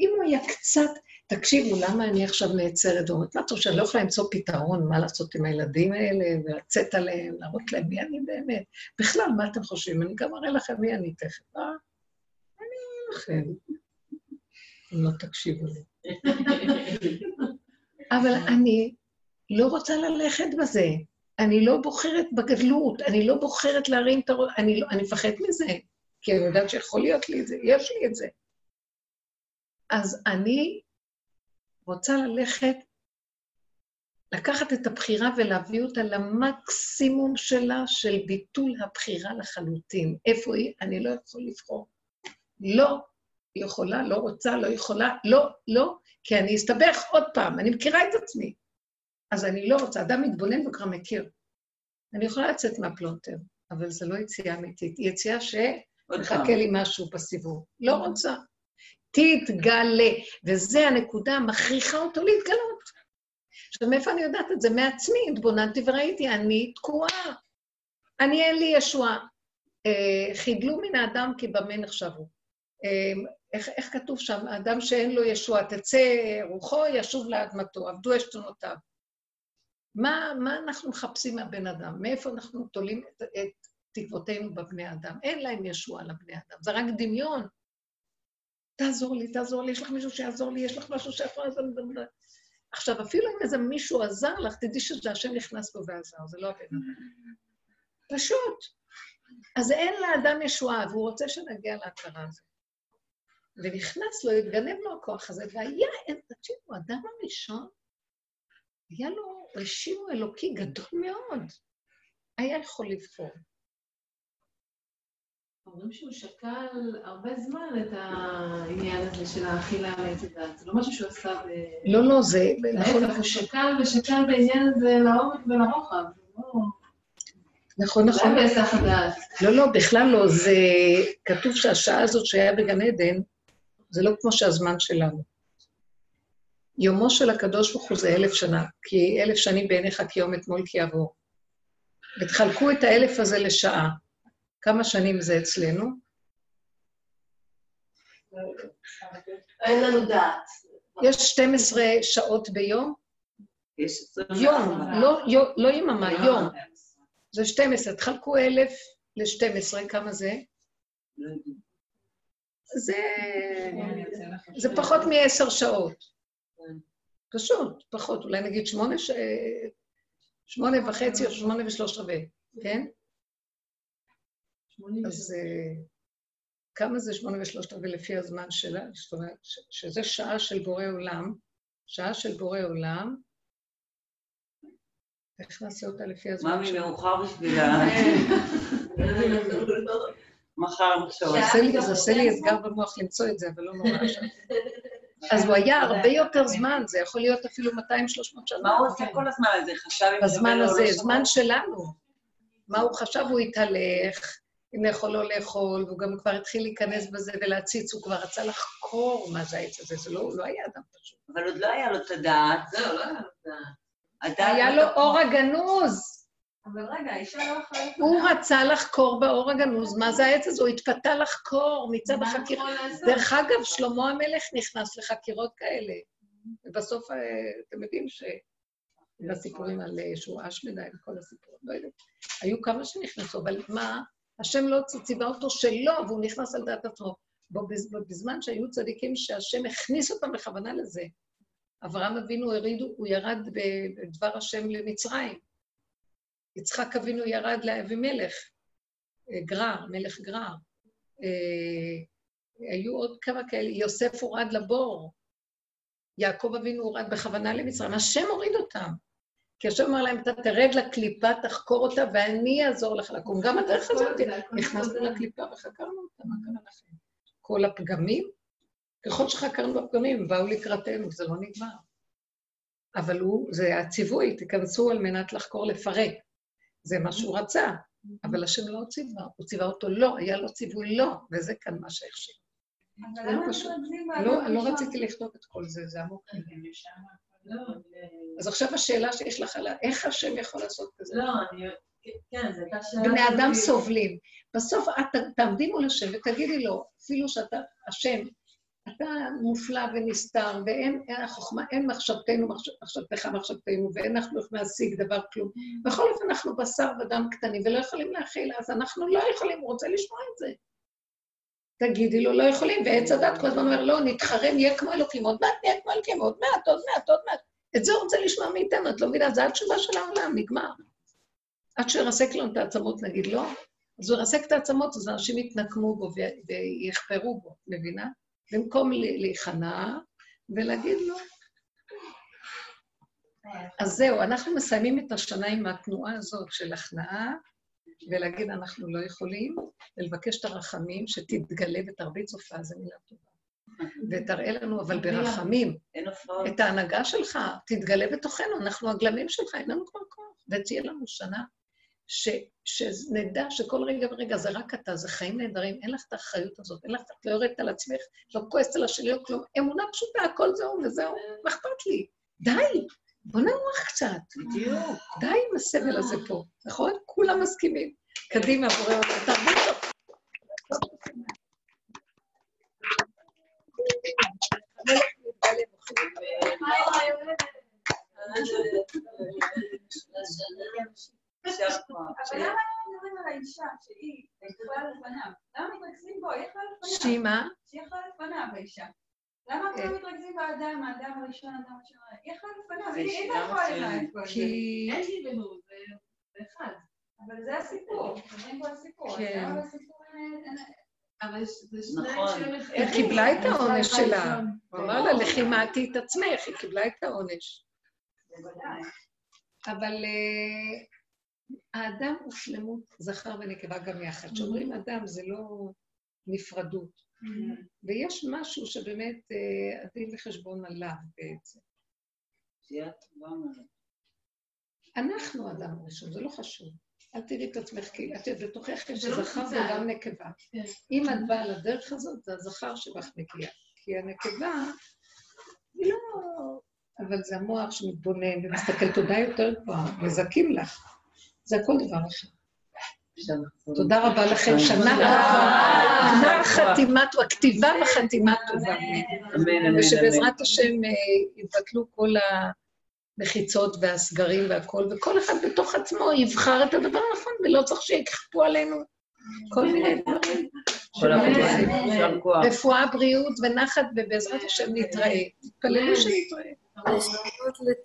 אם הוא היה קצת, תקשיבו, למה אני עכשיו נעצרת ואומרת, מה אתה חושב, אני לא יכולה למצוא פתרון, מה לעשות עם הילדים האלה, ולצאת עליהם, להראות להם מי אני באמת. בכלל, מה אתם חושבים? אני גם אראה לכם מי אני תכף, אה? אני אראה לכם. אם לא תקשיבו לי. אבל אני לא רוצה ללכת בזה. אני לא בוחרת בגדלות, אני לא בוחרת להרים את הראש, אני, לא, אני מפחד מזה, כי אני יודעת שיכול להיות לי את זה, יש לי את זה. אז אני רוצה ללכת לקחת את הבחירה ולהביא אותה למקסימום שלה של ביטול הבחירה לחלוטין. איפה היא? אני לא יכול לבחור. לא יכולה, לא רוצה, לא יכולה, לא, לא, כי אני אסתבך עוד פעם, אני מכירה את עצמי. אז אני לא רוצה, אדם מתבונן וכבר מכיר. אני יכולה לצאת מהפלונטר, אבל זו לא יציאה אמיתית, היא יציאה שמחכה לי משהו בסיבוב. לא רוצה. תתגלה, וזו הנקודה המכריחה אותו להתגלות. עכשיו, מאיפה אני יודעת את זה? מעצמי, התבוננתי וראיתי, אני תקועה. אני אין לי ישועה. אה, חידלו מן האדם כי במה נחשבו. אה, איך, איך כתוב שם? אדם שאין לו ישועה, תצא רוחו, ישוב לאדמתו, עבדו עשתונותיו. מה, מה אנחנו מחפשים מהבן אדם? מאיפה אנחנו תולים את, את תקוותינו בבני אדם? אין להם ישועה לבני אדם, זה רק דמיון. תעזור לי, תעזור לי, יש לך מישהו שיעזור לי, יש לך משהו שיכול לעזור לי. עכשיו, אפילו אם איזה מישהו עזר לך, תדעי שזה השם נכנס פה ועזר, זה לא הבן אדם. פשוט. אז אין לאדם ישועה, והוא רוצה שנגיע להכרה הזאת. ונכנס לו, התגנב לו הכוח הזה, והיה, תקשיבו, האדם הראשון, היה לו רשימו אלוקי גדול מאוד. היה יכול לבחור. אומרים שהוא שקל הרבה זמן את העניין הזה של האכילה מעץ הדת. זה לא משהו שהוא עשה ב... לא, לא, זה... נכון, הוא שקל ושקל בעניין הזה לעומק ולרוחב. נכון, נכון. זה בהיסח הדעת. לא, לא, בכלל לא. זה כתוב שהשעה הזאת שהיה בגן עדן, זה לא כמו שהזמן שלנו. יומו של הקדוש ברוך הוא זה אלף שנה, כי אלף שנים בעיניך כיום אתמול כי יעבור. ותחלקו את האלף הזה לשעה. כמה שנים זה אצלנו? אין לנו דעת. יש 12 שעות ביום? יום. לא, לא יממה, יום. זה 12, תחלקו אלף ל-12, כמה זה? לא. זה, זה פחות מעשר שעות. פשוט, פחות, אולי נגיד שמונה, ש... שמונה וחצי או שמונה ושלוש רבעי, כן? אז אה, כמה זה שמונה ושלושת רבעי לפי הזמן שלה? זאת אומרת, שזה שעה של בורא עולם, שעה של בורא עולם, איך נעשה אותה לפי הזמן מאמי שלה? מאוחר בשבילה. מחר נחשוב. זה עושה לי- אתגר במוח למצוא את זה, אבל לא נורא עכשיו. אז הוא היה הרבה יותר זמן, זה יכול להיות אפילו 200-300 שנה. מה הוא עושה כל הזמן הזה? חשב אם בזמן לו הזה, לא זמן? שלנו. מה הוא חשב? הוא התהלך, לאכול לא לאכול, והוא גם כבר התחיל להיכנס בזה ולהציץ, הוא כבר רצה לחקור מה זה העץ הזה, זה לא, הוא לא היה אדם פשוט. אבל עוד לא היה לו את הדעת. זהו, לא היה לו דעת. הדעת היה לו אור הגנוז. אבל רגע, האישה לא יכולה... הוא רצה לחקור באור הגנוז מה זה העץ הזה, הוא התפתה לחקור מצד החקירה. דרך אגב, שלמה המלך נכנס לחקירות כאלה. ובסוף, אה, אתם יודעים ש... בסיפורים על אה, שהוא אש מדי וכל הסיפורים, לא יודעת. היו כמה שנכנסו, אבל מה, השם לא ציווה אותו שלא, והוא נכנס על דעת עצמו. בזמן שהיו צדיקים שהשם הכניס אותם בכוונה לזה. אברהם אבינו הריד, הוא ירד בדבר השם למצרים. יצחק אבינו ירד לאבימלך, אה, גרר, מלך גרר. אה, היו עוד כמה כאלה, יוסף הורד לבור, יעקב אבינו הורד בכוונה למצרים, השם הוריד אותם. כי השם אמר להם, אתה תרד לקליפה, תחקור אותה, ואני אעזור לך לקום. גם הדרך הזאת, נכנסנו לקליפה וחקרנו אותה, מה קרה לכם? כל הפגמים? ככל שחקרנו בפגמים, הם באו לקראתנו, זה לא נגמר. אבל הוא, זה הציווי, תיכנסו על מנת לחקור, לפרק. זה מה שהוא רצה, אבל השם לא ציווה, הוא ציווה אותו לא, היה לו ציווי לא, וזה כאן מה שהכשיר. לא לא, לא הראשון? רציתי לכתוב את כל זה, זה עמוק. לא, אז עכשיו השאלה שיש לך עליה, איך השם יכול לעשות כזה? לא, אני... כן, זו הייתה שאלה... בני אדם. סובלים. בסוף את תעמדי מול השם ותגידי לו, אפילו שאתה, השם, אתה מופלא ונסתר, ואין אין החוכמה, אין מחשבתנו, מחשב- מחשבתך מחשבתנו, ואין אנחנו יכולים להשיג דבר כלום. בכל אופן, אנחנו בשר ודם קטנים ולא יכולים להכיל, אז אנחנו לא יכולים, הוא רוצה לשמוע את זה. תגידי לו, לא יכולים, ועץ הדת כל הזמן אומר, לא, נתחרה, נהיה כמו אלוקים, עוד מעט נהיה כמו אלוקים, עוד מעט, עוד מעט, עוד מעט. את זה הוא רוצה לשמוע מאיתנו, את לא מבינה, זו התשובה של העולם, נגמר. עד שהוא ירסק לנו את העצמות, נגיד לא, אז הוא ירסק את העצמות, אז אנשים יתנקמו בו ויחפרו בו, מבינה? במקום להיכנע ולהגיד לו, אז זהו, אנחנו מסיימים את השנה עם התנועה הזאת של הכנעה, ולהגיד אנחנו לא יכולים, ולבקש את הרחמים, שתתגלה ותרביץ הופעה, זו מילה טובה. ותראה לנו, אבל ברחמים. את ההנהגה שלך, תתגלה בתוכנו, אנחנו הגלמים שלך, אין לנו כבר כוח. ותהיה לנו שנה ש, שנדע שכל רגע ורגע זה רק אתה, זה חיים נהדרים, אין לך את האחריות הזאת, אין לך, את לא יורדת על עצמך, לא כועסת על השני או כלום, אמונה פשוטה, הכל זהו וזהו, מה אכפת לי? די, בוא ננוח קצת. בדיוק. די עם הסבל הזה פה, נכון? כולם מסכימים. קדימה, בורא עולם, אותך. יישר כוח. אבל למה הם מדברים על האישה, שהיא יכולה לפניו? למה מתרכזים בו? היא יכלה לפניו. שהיא מה? שהיא יכלה לפניו, האישה. למה כולם מתרכזים באדם, האדם הראשון, האדם הראשון? היא יכלה לפניו, היא הייתה יכולה כל זה. אין גילנות, זה זה אחד. אבל זה הסיפור, מדברים פה על סיפור. אז כן. אבל זה נכון. היא קיבלה את העונש שלה. הראשון. הוא אמר לה, לכי מעטי את עצמך, היא קיבלה את העונש. בוודאי. אבל אה, האדם הוא שלמות זכר ונקבה גם יחד. כשאומרים אדם זה לא נפרדות. ויש משהו שבאמת אה, הדין וחשבון עליו בעצם. אנחנו האדם הראשון, זה לא חשוב. אל תראי את עצמך, כי את יודעת, בתוכך יש זה לא זכר. וגם נקבה. כן. אם את באה לדרך הזאת, זה הזכר שבך מגיע. כי הנקבה, היא לא... אבל זה המוח שמתבונן ומסתכל תודה יותר גבוהה, מזכים לך. זה הכל דבר אחד. תודה רבה לכם, שנה טובה. גמר חתימה טובה, כתיבה וחתימה טובה. ושבעזרת השם אה, יבטלו כל המחיצות והסגרים והכל, וכל אחד בתוך עצמו יבחר את הדבר הנכון, ולא צריך שיכפו עלינו כל מיני דברים. רפואה, בריאות ונחת, ובעזרת השם נתראה. תתפללו שנתראה.